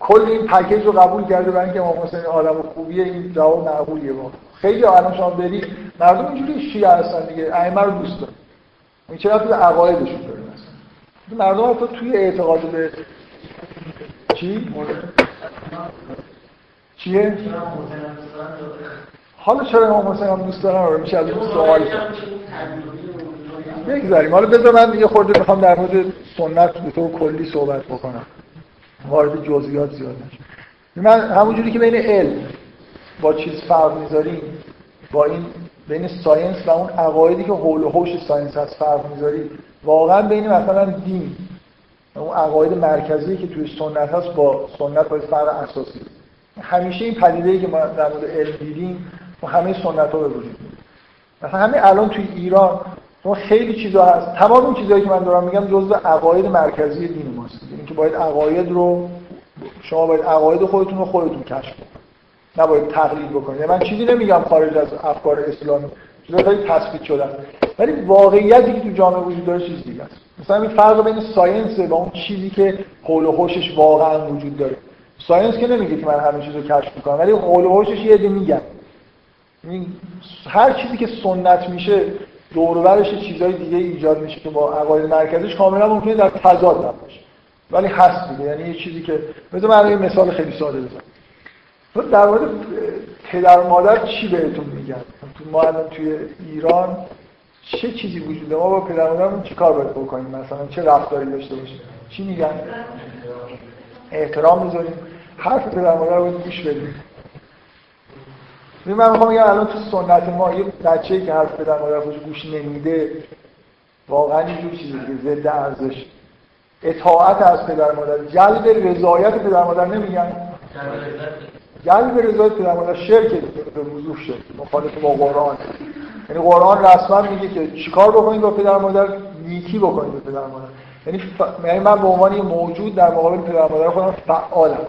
Speaker 1: کل این پکیج رو قبول کرده برای اینکه امام حسین آدم خوبیه این جواب معقولیه با. خیلی الان شما برید مردم اینجوری شیعه هستن دیگه ائمه رو دوست دارن. این چرا تو عقایدشون داره مثلا. مردم حتی توی اعتقاد به چی؟ چیه؟ حالا چرا امام حسین هم دوست دارن رو میشه از اون سوال بگذاریم. حالا بذار من یه خورده می‌خوام در مورد سنت به طور کلی صحبت بکنم. وارد جزئیات زیاد نشم من همونجوری که بین علم با چیز فرق می‌ذاریم با این بین science و اون عقایدی که حول و حوش science هست فرق می‌ذاریم واقعا بین مثلا دین اون عقاید مرکزی که توی سنت هست با سنت باید فرق اساسی. همیشه این پدیده که ما در مورد علم دیدیم همه سنت ها به وجود مثلا همه الان توی ایران شما خیلی چیزا هست. تمام این چیزهایی که من دارم میگم جزء عقاید مرکزی دین ماست. یعنی که باید عقاید رو شما باید عقاید خودتون رو خودتون کشف کنید. نباید تقلید بکنید. من چیزی نمیگم خارج از افکار اسلامی. چیزا خیلی تثبیت شده ولی واقعیتی که تو جامعه وجود داره چیز دیگه است. مثلا این فرق بین science و اون چیزی که حول و حوشش واقعا وجود داره. science که نمیگه که من همه چیز رو کشف می‌کنم ولی حول و حوشش یه عده میگن. هر چیزی که سنت میشه دور چیزای دیگه ایجاد میشه که با عقاید مرکزیش کاملا ممکنه در تضاد باشه ولی هست دیگه. یعنی یه چیزی که بذار من یه مثال خیلی ساده بزنم. در مورد پدر مادر چی بهتون میگن؟ تو ما الان توی ایران چه چیزی وجود ما با پدر مادرمون چیکار باید بکنیم؟ مثلا چه رفتاری داشته باشیم؟ چی میگن؟ احترام می‌ذاریم. حرف پدر مادر رو گوش بدیم. من می‌خوام بگم الان تو سنت ما یه بچه‌ای که حرف پدر مادر گوش نمیده واقعا اینجور چیزی که ضد ارزش. اطاعت از پدر مادر جلب رضایت پدر مادر نمیگن. جلب رضایت پدر مادر شرک به وضوح شرک مخالف با قرآن. یعنی قرآن رسما میگه که چیکار بکنید با پدر مادر؟ نیکی بکنید با پدر مادر. یعنی, ف... یعنی من به عنوان موجود در مقابل پدر مادر خودم فعالم.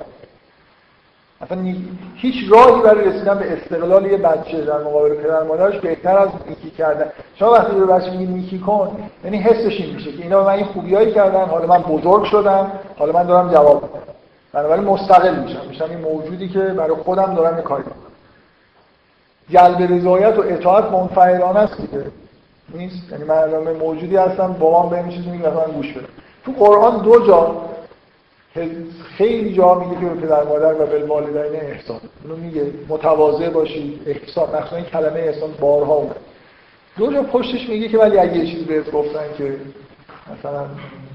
Speaker 1: اصلا هیچ راهی برای رسیدن به استقلال یه بچه در مقابل پدر مادرش بهتر از نیکی کردن. شما وقتی به بچه میگی نیکی کن یعنی حسش این میشه که اینا به من این خوبیایی کردن حالا من بزرگ شدم حالا من دارم جواب میدم. بنابراین مستقل میشم. میشم این موجودی که برای خودم دارم یه کاری می‌کنم. جلب رضایت و اطاعت منفعلانه است دیگه. نیست؟ یعنی من موجودی هستم با من به این چیزی میگه گوش بده تو قرآن دو جا خیلی جا میگه که به پدر مادر و والدین احسان. اونو میگه متواضع باشید احسان. مثلا این کلمه احسان بارها اومد. دو جا پشتش میگه که ولی اگه یه چیزی بهت گفتن که مثلا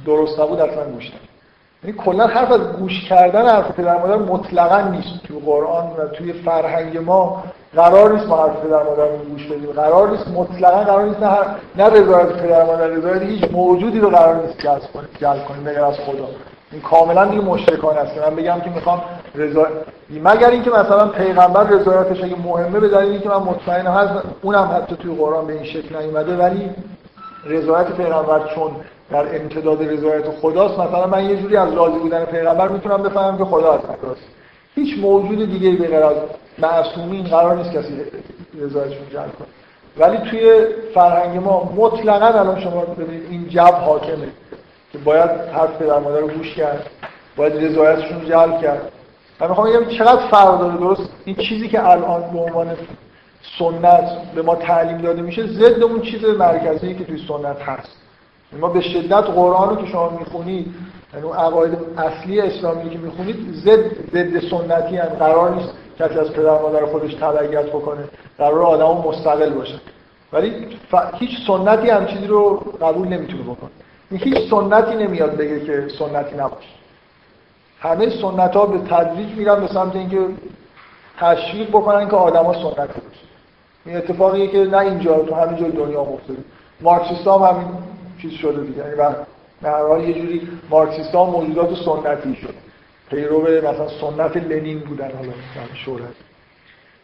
Speaker 1: درست نبود اصلا گوش یعنی کلا حرف از گوش کردن حرف پدر مادر مطلقا نیست. تو قرآن و توی فرهنگ ما قرار نیست ما حرف پدر مادر رو گوش بدیم. قرار نیست مطلقا قرار نیست نه, نه رضایت پدر مادر رضایت هیچ موجودی رو قرار نیست جذب کنیم جلب کنیم بغیر از خدا. این کاملا دیگه مشرکانه است من بگم که می‌خوام رضا مگر اینکه مثلا پیغمبر رضایتش اگه مهمه به دلیل اینکه من مطمئنم هست اونم حتی توی قرآن به این شکل نیومده ولی رضایت پیغمبر چون در امتداد رضایت خداست مثلا من یه جوری از راضی بودن پیغمبر می‌تونم بفهمم که خدا از راست هیچ موجود دیگه به غیر از معصومین قرار نیست کسی رضایتشون جلب کنه. ولی توی فرهنگ ما مطلقا الان شما ببینید این جو حاکمه. که باید حرف پدر مادر رو گوش کرد باید رضایتشون جلب کرد. من می‌خوام بگم چقدر فرق داره درست؟ این چیزی که الان به عنوان سنت به ما تعلیم داده میشه ضد اون چیز مرکزی که توی سنت هست. ما به شدت قرآن رو که شما می‌خونید یعنی اون عقاید اصلی اسلامی که می‌خونید ضد ضد سنتی هم قرار نیست کسی از پدر مادر خودش تبعیت بکنه. قرار آدم مستقل باشه. ولی هیچ سنتی هم چیزی رو قبول نمی‌تونه بکنه. هیچ سنتی نمیاد بگه که سنتی نباشه. همه سنت ها به تدریج میرن به سمت اینکه تشویق بکنن که آدما سنتی باشه این اتفاقیه که نه اینجا تو همه جای دنیا افتاده. مارکسیست هم همین چیز شده دیگه. یعنی به هر حال یه جوری مارکسیست ها موجودات سنتی شد پیرو مثلا سنت لنین بودن حالا شهرت.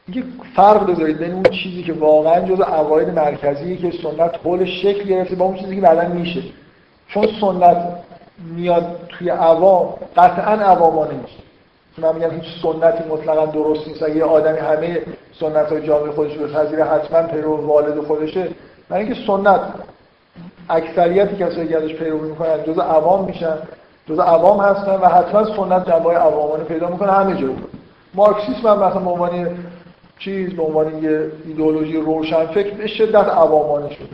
Speaker 1: اینکه فرق بذارید بین اون چیزی که واقعا جز عقاید مرکزی که سنت حول شکل گرفته با اون چیزی که بعدا میشه. چون سنت میاد توی عوام قطعا عوامانه میشه من میگم هیچ سنتی مطلقا درست نیست. اگه یه آدمی همه سنت های جامعه خودش رو پذیره حتما پیرو والد خودشه. من اینکه سنت اکثریت کسایی که ازش پیروی می‌کنن جز عوام میشن جز عوام هستن و حتما سنت جنبه عوامانه پیدا می‌کنه همه جا. مارکسیسم هم مثلا به عنوان چیز به عنوان یه ایدئولوژی روشن فکر به شدت عوامانه شد.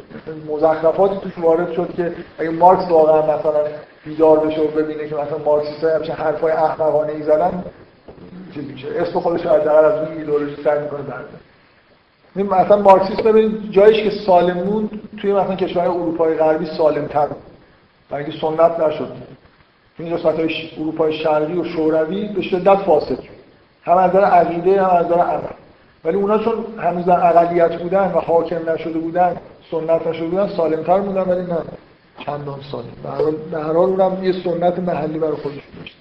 Speaker 1: مزخرفاتی توش وارد شد که اگه مارکس واقعا مثلا بیدار بشه و ببینه که مثلا مارکسیست های همچین حرفای احمقانه ای زدن چیز میشه. اسم خودش رو از اون ایدئولوژی سر می‌کنه برده مثلا مارکسیست ببینید جایش که سالم موند توی مثلا کشورهای اروپای غربی سالم تر برای اینکه سنت نشد. این قسمت اروپای شرقی و شوروی به شدت فاسد شد. هم از نظر عقیده هم از نظر عمل. ولی اونا چون هنوز اقلیت بودن و حاکم نشده بودن سنت نشده بودن سالمتر بودن ولی نه. چندان سالم. به هر حال اونم یه سنت محلی برای خودش داشت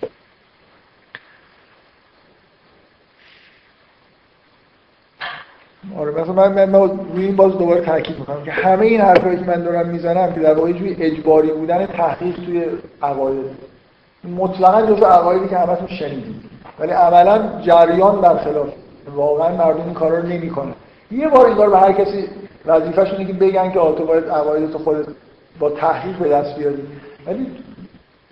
Speaker 1: آره مثلا من, من روی این باز دوباره تاکید می‌کنم که همه این حرفایی که من دارم می‌زنم که در واقع اجباری بودن تحقیق توی عقاید. مطلقا جزء عقایدی که همتون شنیدید. ولی عملا جریان برخلاف. واقعا مردم این کارا رو نمی‌کنن. یه بار این به هر کسی وظیفه‌شونه که بگن که تو باید عقاید تو خودت با تحقیق به دست بیاری. ولی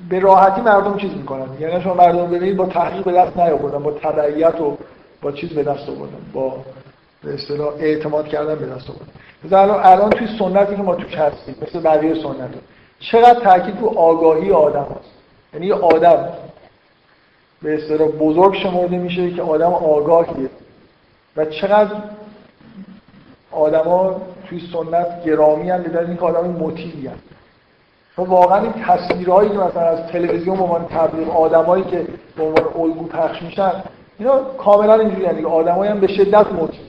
Speaker 1: به راحتی مردم چیز می‌کنن. یعنی شما مردم ببینید با تحقیق به دست نیاوردن با تبعیت و با چیز به دست آوردن با به اصطلاح اعتماد کردن به دست آوردن. الان الان توی سنتی که ما توش هستیم مثل بقیه سنت چقدر تاکید رو آگاهی آدم هست. یعنی آدم به اصطلاح بزرگ شمرده میشه که آدم آگاهیه. و چقدر آدما توی سنت گرامی هم به اینکه آدم مطیعی هست و واقعا این تصویرهایی که مثلا از تلویزیون به عنوان تبلیغ آدمایی که به عنوان الگو پخش میشن اینا کاملا اینجوری دیگه آدمایی هم به شدت مطیع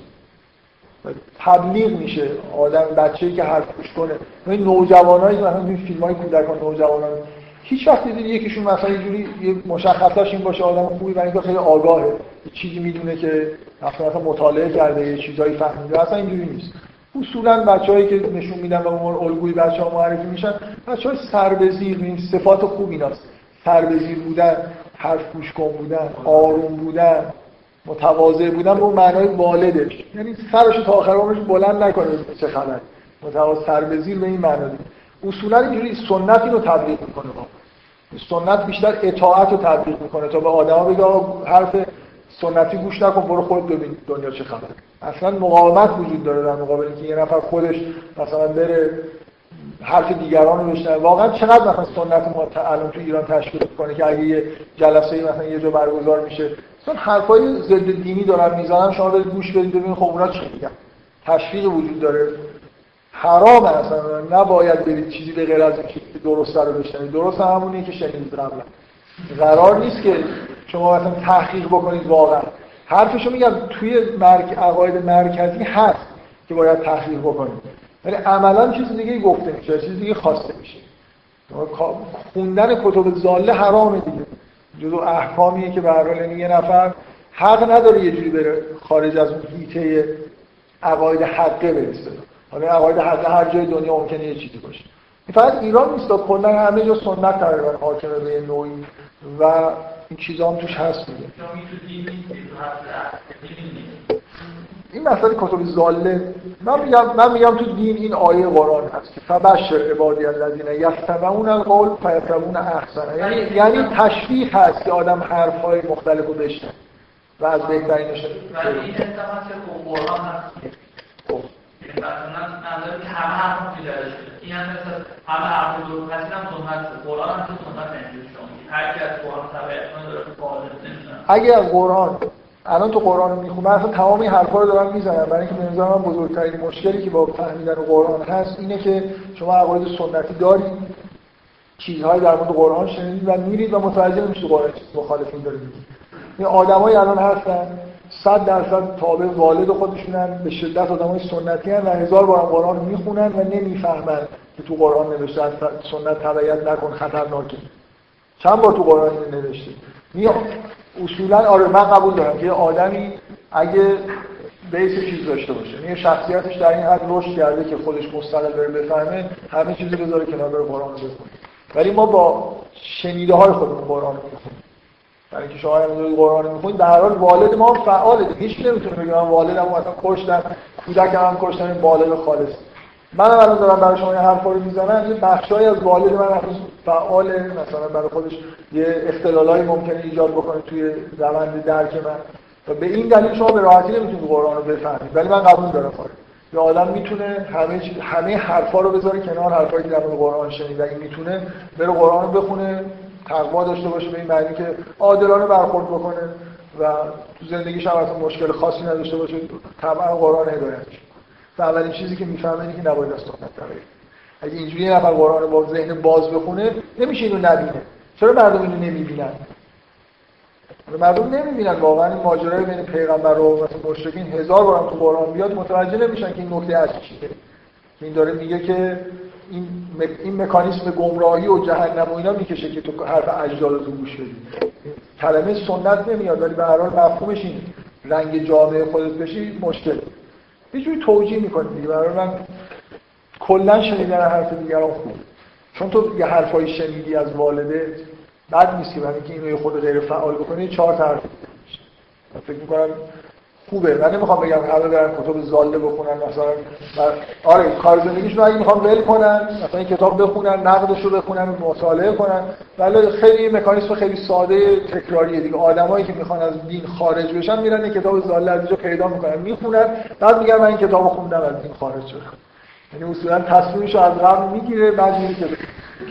Speaker 1: تبلیغ میشه آدم بچه‌ای که حرف گوش کنه. این نوجوانایی مثلا این فیلم‌های کودکان نوجوانان هیچ وقت دیدید یکیشون مثلا اینجوری یه مشخصاش این باشه آدم خوبی و اینکه خیلی آگاهه. یه چیزی می‌دونه که مثلا مطالعه کرده یه چیزایی فهمیده. اصلا اینجوری نیست. اصولا بچه‌هایی که نشون میدن به عنوان الگوی بچه‌ها معرفی میشن بچه‌های سربزیر این صفات خوب ایناست. سربزیر بودن حرف گوش کن بودن آروم بودن متواضع بودن به معنای والدش. یعنی سرش تا آخر عمرش بلند نکنه چه خبر. متواضع سربزیر به این معنی اصولا اینجوری سنتی رو تبلیغ می‌کنه با سنت بیشتر اطاعت رو تبلیغ می‌کنه. تا به آدما بگه حرف سنتی گوش نکن برو خود ببین دنیا چه خبره. اصلا مقاومت وجود داره در مقابل اینکه یه نفر خودش مثلا بره حرف دیگران رو بشنوه. واقعا چقدر مثلا سنت ما الان تو ایران تشکیل کنه که اگه یه جلسه مثلا یه جا برگزار میشه. چون حرفای ضد دینی دارن می‌زنن شما برید گوش بدید ببینید خب اونا چی میگن. تشویق وجود داره. حرام اصلا. نباید برید چیزی به غیر از اینکه درست رو بشنوید درست همونیه که شنیدید قبلا. قرار نیست که شما مثلا تحقیق بکنید واقعا. حرفشو میگم توی مرک... عقاید مرکزی هست که باید تحقیق بکنید. ولی عملا چیز دیگه گفته میشه چیز دیگه خواسته میشه. خوندن کتب زاله حرامه دیگه. جزو احکامیه که به هر یه نفر حق نداره یه جوری بره خارج از اون هیته عقاید حقه برسه. حالا عقاید حق هر جای دنیا ممکنه یه چیزی باشه. فقط ایران نیست کلا همه جا سنت تقریبا حاکمه به نوعی. و این چیزا هم توش هست میگه این مسئله کتب زاله. من میگم من میگم تو دین این آیه قرآن هست. که فبشر عبادی الذین یستمعون القول فیتبعون احسنه یعنی یعنی تشبیه هست که آدم حرفهای مختلفو بشنوه. و از بهترینش
Speaker 2: ولی این قرآن هست. خب. نظر قرآن هم هر کی از قرآن تبعیت کنه داره
Speaker 1: اگه از قرآن الان تو قرآن می‌خونم اصلا تمام این حرفا رو دارم می‌زنم. برای اینکه به من بزرگترین مشکلی که با فهمیدن قرآن هست اینه که شما عقاید سنتی دارید چیزهایی در مورد قرآن شنیدید و میرید و متوجه نمیشید قرآن چیز مخالفین داره میگید این آدمایی الان هستن صد درصد تابع والد خودشونن به شدت آدمای سنتی هن و هزار بار قرآن می‌خونن و نمی‌فهمن که تو قرآن نوشته از سنت تبعیت نکن خطرناکه. چند بار تو قرآن نوشته؟ می اصولا آره من قبول دارم که آدمی اگه بیس چیز داشته باشه یعنی شخصیتش در این حد رشد کرده که خودش مستقل بره بفهمه همه چیزو بذاره کنار بره قرآن بخونه. ولی ما با شنیده های خودمون قرآن رو می‌خونیم. برای اینکه شما هم قرآن می‌خونید در حال والد ما فعاله. هیچ نمی‌تونه بگه من والدم مثلا کشتم کودکم هم کشتم این بالغ خالص. من هم الان دارم برای شما این حرفا رو می‌زنم یه بخشایی از والد من هنوز فعاله. مثلا برای خودش یه اختلالایی ممکنه ایجاد بکنه توی روند درک من. و به این دلیل شما به راحتی نمی‌تونید قرآن رو بفهمید ولی من قبول دارم کار یه آدم می‌تونه همه چیز همه حرفا رو بذاره کنار حرفایی که در قرآن شنید اگه می‌تونه بره قرآن رو بخونه. تقوا داشته باشه به این معنی که عادلانه برخورد بکنه و تو زندگیش هم اصلا مشکل خاصی نداشته باشه طبعا قرآن هدایتش و اولین چیزی که می‌فهمه اینه که نباید از سنت اگه اینجوری یه نفر قرآن با ذهن باز بخونه نمیشه اینو نبینه. چرا مردم اینو نمی‌بینن؟ مردم نمی‌بینن. واقعا این ماجرای بین پیغمبر و مثلا مشرکین هزار بار تو قرآن بیاد متوجه نمیشن که این نکته اصلی چیه. این داره میگه که این این مکانیسم گمراهی و جهنم و اینا می‌کشه که تو حرف اجداد تو گوش بدی. کلمه سنت نمیاد ولی به هر حال مفهومش این رنگ جامعه خودت بشی مشکل. یه جوری توجیه می‌کنی دیگه. برای من کلا شنیدن حرف دیگران خوب. چون تو یه حرفایی شنیدی از والده بعد نیست که برای اینکه اینو خود غیر فعال بکنی چهار طرف فکر می‌کنم خوبه. من نمی‌خوام بگم همه برن کتاب زاله بخونن مثلا آره کار زندگیشون اگه می‌خوام ول کنن مثلا این کتاب بخونن نقدش رو بخونن مطالعه کنن ولی خیلی مکانیسم خیلی ساده تکراریه دیگه. آدمایی که می‌خوان از دین خارج بشن میرن این کتاب زاله از اینجا پیدا می‌کنن می‌خونن بعد میگن من این کتابو خوندم از دین خارج شدم. یعنی اصولا تصمیمش از قبل می‌گیره بعد میگه که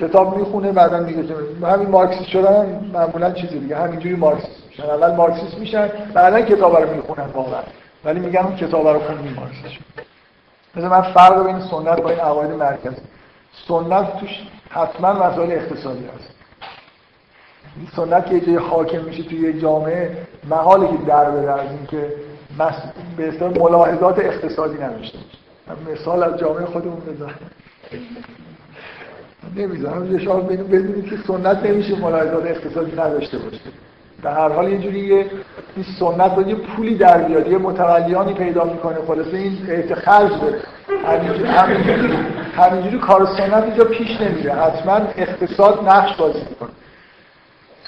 Speaker 1: کتاب می‌خونه بعدا میگه همین مارکسیست شدن معمولا چیزی دیگه. همینجوری مارکسیست. میشن اول مارکسیست میشن بعدا کتاب رو می‌خونن واقعا. ولی میگن اون کتاب رو خوندی مارکسیست. مثلا من فرق بین سنت با این عقاید مرکزی. سنت توش حتما مسائل اقتصادی هست. سنت که جای حاکم میشه توی یه جامعه محاله که در بره از اینکه به اصطلاح ملاحظات اقتصادی باشه. مثال از جامعه خودمون بزنم. نمی‌ذارم. یه شما بدونید که سنت نمیشه ملاحظات اقتصادی نداشته باشه. در هر حال یه جوری یه سنت با یه پولی در بیاد. یه متولیانی پیدا می‌کنه. خلاصه این اعت خرج بره همینجوری کار سنت اینجا پیش نمیره. حتما اقتصاد نقش بازی می‌کنه.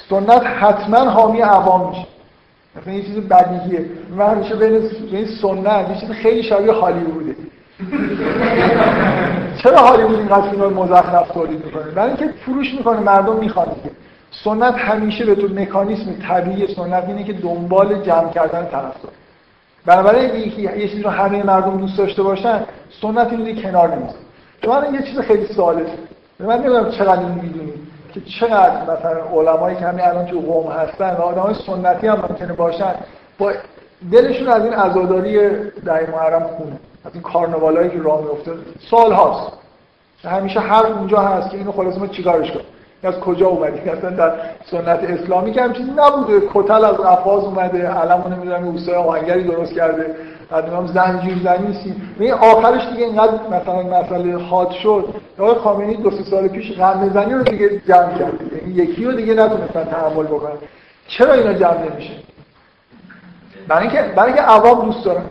Speaker 1: سنت حتما حامی عوام میشه. مثلا یه چیز بدیهیه. من همیشه بین سنت یه چیز خیلی شبیه هالیووده. چرا هالیوود اینقدر فیلم مزخرف تولید می‌کنه؟ برای اینکه فروش می‌کنه مردم می‌خوان دیگه. سنت همیشه به تو مکانیسم طبیعی سنت اینه که دنبال جمع کردن طرفدار. بنابراین یه چیزی رو همه مردم دوست داشته باشن سنت اینو کنار نمی‌ذاره. چون یه چیز خیلی ساده من نمی‌دونم چقدر این می‌دونی که چقدر مثلا علمایی که همین الان تو قوم هستن و آدمای سنتی هم ممکنه باشن با دلشون از این عزاداری در محرم خونه از این کارناوالایی که راه میفته سال هاست. همیشه هر اونجا هست که اینو خلاص ما چیکارش کنیم؟ از کجا اومدی؟ اصلا در سنت اسلامی که چیزی نبوده. کتل از قفاز اومده. علمو نمی‌دونم اوسای آهنگری درست کرده. بعد هم زنجیر زنی این آخرش دیگه اینقدر مثلا مسئله حاد شد. آقای خامنه‌ای دو سه سال پیش غم زنی رو دیگه جمع کرد. یعنی یکی رو دیگه نتونستن تحمل بکنن. چرا اینا جمع نمیشه؟ برای اینکه برای اینکه عوام دوست دارن.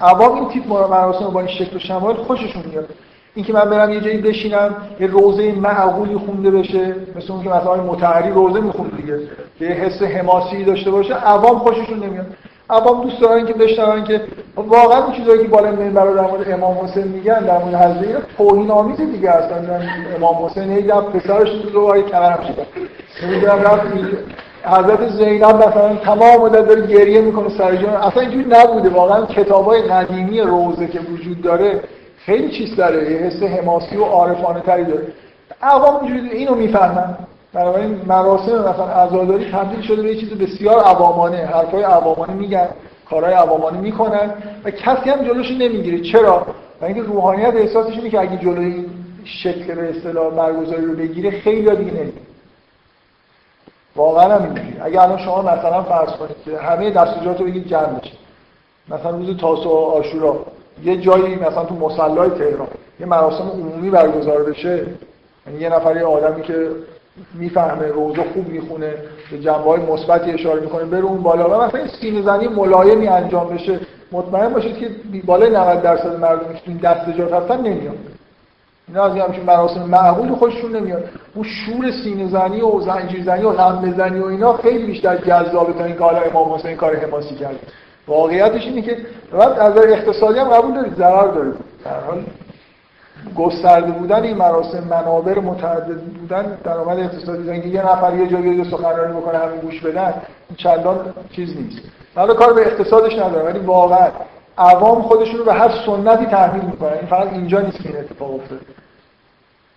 Speaker 1: عوام این تیپ مراسم با این شکل و شمایل خوششون میاد. اینکه من برم یه جایی بشینم یه روزه معقولی خونده بشه مثل اون که مثلا متعری روزه می‌خوند دیگه. یه حس حماسی داشته باشه عوام خوششون نمیاد. عوام دوست دارن که بشنون که واقعا اون چیزایی که بالا منبر در مورد امام حسین میگن در مورد حضرت توهین آمیز دیگه اصلا امام حسین هی پسرش تو دوباره کمرم نمی‌دونم رفت حضرت زینب مثلا تمام مدت داره گریه می‌کنه سر اصلا اینجوری نبوده. واقعا کتابای قدیمی روزه که وجود داره خیلی چیز داره یه حس حماسی و عارفانه تری داره. عوام اینجوری اینو می‌فهمن. بنابراین مراسم مثلا عزاداری تبدیل شده به یه چیز بسیار عوامانه. حرفای عوامانه میگن کارهای عوامانه می‌کنن و کسی هم جلوش نمی‌گیره. چرا؟ و اینکه روحانیت احساسش اینه که اگه جلوی شکل به اصطلاح برگزاری رو بگیره خیلی دیگه نمی‌گیره. واقعا هم اگه الان شما مثلا فرض کنید که همه دستوجات رو بگید جمع بشه مثلا روز تاسو آشورا. یه جایی مثلا تو مصلای تهران یه مراسم عمومی برگزار بشه یعنی یه نفر یه آدمی که می‌فهمه روزه خوب می‌خونه به جنبه های مثبتی اشاره می‌کنه بره اون بالا و مثلا این سینه زنی ملایمی انجام بشه. مطمئن باشید که بالای 90 درصد مردمی که این دستجات هستن نمیاد اینا از همچین مراسم معقول خودشون نمیاد اون شور سینه زنی و زنجیر زنی و غم زنی و اینا خیلی بیشتر جذابه تا این کار امام حسین کار حماسی کرد واقعیتش اینه که بعد از اقتصادی هم قبول دارید ضرر داره در حال گسترده بودن این مراسم منابر متعدد بودن درآمد اقتصادی زنگی یه نفر یه جایی سخنرانی بکنه همین گوش بدن چندان چیز نیست. حالا کار به اقتصادش نداره ولی واقعا عوام خودشون رو به هر سنتی تحمیل می‌کنن. این فقط اینجا نیست که این اتفاق افتاده.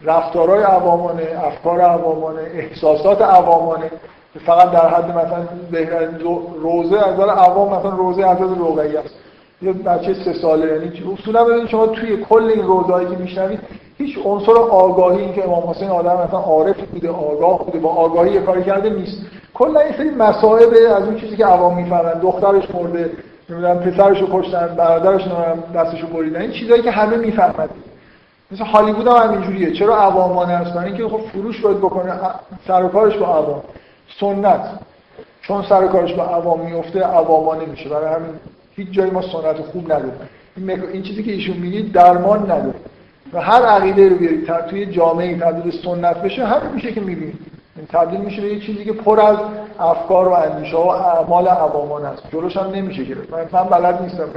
Speaker 1: رفتارهای عوامانه افکار عوامانه احساسات عوامانه فقط در حد مثلا روزه از عوام مثلا روزه از رقیه است. یه بچه سه ساله یعنی اصولا ببینید شما توی کل این روزایی که میشنوید هیچ عنصر آگاهی این که امام حسین آدم مثلا عارف بوده آگاه بوده با آگاهی یه کاری کرده نیست. کلا این سری مسائل از اون چیزی که عوام می‌فهمن دخترش مرده نمی‌دونم پسرش رو کشتن برادرش نمی‌دونم دستشو بریدن این چیزایی که همه می‌فهمن. مثل هالیوود هم همینجوریه. چرا عوامانه هستن؟ اینکه خب فروش باید بکنه سر و کارش با عوام. سنت چون سر کارش با عوام میفته عوامانه میشه برای همین هیچ جایی ما سنت خوب نداریم این, این چیزی که ایشون میگه درمان نداره و هر عقیده رو بیارید توی جامعه تبدیل سنت بشه همین میشه که می‌بینید تبدیل میشه به یه چیزی که پر از افکار و اندیشه و اعمال عوامان است جلوش هم نمیشه گرفت من, من بلد نیستم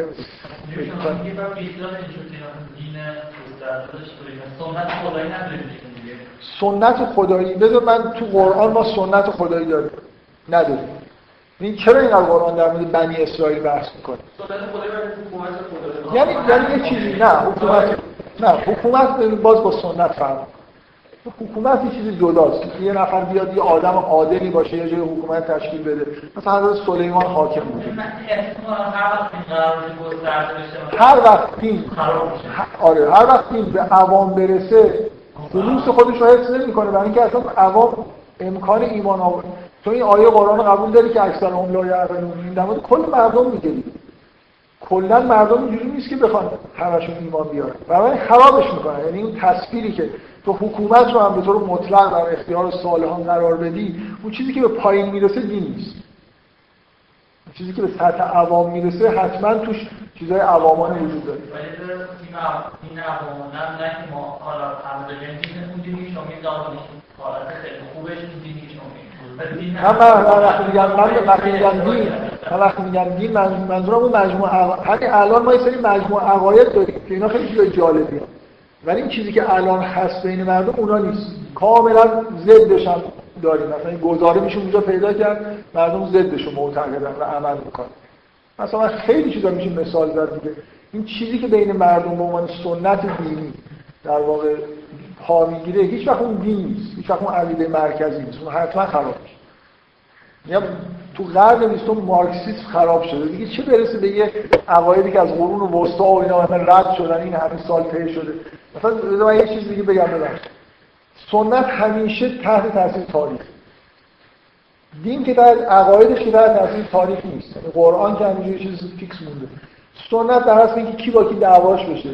Speaker 1: سنت خدایی. بذار من تو قرآن ما سنت خدایی داریم. نداریم. این چرا این قرآن در مورد بنی اسرائیل بحث می‌کنه؟ یعنی یعنی یه چیزی. نه حکومت نه حکومت باز با سنت فرق حکومت یه چیزی جداست. یه نفر بیاد یه آدم عادلی باشه یه جای حکومت تشکیل بده. مثلا حضرت سلیمان حاکم بوده هر وقت پین آره هر وقت پین به عوام برسه خلوص خودش رو حفظ نمی‌کنه برای اینکه اصلا عوام امکان ایمان آورد. تو این آیه قرآن قبول داری که اکثر هم لا یعلمون؟ این در کل مردم میگه. کلا مردم اینجوری نیست که بخوان همشون ایمان بیارن. برای خرابش می‌کنن. یعنی اون تصویری که تو حکومت رو هم به طور مطلق در اختیار صالحان قرار بدی اون چیزی که به پایین می‌رسه دین نیست. چیزی که به سطح عوام می‌رسه حتما توش چیزای عوامانه وجود داره. این عوامان نه که ما حالت خیلی خوبش دینی من وقتی میگم من وقتی میگم دین من وقتی میگم دین منظورم اون مجموعه همین الان ما یه سری مجموعه عقاید داریم که اینا خیلی چیزای جالبیه. ولی این چیزی که الان هست بین مردم اونا نیست. کاملا ضدش هم داریم. مثلا گزاره میشه اونجا پیدا کرد مردم ضدش رو معتقدن و عمل می‌کنن. مثلا خیلی چیزا میشه مثال زد دیگه. این چیزی که بین مردم به عنوان سنت دینی در واقع پا می‌گیره هیچ وقت اون دین نیست. هیچ وقت اون عقیده مرکزی نیست. اون حتما خراب میشه. تو قرن بیستم مارکسیسم خراب شده. دیگه چه برسه به یه عقایدی که از قرون وسطا و اینا رد شدن این همه سال طی شده. مثلا من یه چیز دیگه بگم ببخشید. سنت همیشه تحت تاثیر تاریخ. دین که در عقایدش که تحت تاثیر تاریخ نیست. یعنی قرآن که همینجوری چیز فیکس مونده. سنت در اصل اینکه کی با کی دعواش بشه.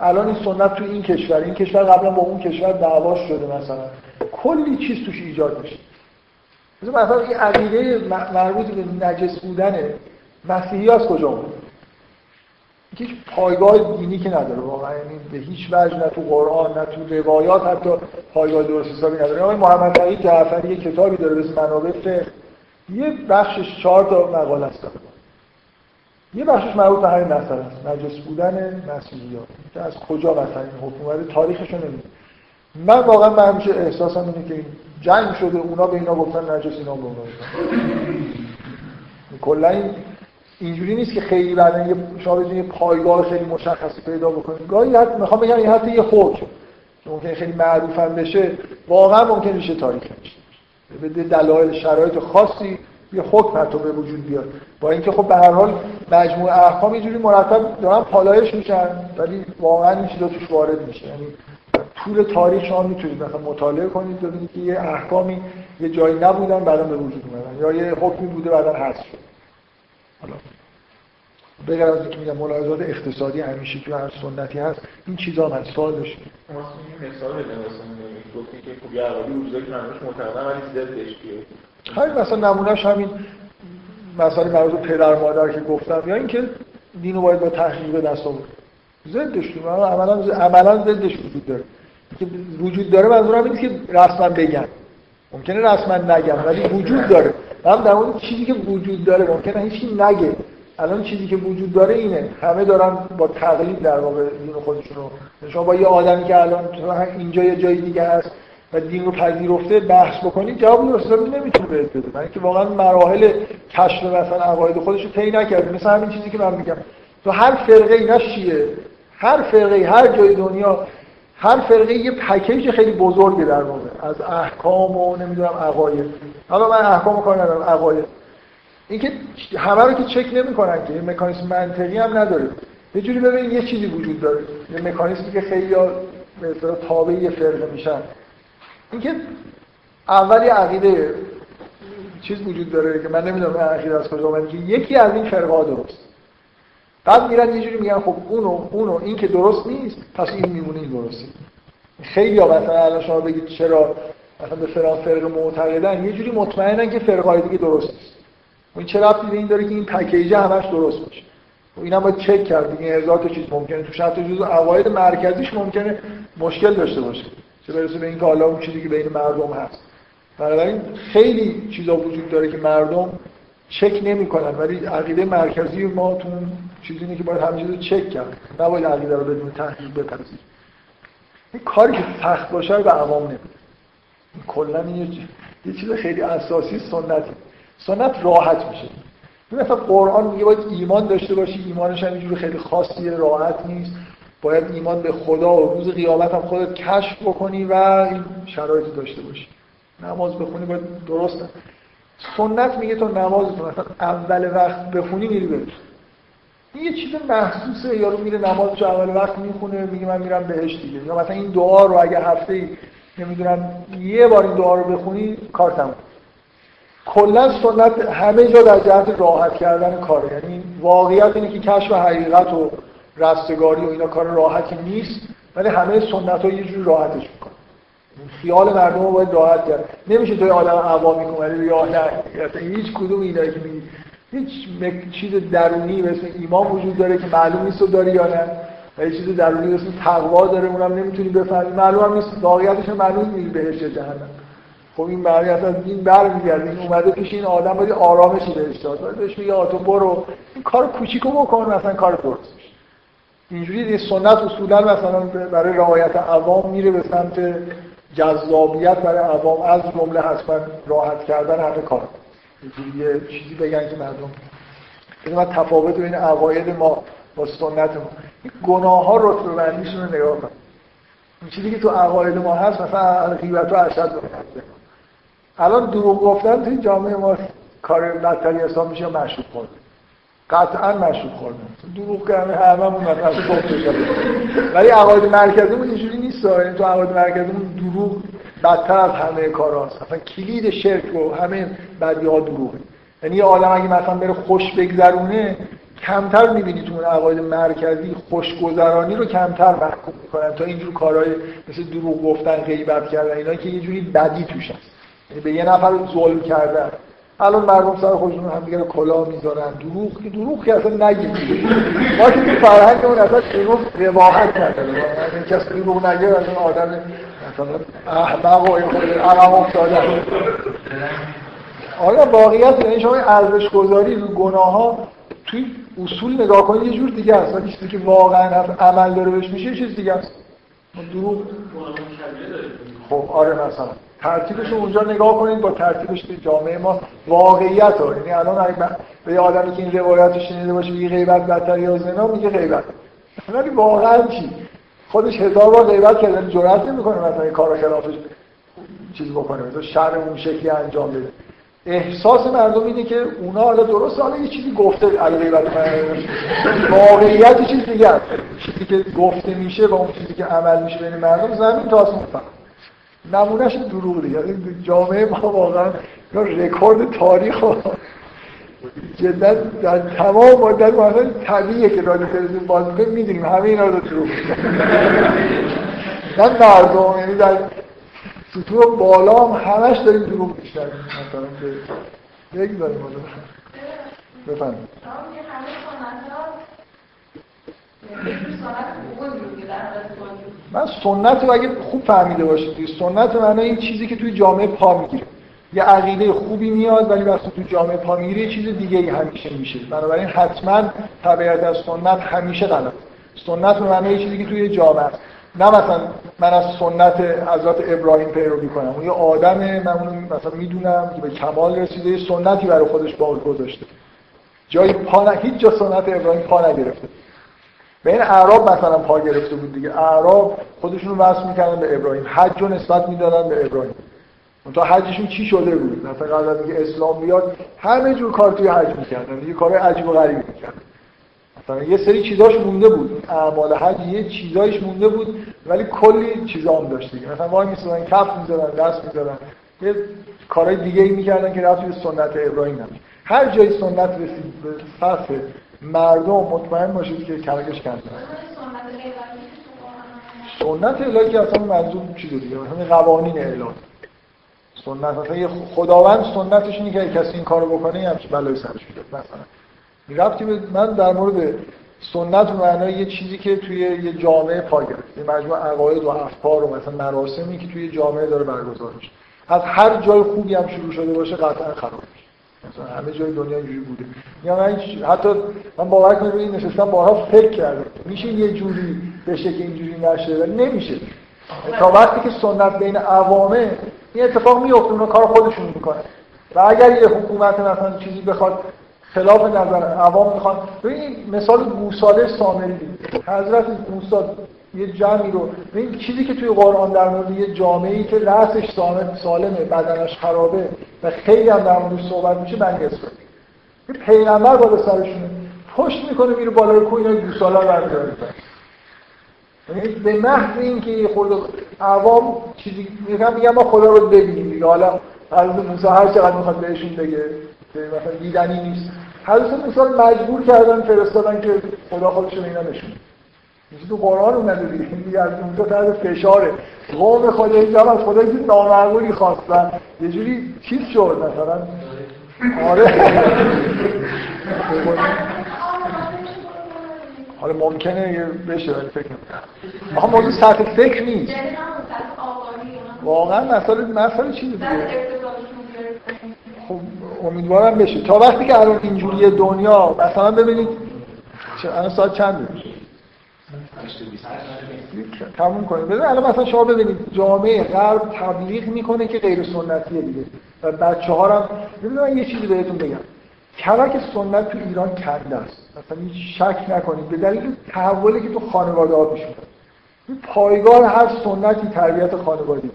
Speaker 1: الان این سنت تو این کشور این کشور قبلا با اون کشور دعواش شده مثلا. کلی چیز توش ایجاد میشه. مثلا این عقیده مربوط به نجس بودن مسیحی از کجا بود هیچ پایگاه دینی که نداره. واقعا یعنی به هیچ وجه نه تو قرآن نه تو روایات حتی پایگاه درست حسابی نداره. آقای محمد تقی جعفری یه کتابی داره به منابع فقه یه بخشش چهار تا مقاله است. یه بخشش مربوط به همین مسئله است. نجس بودن مسیحیات که از کجا مثلا این حکومت تاریخش رو من واقعا من همیشه احساسم اینه که این جنگ شده اونا به اینا گفتن نجس اینا به کلا این اینجوری نیست که خیلی بعدا یه شما یه پایگاه خیلی مشخصی پیدا بکنید گاهی حتی می‌خوام بگم این حتی یه حکم. که ممکنه خیلی معروف هم بشه. واقعا ممکن میشه تاریخ بشه به دلایل شرایط خاصی یه حکم حتی به وجود بیاد. با اینکه خب به هر حال مجموعه احکام اینجوری مرتب دارن پالایش میشن ولی واقعا این چیزا توش وارد میشه. یعنی طول تاریخ شما می‌تونید مثلا مطالعه کنید ببینید که یه احکامی یه جایی نبودن بعدا به وجود اومدن. یا یه حکمی بوده بعدا حذف شد. حالا. بغیر از اینکه میگم ملاحظات اقتصادی همیشه که هر سنتی هست این چیزا من سوال داشت مثال مثلا خب همین مثلا نمونهش همین مسئله مربوط پدر مادر که گفتم یا اینکه دین رو باید با تحقیق به دست آورد. ضدش عملا عملا ضدش وجود داره. که وجود داره منظورم اینه که رسما بگن. ممکنه رسما نگم ولی وجود داره. هم در اون چیزی که وجود داره ممکنه هیچی نگه. الان چیزی که وجود داره اینه. همه دارن با تقلید در واقع دین خودشون رو شما با یه آدمی که الان اینجا یه جای دیگه هست و دین رو پذیرفته بحث بکنید جواب درست نمی‌تونه بهت بده. من اینکه واقعا مراحل کشف مثلا عقاید خودش رو طی نکرده. مثل همین چیزی که من میگم. تو هر فرقه اینا چیه؟ هر فرقه هر جای دنیا هر فرقه یه پکیج خیلی بزرگه در واقع از احکام و نمی‌دونم عقاید. حالا من احکام کار ندارم عقاید. اینکه همه رو که چک نمی‌کنن که یه مکانیزم منطقی هم نداره. یه جوری ببین یه چیزی وجود داره. یه مکانیزمی که خیلی به اصطلاح تابع یه فرقه میشن. اینکه اولی عقیده چیز وجود داره که من نمی‌دونم عقیده از کجا که یکی از این فرقه درست. بعد میرن یه جوری میگن خب اونو اونو این که درست نیست پس این میمونه این درسته خیلی مثلا الان شما بگید چرا مثلا به فلان فرقه معتقدن یه جوری مطمئنن که فرقه دیگه درست نیست. این چه ربطی به این داره که این پکیج همش درست باشه؟ و اینم باید چک کرد دیگه هزار تا چیز ممکنه. تو حتی جزء عقاید مرکزیش ممکنه مشکل داشته باشه چه برسه به این که حالا اون چیزی که بین مردم هست. بنابراین خیلی چیزا وجود داره که مردم چک نمی‌کنن ولی عقیده مرکزی ما تو چیزی اینه که باید رو چک کرد نباید عقیده رو بدون تحقیق بپذیر این کاری که سخت باشه رو به عوام نمیده. کلا یه یه چیز خیلی اساسی سنتی. سنت راحت میشه. مثلا قرآن میگه باید ایمان داشته باشی ایمانش هم اینجوری خیلی خاصیه راحت نیست. باید ایمان به خدا و روز قیامت هم خودت کشف بکنی و این شرایطی داشته باشی. نماز بخونی باید درست. سنت میگه تو نماز مثلا اول وقت بخونی میری بهش این یه چیز محسوسه یارو میره نماز تو اول وقت می‌خونه میگه من میرم بهش دیگه. یا مثلا این دعا رو اگر هفته ای نمی‌دونم یه بار این دعا رو بخونی کار تموم. کلا سنت همه جا در جهت راحت کردن کاره. یعنی واقعیت اینه که کشف حقیقت و رستگاری و اینا کار راحتی نیست ولی همه سنت ها یه جور راحتش می‌کنن خیال مردم رو باید راحت کرد. نمیشه توی آدم عوامی کنی یا نه. هیچ کدوم اینایی که میگی. هیچ چیز درونی اسم ایمان وجود داره که معلوم نیست داری یا نه. و یه چیز درونی اسم تقوا داره اونم نمی‌تونی بفهمی. معلوم نیست واقعیتش معلوم نیست بهش جهنم. خب این واقعیت از این برمیگرده. این اومده پیش این آدم باید آرامشی بهش داد. بهش میگه تو برو این کار کوچیکو بکن مثلا کار درست. میشه اینجوری سنت اصولا مثلا برای رعایت عوام میره به سمت جذابیت برای عوام از جمله حتما راحت کردن همه کار یه چیزی بگن که مردم این من تفاوت بین عقاید ما با سنت ما. این گناه ها بندیشون رو نگاه کن. این چیزی که تو عقاید ما هست مثلا غیبت و اشد الان دروغ گفتن توی جامعه ما کار بدتری حساب میشه مشروب خورد قطعا مشروب خوردن دروغ همه هممون مثلا گفته ولی عقاید مرکزیمون اینجوری نیست تو عقاید مرکزیمون دروغ بدتر از همه کاراست مثلا کلید شرک و همه بدی ها دروغه. یعنی یه آدم اگه مثلا بره خوش بگذرونه کمتر می‌بینی تو اون عقاید مرکزی خوشگذرانی رو کمتر محکوم می‌کنن تا اینجور کارهای مثل دروغ گفتن غیبت کردن اینا که یه جوری بدی توش هست. یعنی به یه نفر ظلم کردن. الان مردم سر خودشون هم دیگه کلاه می‌ذارن. دروغ که دروغ که اصلا نگید ما که فرهنگ اون اصلا دروغ رواحت نداره این کس دروغ نگه اصلا آدم احمق و این افتاده. آیا واقعیت یعنی شما ارزش گذاری رو گناه ها توی اصول نگاه کنید یه جور دیگه است. چیزی که واقعا عمل داره بهش میشه چیز دیگه است. دروغ خب آره مثلا. ترتیبش رو اونجا نگاه کنید با ترتیبش به جامعه ما واقعیت ها. یعنی الان اگه به آدمی که این روایت شنیده باشه میگه غیبت بدتر یا زنا میگه غیبت. ولی واقعا چی؟ خودش هزار بار غیبت کرده جرأت نمی‌کنه مثلا این کارا خلافش چیز بکنه مثلا شر اون شکلی انجام بده. احساس مردم اینه که اونا حالا درست حالا یه چیزی گفته علی غیبت واقعیت چیز دیگه چیزی که گفته میشه با اون چیزی که عمل میشه بین مردم زمین تا آسمون نمونهش دروغ دیگه جامعه ما واقعا رکورد تاریخ ها جدا در تمام مدت مثلا طبیعیه که رادیو تلویزیون باز می‌کنیم می‌دونیم همه اینا رو دروغ نه مردم یعنی در سطوح بالا هم همش داریم دروغ بیشتر مثلا بگذاریم حالا بفهمیم من سنت رو اگه خوب فهمیده باشید سنت معنی این چیزی که توی جامعه پا می‌گیره. یه عقیده خوبی میاد ولی وقتی توی جامعه پا می‌گیره یه چیز دیگه ای همیشه میشه. بنابراین حتما تبعیت از سنت همیشه غلط. سنت به معنی چیزی که توی جامعه است نه مثلا من از سنت حضرت ابراهیم پیروی کنم اون یه آدمه من اون مثلا می‌دونم که به کمال رسیده یه سنتی برای خودش باقی گذاشته. جای پا هیچ جا سنت ابراهیم پا نگرفته. به این اعراب مثلا پا گرفته بود دیگه. اعراب خودشون وصل می‌کردن به ابراهیم. حج رو نسبت می‌دادن به ابراهیم. تا حجشون چی شده بود؟ مثلا قبل از اسلام بیاد همه جور کار توی حج می‌کردن. یه کار عجیب و غریبی می‌کردن. مثلا یه سری چیزاش مونده بود. اعمال حج یه چیزایش مونده بود ولی کلی چیزا هم داشت دیگه. مثلا وای میسادن کف می‌زدن دست می‌زدن. یه کارهای دیگه ای می‌کردن که رفتی به سنت ابراهیم نمیشه هر جای سنت رسید به سطح مردم مطمئن باشید که کلکش کردن. سنت الهی که اصلا منظور چیز دیگه. مثلا قوانین الهی سنت. مثلا خداوند سنتش اینه که کسی این کارو بکنه هم بلای سرش بیاد مثلا. رفتی من در مورد سنت معنای یه چیزی که توی یه جامعه پا گرفت. یه مجموعه عقاید و افکار و مثلا مراسمی که توی جامعه داره برگزار میشه. از هر جای خوبی هم شروع شده باشه قطعا خراب میشه. مثلا همه جای دنیا اینجوری بوده. یا من حتی من باور کنم روی نشستم بارها فکر کردم. میشه یه جوری بشه که اینجوری نشه؟ ولی نمیشه. تا وقتی که سنت بین عوامه این اتفاق میفته اونا کار خودشون می‌کنه. و اگر یه حکومت مثلا چیزی بخواد خلاف نظر عوام می‌خوان. ببینید مثال گوساله سامری. حضرت موسی یه جمعی رو این چیزی که توی قرآن در مورد یه جامعه که رأسش سالمه بدنش خرابه و خیلی هم در موردش صحبت میشه بنی اسرائیل پیغمبر بالا سرشونه. پشت می‌کنه میره بالای کوه اینا گوسالا رو یعنی به محض اینکه خود عوام چیزی میگم میگم ما خدا رو ببینیم دیگه. حالا حضرت موسی هر چقدر می‌خواد بهشون بگه مثلا دیدنی نیست. حضرت موسی مجبور کردن فرستادن که خدا خودش رو اینا نشون تو قرآن اومده دیگه. از اونجا تحت فشاره. قوم خدا اینجا از خدا یه نامعقولی خواستن یه جوری چیز شد مثلا. آره. حالا ممکنه بشه ولی فکر نمی‌کنم. آخه موضوع سطح فکر نیست. واقعا مسئله مسئله چیز دیگه. خب امیدوارم بشه. تا وقتی که الان اینجوری دنیا مثلا ببینید الان ساعت چنده؟ تموم کنید. ببین الان مثلا شما ببینید جامعه غرب تبلیغ می‌کنه که غیر سنتیه دیگه. و بچه ها هم ببینید یه چیزی بهتون بگم. کلک سنت تو ایران کنده است. مثلا شک نکنید. به دلیل تحولی که تو خانواده ها پیش پایگاه هر سنتی تربیت خانوادگی.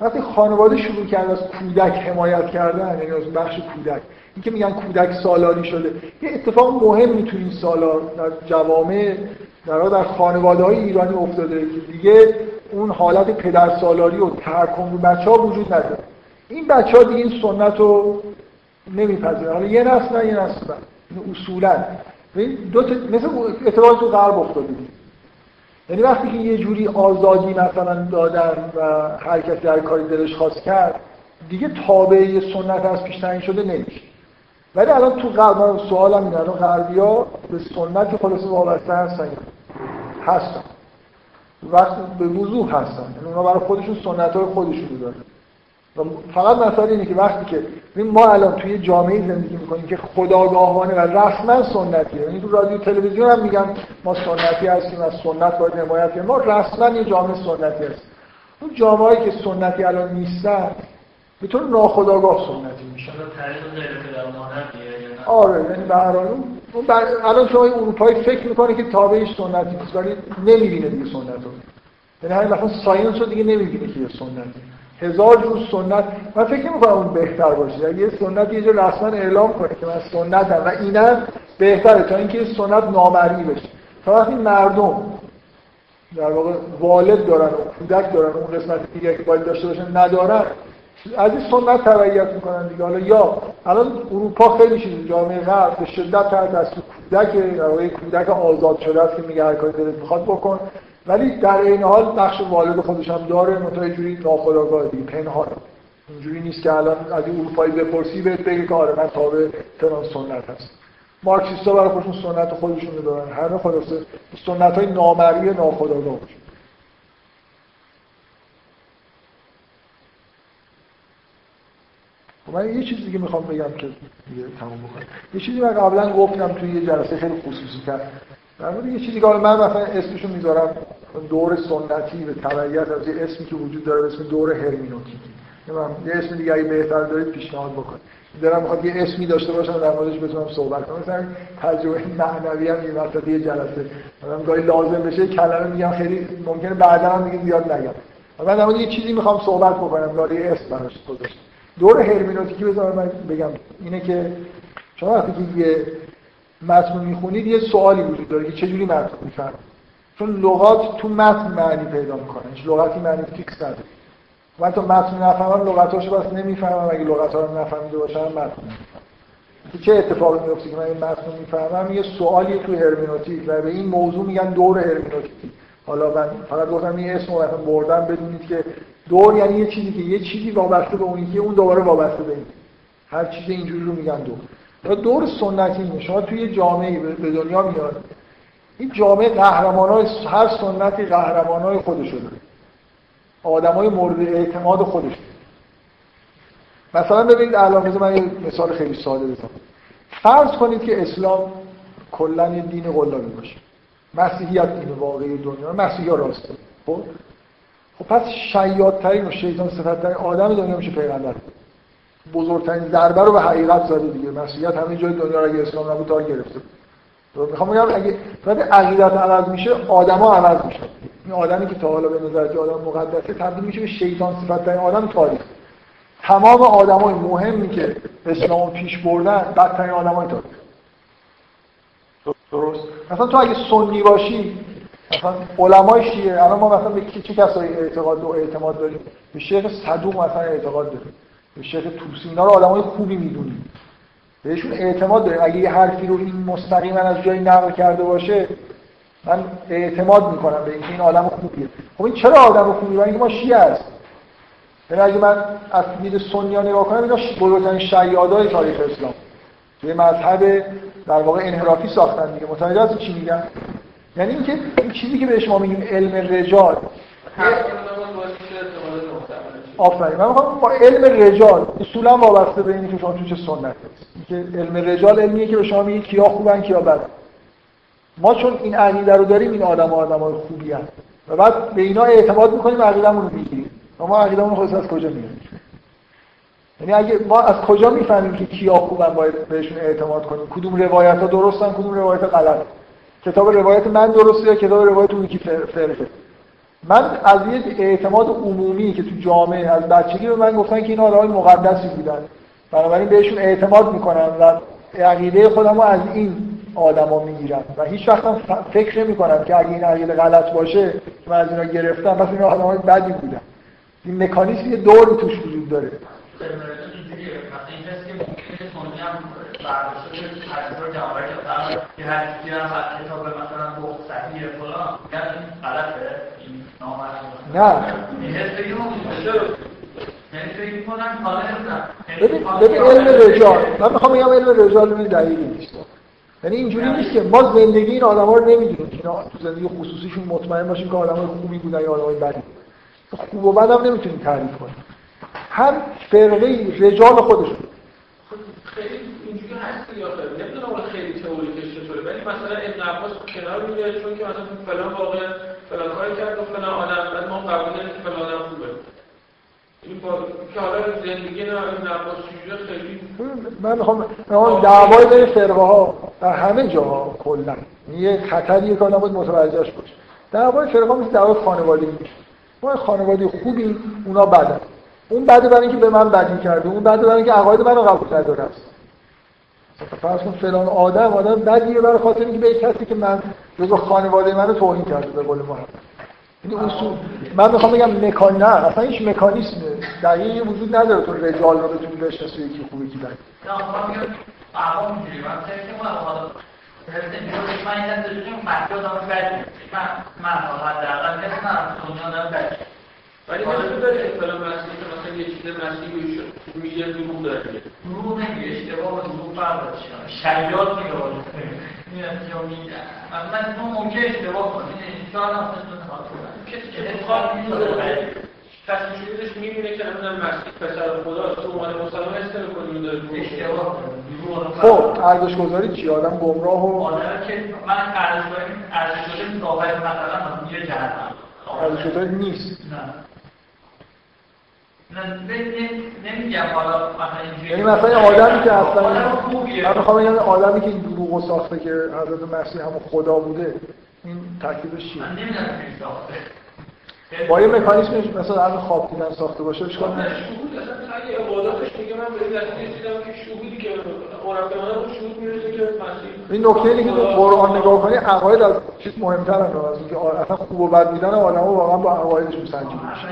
Speaker 1: وقتی خانواده شروع کرد از کودک حمایت کردن یعنی از بخش کودک. این که میگن کودک سالاری شده. یه اتفاق مهمی تو این سالا در جوامع در در خانواده های ایرانی افتاده که دیگه اون حالت پدر سالاری و تحکم رو بچه ها وجود نداره. این بچه ها دیگه این سنت رو نمیپذیرن حالا یه نسل نه یه نسل اصولا. دو مثل اتفاق تو غرب افتاده یعنی وقتی که یه جوری آزادی مثلا دادن و هر کسی در کاری دلش خواست کرد دیگه تابعه سنت از پیش تعیین شده نمیشه. ولی الان تو غرب سوالم اینه الان غربیا به سنت خلاص وابسته هستن هستن. وقتی به وضوح هستن. یعنی اونا برای خودشون سنت های خودشون دارن. و فقط مسئله اینه که وقتی که ما الان توی جامعه زندگی می‌کنیم که خداگاهانه و رسما سنتیه. یعنی تو رادیو تلویزیون هم میگن ما سنتی هستیم از سنت باید حمایت کنیم. ما رسما یه جامعه سنتی هستیم اون جامعه‌ای که سنتی الان نیستن به طور ناخداگاه سنتی میشن. آره یعنی به هر حال الان شما اروپایی فکر می‌کنه که تابعش سنتی نیست ولی نمی‌بینه دیگه سنت رو یعنی همین مثلا science رو دیگه نمی‌بینه که یه سنتی. هزار جور سنت. من فکر می‌کنم اون بهتر باشه. اگه یه سنت یه جور رسما اعلام کنه که من سنتم و اینم بهتره تا اینکه سنت نامرئی بشه. تا وقتی مردم در واقع والد دارن و کودک دارن اون قسمت دیگه که باید داشته باشن ندارن از این سنت تبعیت می‌کنن دیگه. حالا یا الان اروپا خیلی چیز جامعه غرب به شدت تحت دست کودک در کودک آزاد شده است که میگه هر کاری دلت می‌خواد بکن. ولی در این حال نقش والد خودش هم داره متای جوری ناخودآگاه دیگه پنهان اینجوری نیست که الان از اروپایی بپرسی بهت بگه که آره من تابع فلان سنت هست مارکسیستا برای خودشون سنت خودشون رو دارن. همه خلاصه سنت های نامرئی ناخودآگاه خب من یه چیزی دیگه می‌خوام بگم که دیگه تموم بکنم یه چیزی من قبلا گفتم توی یه جلسه خیلی خصوصی کرد در مورد یه چیزی که من مثلا اسمشو می‌ذارم دور سنتی به تبعیت از یه اسمی که وجود داره به اسم دور هرمینوتیکی. یه اسم دیگه اگه بهتر دارید پیشنهاد بکنید. دارم می‌خواد یه اسمی داشته باشم در موردش بتونم صحبت کنم. مثلا تجربه معنوی هم این وسط یه جلسه. مثلا گاهی لازم بشه کلمه میگم خیلی ممکنه بعدا هم دیگه زیاد نگم من در یه چیزی می‌خوام صحبت بکنم داره یه اسم براش گذاشتم. دور هرمینوتیکی بذار من بگم. اینه که شما وقتی که یه متن می‌خونید یه سوالی وجود داره که چجوری متن می‌فهمید؟ چون لغات تو متن معنی پیدا می‌کنه هیچ لغتی معنی فیکس نداره. من تا متن نفهمم لغتاشو بس نمی‌فهمم. اگه لغت‌ها رو نفهمیده باشم متن چه اتفاقی میفته که من این متن می‌فهمم؟ یه سوالی تو هرمنوتیک و به این موضوع میگن دور هرمنوتیک حالا من فقط گفتم این اسم رو بردم بدونید که دور یعنی یه چیزی که یه چیزی وابسته به اون که اون دوباره وابسته به این. هر چیز اینجوری رو میگن دور. دور سنتی اینه شما توی جامعه به دنیا میاد. این جامعه قهرمانای هر سنتی قهرمانای خودش داره. آدمای مورد اعتماد خودش. مثلا ببینید الان من یه مثال خیلی ساده بزنم. فرض کنید که اسلام کلا یه دین قلابی باشه. مسیحیت دین واقعی دنیا مسیحی راسته. خب؟ خب پس شیادترین و شیطان صفتترین آدم دنیا میشه پیغمبر. بزرگترین ضربه رو به حقیقت زده دیگه. مسیحیت همه جای دنیا رو اگه اسلام نبود تا گرفته می‌خوام بگم اگه وقتی عقیدت عوض میشه آدما عوض میشه این آدمی که تا حالا به نظر که آدم مقدسه تبدیل میشه به شیطان صفت آدم تاریخ. تمام آدمای مهمی که اسلام پیش بردن بدترین آدمای تاریخ. درست؟ مثلا تو اگه سنی باشی مثلا علمای شیعه الان ما مثلا به چه کسایی اعتقاد و اعتماد داریم؟ به شیخ صدوق مثلا اعتقاد داریم. شیخ توسی اینا رو آدمای خوبی می‌دونیم بهشون اعتماد داریم. اگه یه حرفی رو این مستقیما از جایی نقل کرده باشه من اعتماد می‌کنم به اینکه این آدم خوبیه. خب این چرا آدم خوبی؟ و اینکه ما شیعه است یعنی اگه من از دید سنیا نگاه کنم اینا بزرگترین شیادای تاریخ اسلام. یه مذهب در واقع انحرافی ساختن دیگه. متوجه هستی چی میگم؟ یعنی اینکه این چیزی که بهش ما میگیم علم رجال آفرین. من می‌خوام با علم رجال اصولا وابسته به اینکه شما تو چه سنت که علم رجال علمیه که به شما میگه کیا خوبن کیا بدن. ما چون این عقیده رو داریم این آدم آدمای خوبی هست و بعد به اینا اعتماد می‌کنیم عقیدمون رو می‌گیریم. و ما عقیدمون خود از کجا میاریم یعنی اگه ما از کجا می‌فهمیم که کیا خوبن باید بهشون اعتماد کنیم؟ کدوم روایت ها درستن کدوم روایت غلط کتاب روایت من درسته یا کتاب روایت اون یکی فرقه؟ من از یه اعتماد عمومی که تو جامعه از بچگی به من گفتن که این آدمای مقدسی بودن. بنابراین بهشون اعتماد می‌کنم و عقیده خودم از این آدما می‌گیرم. و هیچ وقت فکر نمی کنم که اگه این عقیده غلط باشه که من از اینا گرفتم پس این آدمای بدی بودن. این مکانیزم یه دوری توش وجود داره. نه ببین ببین علم رجال. من می‌خوام بگم علم رجال این دلیلی نیست. یعنی اینجوری نیست که ما زندگی این آدما رو نمی‌دونیم. اینا تو زندگی خصوصیشون مطمئن باشیم که آدمای خوبی بودن یا آدمای بدی. خوب و بدم نمی‌تونیم تعریف کنیم. هر فرقه رجال خودشون.
Speaker 3: خیلی اینجوری هست یا خیلی؟ نمی‌دونم خیلی تئوریکش چطوره ولی مثلا ابن عباس کنار میره چون که مثلا فلان واقع فلان کاری کرد و فلان آدم بعد ما قبول که فلان آدم خوبه. این با که حالا زندگی نه ابن عباس چجوری خیلی
Speaker 1: من می‌خوام من دعوای بین فرقه ها در همه جاها کلا. یه خطریه که آدم باید متوجهش باشه دعوای فرقه مثل دعوای خانوادگی میشه. ما خانواده خوبی اونا بدن. اون بده برای اینکه به من بدی کرده اون بده برای اینکه عقاید منو قبول نداره است فرض کن فلان آدم آدم بدیه برای خاطر اینکه به کسی که من جزو خانواده منو توهین کرده به قول محمد این اصول من می‌خوام بگم مکان نه اصلا هیچ مکانیسم دقیقی وجود نداره تو رجال رو بتونی بشناسی یکی خوبه کی بده
Speaker 2: خب من
Speaker 6: ولی مثلا داره اصطلاح مسیحی که مثلا یه چیز مسیحی میگه دروغ داره
Speaker 2: دروغ نمیگه اشتباه و دروغ فرق داره شیاد میگه میگه؟ مثلا تو ممکن اشتباه کنی شاید هم
Speaker 6: کسی که انتخاب می‌کنه تصمیمش می‌بینه که نمی‌دونم مسیح پسر خدا تو اومده مسلمان استر کنی داره
Speaker 2: اشتباه
Speaker 1: خب ارزش گذاری چی؟ آدم گمراه و
Speaker 2: آدم که من ارزش گذاری ارزش گذاری مثلا میره جهنم
Speaker 1: ارزش گذاری نیست.
Speaker 2: نه. نمیگم حالا
Speaker 1: یعنی مثلا آدمی که اصلا من می‌خوام بگم آدمی که این دروغ ساخته که حضرت مسیح هم خدا بوده این تکلیفش چیه؟
Speaker 2: من نمی‌دونم ساخته
Speaker 1: با یه مکانیزمش مثلا همین خواب دیدن ساخته باشه
Speaker 6: شهود اصلا اگه عباداتش میگه من به این رسیدم که شهودی که قرآن به من اون شهود می‌رسه که
Speaker 1: این نکته اینه که تو قرآن نگاه کنی عقاید از چیز مهمتر از اینکه اصلا خوب و بد بودن آدم‌ها واقعا با عقایدشون سنجیده میشه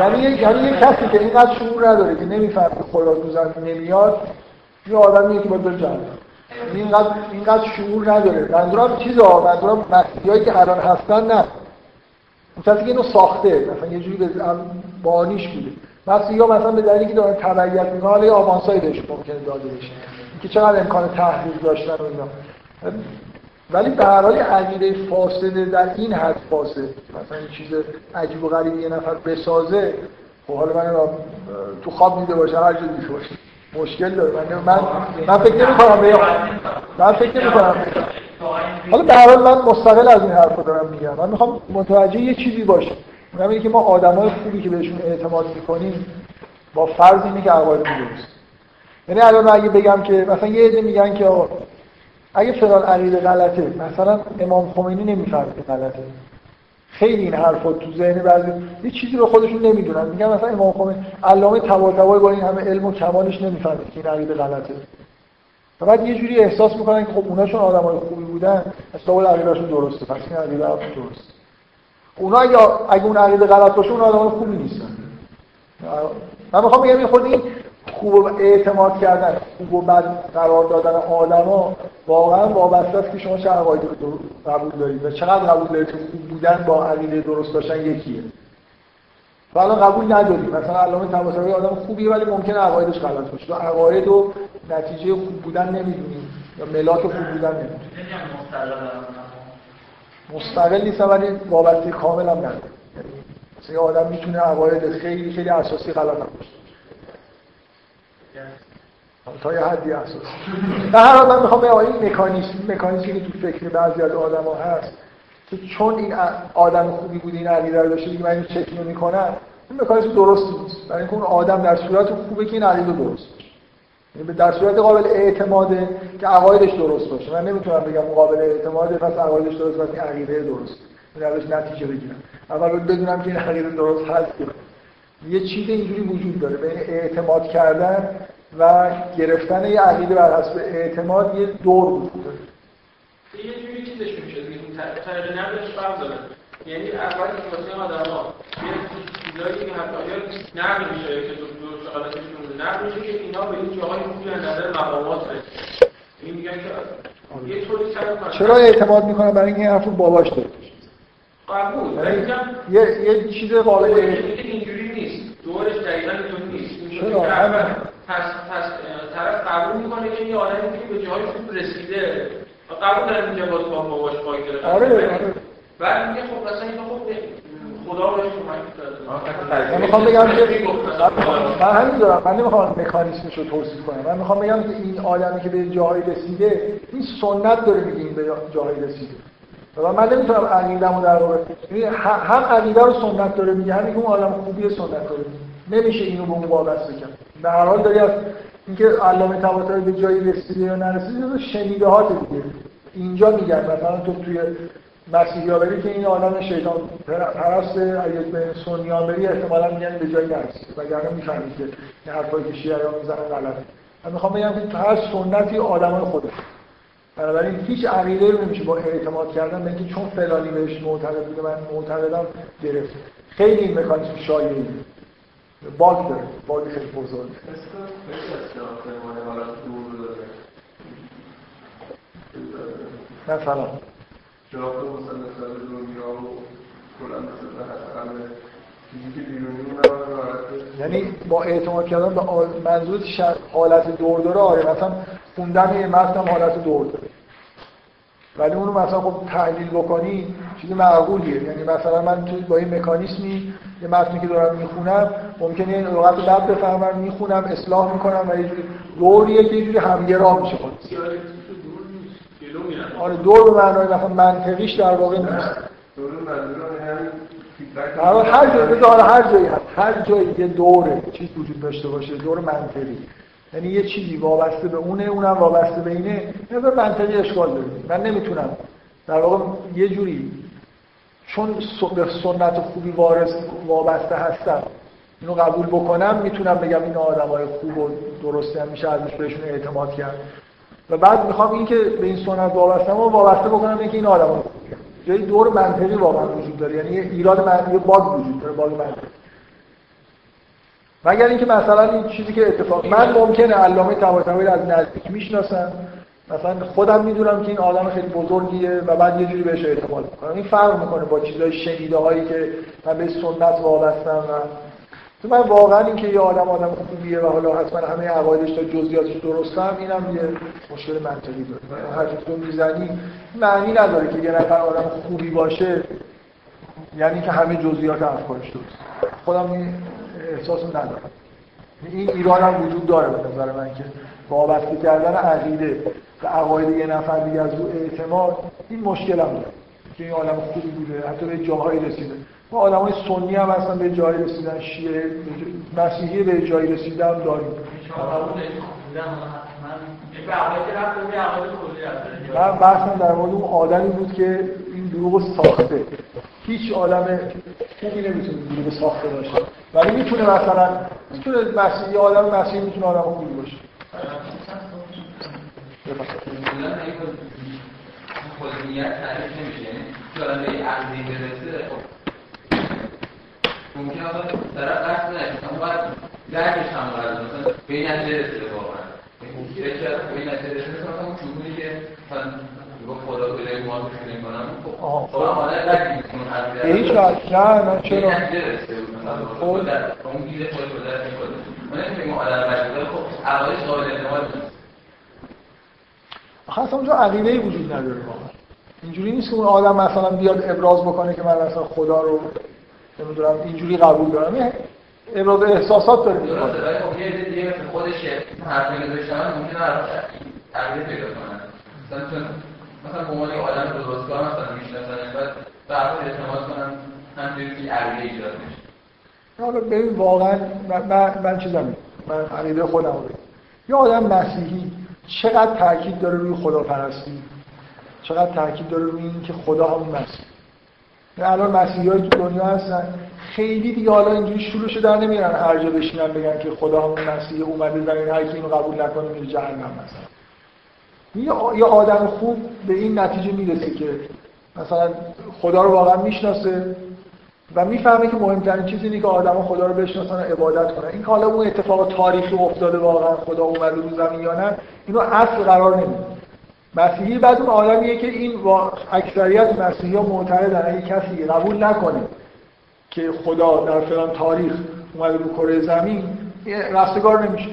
Speaker 1: یعنی یعنی یه کسی که اینقدر شعور نداره که نمی‌فهمه خدا تو زمین نمیاد یه آدمیه که باید بره جهنم. اینقدر اینقدر شعور نداره. منظورم چیزا منظورم مسیحایی که الان هستن نه. اون کسی اینو ساخته مثلا یه جوری به بانیش بوده. مسیحی ها مثلا به دلیلی که دارن تبعیت می‌کنن حالا یه آوانسایی بهش ممکنه داده بشه. که چقدر امکان تحلیل داشتن و اینا. ولی به هر حال عقیده فاسده در این حد فاسد. مثلا این چیز عجیب و غریبی یه نفر بسازه خب حالا من تو خواب دیده باشه هر دیده باشه مشکل داره. من من, من فکر نمی کنم به من فکر نمی کنم حالا به هر حال من مستقل از این حرفا دارم میگم. من می‌خوام متوجه یه چیزی باشه اونم اینه که ما آدمای خوبی که بهشون اعتماد می‌کنیم با فرض اینه که عقایدمون درست. یعنی الان اگه بگم که مثلا یه عده میگن که آقا اگه فلان عقیده غلطه مثلا امام خمینی نمی‌فهمه که غلطه. خیلی این حرفا تو ذهن بعضی یه چیزی رو خودشون نمی‌دونن. میگن مثلا امام خمینی علامه طباطبایی با این همه علم و کمالش نمی‌فهمه که این عقیده غلطه. بعد یه جوری احساس می‌کنن که خب اوناشون آدمای خوبی بودن اصلا عقیدهشون درسته پس این عقیده درسته. اونا اگه اگه اون عقیده غلط باشه اون آدمای خوبی نیستن. من می‌خوام بگم خود این خوب اعتماد کردن خوب و بد قرار دادن آدما واقعا وابسته است که شما چه عقایدی رو قبول دارید و چقدر قبول دارید؟ که خوب بودن با عقیده درست داشتن یکیه. و الان قبول ندارید مثلا علامه طباطبایی آدم خوبیه ولی ممکنه عقایدش غلط باشه. تو عقاید و نتیجه خوب بودن نمی‌دونید یا ملاک خوب بودن نمی‌دونید مستقل نیست ولی وابسته کامل هم نداره یعنی آدم می‌تونه عقاید خیلی خیلی اساسی غلط هم باشه تا یه حدی اساس در هر من می‌خوام به این مکانیزم مکانیزمی که تو فکر بعضی از آدما هست که چون این آدم خوبی بود این عقیده رو داشته دیگه من اینو چک نمی‌کنم این مکانیزم درست نیست. برای اینکه اون آدم در صورت خوبه که این عقیده درست. یعنی در صورت قابل اعتماده که عقایدش درست باشه. من نمی‌تونم بگم قابل اعتماده پس عقایدش درست باشه این عقیده درست. این ازش نتیجه بگیرم. اول بدونم که این عقیده درست هست یه چیز اینجوری وجود داره بین اعتماد کردن و گرفتن یه عقیده بر حسب اعتماد یه دور وجود داره.
Speaker 6: یه جوری چیزش میشه این طریق نقلش فرق داره. یعنی اول که واسه آدم‌ها یه چیزایی که حتی یا نقل میشه که تو دو حالتش نقل میشه که اینا به این جاهای خوبی از نظر مقامات رسید این میگن که یه طوری سعی
Speaker 1: چرا اعتماد می‌کنن؟ برای اینکه این حرف باباش داره.
Speaker 6: قبول.
Speaker 1: یه یه چیز قابل
Speaker 6: اینجوری نیست دورش دقیقاً اینطور نیست.
Speaker 1: چرا؟
Speaker 6: پس پس طرف قبول می‌کنه که این آدمی که به جای خوب رسیده. و قبول داره اینجا باز با باباش پای گرفته.
Speaker 1: آره آره.
Speaker 6: بعد میگه خب مثلا اینو خب خدا بهش کمک
Speaker 1: من می‌خوام بگم که من همین دارم. من نمی‌خوام مکانیسمش رو توصیف کنم. من می‌خوام بگم که این آدمی که به جایی رسیده این سنت داره میگه این به جایی رسیده. و من نمی‌تونم عقیده‌مو در واقع هم عقیده رو سنت داره میگه هم اون آدم خوبی سنت داره نمیشه اینو به اون وابسته کرد به هر حال داری از اینکه علامه طباطبایی به جایی رسیده یا نرسیده تو شنیده ها دیگه. اینجا میگن مثلا تو توی مسیحی ها بری که این آدم شیطان پرست اگه به سنیان بری احتمالا میگن به جایی نرسید وگرنه می‌فهمید که این حرفایی که شیعه می‌زنن غلطه. من می‌خوام بگم که هر سنتی آدمای خوده بنابراین هیچ عقیده رو نمیشه با اعتماد کردن به اینکه چون فلانی بهش معتقد بوده من معتقدم گرفت خیلی این مکانیزم شایعی باگ داره. باگ خیلی بزرگ. مثلا
Speaker 3: چراغ
Speaker 1: یعنی با اعتماد کردن به منظور حالت دور داره آره مثلا خوندن یه متن حالت دور داره ولی اونو مثلا خب تحلیل بکنی چیز معقولیه. یعنی مثلا من تو با این مکانیسمی یه متنی که دارم می‌خونم ممکنه این لغت بعد بفهمم می‌خونم اصلاح می‌کنم و یه جوری دوریه که یه جوری همگرا میشه خود آره دور به معنای مثلا منطقیش در واقع نیست. در هر جایی هر جایی هست. هر جایی یه دوره چیز وجود داشته باشه دور منطقی. یعنی یه چیزی وابسته به اونه اونم وابسته به اینه. نظر منطقی اشکال داره. من نمی‌تونم. در واقع یه جوری چون به سنت خوبی وارث وابسته هستم اینو قبول بکنم می‌تونم بگم این آدمای خوب و درسته هم میشه ازش بهشون اعتماد کرد. و بعد می‌خوام این که به این سنت وابسته و وابسته بکنم اینکه این آدمای خوب جای دور منطقی واقعا وجود داره. یعنی ایراد من یه باگ وجود داره باگ منطقی. مگر اینکه مثلا این چیزی که اتفاق من ممکنه علامه طباطبایی از نزدیک می‌شناسم. مثلا خودم می‌دونم که این آدم خیلی بزرگیه و بعد یه جوری بهش اعتماد می‌کنم. این فرق می‌کنه با چیزای شنیده هایی که من به سنت وابستم و من واقعا اینکه یه آدم آدم خوبیه و حالا حتما همه عقایدش تا جزئیاتش درستم اینم یه مشکل منطقی داره. هر تو می‌زنی معنی نداره که یه نفر آدم خوبی باشه یعنی که همه جزئیات افکارش درست خودم این احساس ندارم. این ایران هم وجود داره به نظر من که وابسته کردن عقیده به عقاید یه نفر دیگه از او اعتماد این مشکل هم داره که این آدم خوبی بوده حتی به جاهایی رسیده. آدم های سنی هم اصلا به جایی رسیدن شیعه مسیحی به جایی رسیدن داریم. من بحثم در مورد اون آدمی بود که این دروغ ساخته. هیچ آدم خوبی نمی‌تونه دروغ ساخته باشه. ولی می‌تونه مثلا می‌تونه مسیحی آدم مسیحی می‌تونه آدم خوبی باشه.
Speaker 3: خودنیت تعریف نمیشه که آدم به عقلی برسه خب ممکن آدم طرف قصد نشه اما باید درکش هم باید مثلا به این نتیجه رسیده واقعا. به این نتیجه رسیده؟ مثلا اون که مثلا با خدا به ما کنم خب حالا درک می‌کنم
Speaker 1: به هیچ وجه نه نه چرا؟
Speaker 3: خب اون گیره خود رو درک می‌کنه من نمیگم آدم مشغول خب عقایدش قابل اعتماد نیست
Speaker 1: اصلا اونجا عقیده ای وجود نداره واقعا. اینجوری نیست که اون آدم مثلا بیاد ابراز بکنه که من مثلا خدا رو نمی‌دونم اینجوری قبول دارم. ابراز احساسات داره
Speaker 3: خب یه دیگه خودش حرف نمیذاشتن ممکنه عقیده پیدا کنن. مثلا چون مثلا به عنوان آدم درستکار مثلا می‌شناسن بعد به حرف اعتماد کنن همینجوری که عقیده ایجاد میشه.
Speaker 1: حالا ببین واقعا من من چیزم من عقیده خودم رو یه آدم مسیحی چقدر تاکید داره روی خداپرستی؟ چقدر تاکید داره روی این که خدا همون مسیح الان مسیحی تو دنیا هستن. خیلی دیگه حالا اینجوری شروعش در نمیرن هر جا بشینن بگن که خدا همون مسیح اومده زمین هر اینو قبول نکنه میره جهنم مثلا. یه آدم خوب به این نتیجه می‌رسه که مثلا خدا رو واقعا می‌شناسه و می‌فهمه که مهمترین چیزی اینه که آدما خدا رو بشناسن و عبادت کنن. این حالا اون اتفاق تاریخی افتاده واقعا خدا اومده رو زمین یا نه اینو اصل قرار نمیده. مسیحی بعد اون آدمیه که این اکثریت مسیحی ها معتقدن اگه کسی قبول نکنه که خدا در فلان تاریخ اومده رو کره زمین رستگار نمیشه.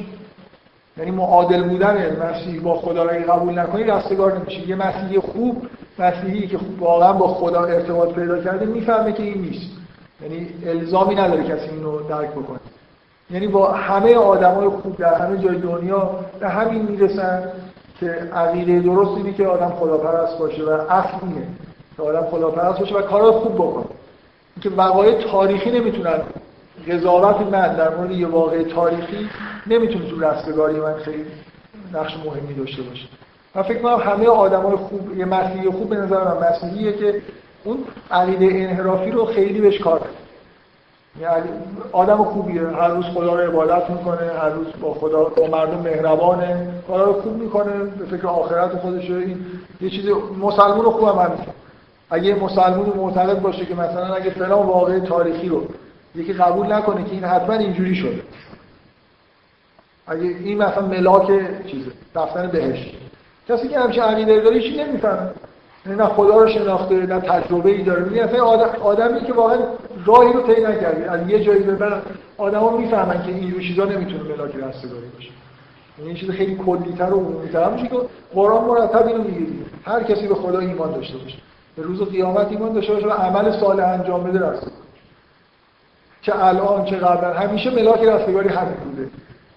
Speaker 1: یعنی معادل بودن مسیحی با خدا رو قبول نکنی رستگار نمیشه. یه مسیحی خوب مسیحی که واقعا با خدا ارتباط پیدا کرده می‌فهمه که این نیست. یعنی الزامی نداره کسی اینو درک بکنه. یعنی با همه آدمای خوب در همه جای دنیا به همین می‌رسن. که عقیده درست اینه که آدم خداپرست باشه و اصل که آدم خداپرست باشه و کارا خوب بکنه. که وقایع تاریخی نمی‌تونن قضاوت من در مورد یه واقع تاریخی نمی‌تونه تو رستگاری من خیلی نقش مهمی داشته باشه. من فکر کنم همه آدمای خوب یه مسیحی خوب به نظر من مسیحیه که اون عقیده انحرافی رو خیلی بهش کار یعنی آدم خوبیه. هر روز خدا رو عبادت می‌کنه هر روز با خدا با مردم مهربانه کارا رو خوب می‌کنه. به فکر آخرت خودشه. این یه چیز مسلمون خوب هم همین اگه مسلمون معتقد باشه که مثلا اگه فلان واقع تاریخی رو یکی قبول نکنه که این حتما اینجوری شده. اگه این مثلا ملاک چیزه رفتن بهش. کسی که همچین عقیده داره چی نمی‌فهمه. نه خدا رو شناخته نه تجربه ای داره. میگه اصلا آدم آدمی که واقعا راهی رو طی نکرده از یه جایی به بعد آدما می‌فهمن که این چیزا نمی‌تونه ملاک رستگاری باشه. یعنی این چیز خیلی کلیتر و عمومی‌تر میشه که قرآن مرتب اینو میگه هر کسی به خدا ایمان داشته باشه. به روز قیامت ایمان داشته باشه و عمل صالح انجام بده رستگاری. چه الان چه قبلا همیشه ملاک رستگاری همین بوده.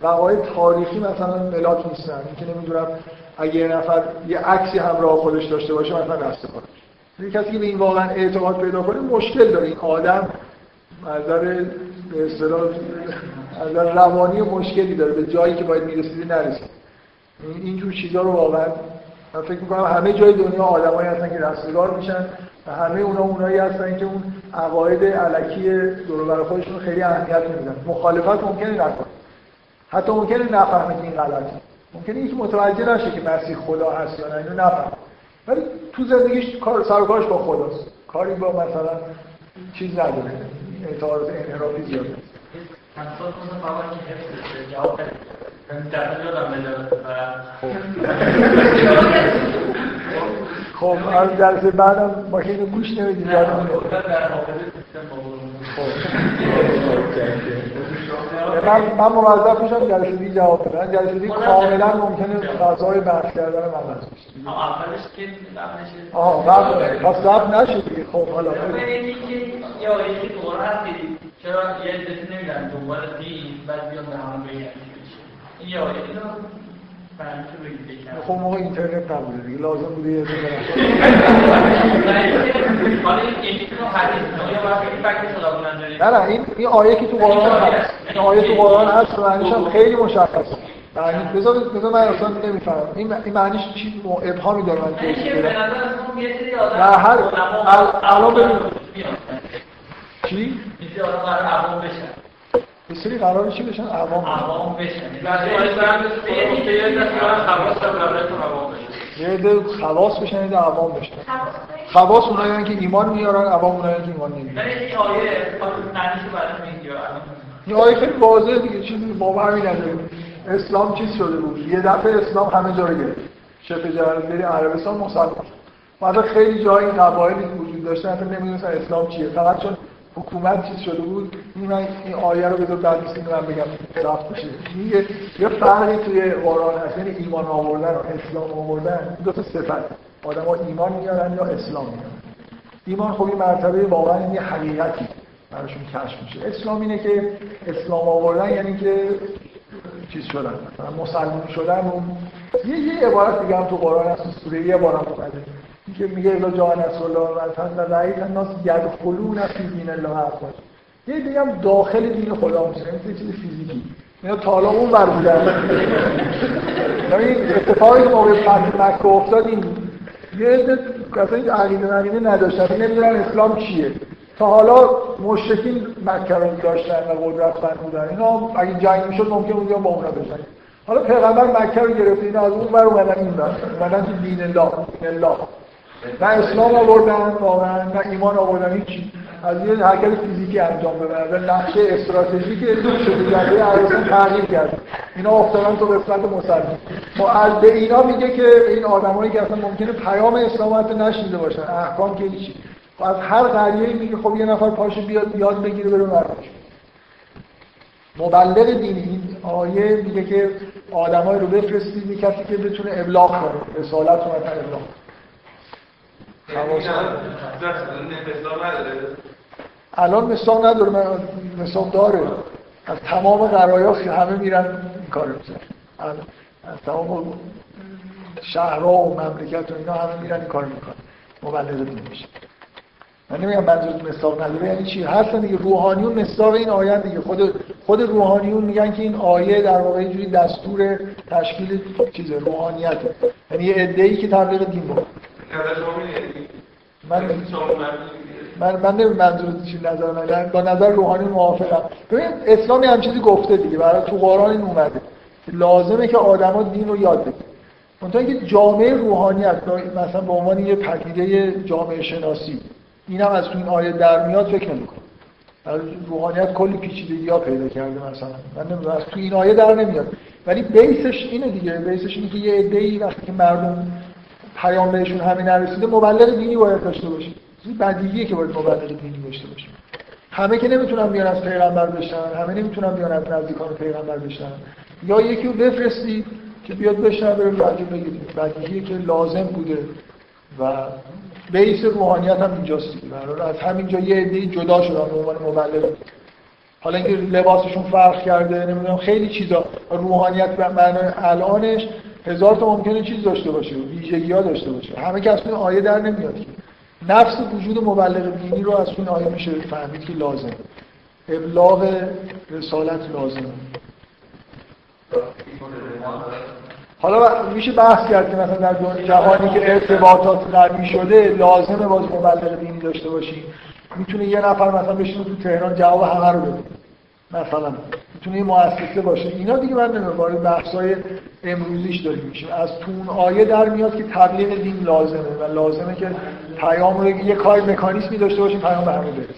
Speaker 1: وقایع تاریخی مثلا ملاک نیستن. اینکه نمی‌دونم اگه یه نفر یه عکسی همراه خودش داشته باشه مثلا رستگاری یه کسی که به این واقعا اعتقاد پیدا کنه مشکل داره. این آدم نظر به اصطلاح نظر روانی مشکلی داره. به جایی که باید می‌رسیده نرسید اینجور چیزا رو واقعا من فکر می‌کنم همه جای دنیا آدمایی هستن که رستگار میشن و همه اونا اونایی هستن که اون عقاید علکی دور خودشون خیلی اهمیت نمیدن. مخالفت ممکنه نکنه. حتی ممکنه نفهمه که این غلطه. ممکنه اینکه متوجه نشه که مسیح خدا هست یا نه اینو نفهم. ولی تو زندگیش کار سر کارش با خداست. کاری با مثلا چیز نداره. اعتقادات انحرافی زیاده
Speaker 2: جواب
Speaker 1: خب از جلسه بعدم ماشین گوش نمی‌دید من من موظف میشم جلسه دیگه جواب بدم جلسه دیگه کاملا ممکنه فضای بحث کردن من بشه
Speaker 2: اولش که
Speaker 1: آها قبل پس قبل نشد دیگه. خب حالا
Speaker 2: ببینید که یا یکی دور هستید چرا یه دفعه نمیدن دنبال دین بعد بیان به همه بگن یا یکی
Speaker 1: خب موقع اینترنت نبوده دیگه لازم بوده یه نه نه این این آیه که تو قرآن هست. این آیه تو قرآن هست معنیش هم خیلی مشخصه. معنی بذار بذار من اصلا نمی‌فهمم. این این معنیش چی؟ ابهامی داره من نه هر الان ببین. چی؟ به سری قرار چی بشن؟ عوام
Speaker 2: عوام بشن.
Speaker 1: یه خواص بشن. یه عوام بشن. خواص اونایی که ایمان میارن عوام اونایی که ایمان نمیارن.
Speaker 2: این آیه
Speaker 1: آیه خیلی واضحه دیگه چیزی باوری نداره اسلام چیز شده بود؟ یه دفعه اسلام همه جا رو گرفت. شبه جزیره عربستان مسلمان. بعد خیلی جایی قبایلی وجود داشتن اصلا نمی‌دونستن اسلام چیه. فقط چون حکومت چیز شده بود این این آیه رو بذار در نیست من بگم رفت بشه. یه یه فرقی توی قرآن هست یعنی ایمان آوردن و اسلام آوردن دو تا صفت. آدم ها ایمان میارن یا اسلام میارن؟ ایمان خب این مرتبه واقعا یه حقیقتی براشون کشف میشه. اسلام اینه که اسلام آوردن یعنی که چیز شدن مثلا مسلمان شدن و یه یه عبارت دیگه هم تو قرآن هست سوره یه بار هم که میگه الا جان رسول الله و رئیس الناس یدخلون فی دین الله افواج یه دیگه هم داخل دین خدا میشه مثل چیز فیزیکی. اینا تا حالا اون بر بودن. یعنی اتفاقی که موقع فتح مکه افتاد این یه عده کسایی عقیده عقیده نداشتن نمی‌دونن اسلام چیه. تا حالا مشرکین مکه رو داشتن و قدرت فرمودن. اینا اگه جنگ می‌شد ممکن بود با اونا بزنن حالا پیغمبر مکه رو گرفت اینا از اون ور اومدن این ور. اومدن تو دین الله دین الله. نه اسلام آوردن واقعا نه ایمان آوردن هیچی از یه حرکت فیزیکی انجام بدن نقشه استراتژیک شده جنبه عربستان تغییر کرد. اینا افتادن تو قسمت مسلمان. ما از به اینا میگه که این آدمایی که اصلا ممکنه پیام اسلام حتی نشنیده باشن. احکام که هیچی. از هر قریه میگه خب یه نفر پاشو بیاد یاد بگیره بره مردش مبلغ دینی این آیه میگه که آدمایی رو بفرستید کسی که بتونه ابلاغ کنه. رسالت رو مثلا ابلاغ الان مثال نداره من مثال داره. از تمام قرایات همه میرن این کار میزن از تمام شهرها و مملکت و اینا همه میرن این کار می‌کنن. مبلغ دین میشه. من نمیگم منظور مثال نداره یعنی چی؟ هستن دیگه روحانیون مثال این آیه دیگه. خود خود روحانیون میگن که این آیه در واقع اینجوری دستور تشکیل چیز روحانیت. یعنی یه ادعی که تبلیغ دین بود. من من نمی منظور چی نظر من. با نظر روحانی موافقم. ببین اسلام هم چیزی گفته دیگه. برای تو قرآن این اومده. لازمه که آدما دین رو یاد بگیرن منتها اینکه جامعه روحانیت مثلا به عنوان یه پدیده جامعه شناسی. این هم از این آیه در میاد فکر نمی‌کنم. روحانیت کلی پیچیدگی ها پیدا کرده مثلا. من نمی‌دونم تو این آیه در نمیاد. ولی بیسش اینه دیگه. بیسش اینه که یه عده‌ای وقتی که مردم پیام بهشون همه نرسیده مبلغ دینی باید داشته باشیم این بدیهیه که باید مبلغ دینی داشته باشیم همه که نمی‌تونن بیان از پیغمبر بشن همه نمی‌تونن بیان از نزدیکان پیغمبر بشن. یا یکی رو بفرستی که بیاد بشن بره بعدی بگیریم بدیهیه که لازم بوده. و بیس روحانیت هم اینجاست دیگه. از همینجا یه عده جدا شدن به عنوان مبلغ. حالا اینکه لباسشون فرق کرده نمی‌دونم خیلی چیزا. روحانیت به معنای الانش. هزار تا ممکنه چیز داشته باشه ویژگی ها داشته باشه. همه که از این آیه در نمیاد که. نفس وجود مبلغ دینی رو از این آیه میشه فهمید که لازم ابلاغ رسالت لازمه. حالا میشه بحث کرد که مثلا در جهانی که ارتباطات قوی شده لازمه باز مبلغ دینی داشته باشیم می‌تونه یه نفر مثلا بشینه تو تهران جواب همه رو بده. مثلا می‌تونه یه مؤسسه باشه. اینا دیگه من نمی‌دونم وارد بحث‌های امروزیش داریم. میشیم. از اون آیه در میاد که تبلیغ دین لازمه و لازمه که پیام رو یه کار مکانیزمی داشته باشیم پیام به همه برسه.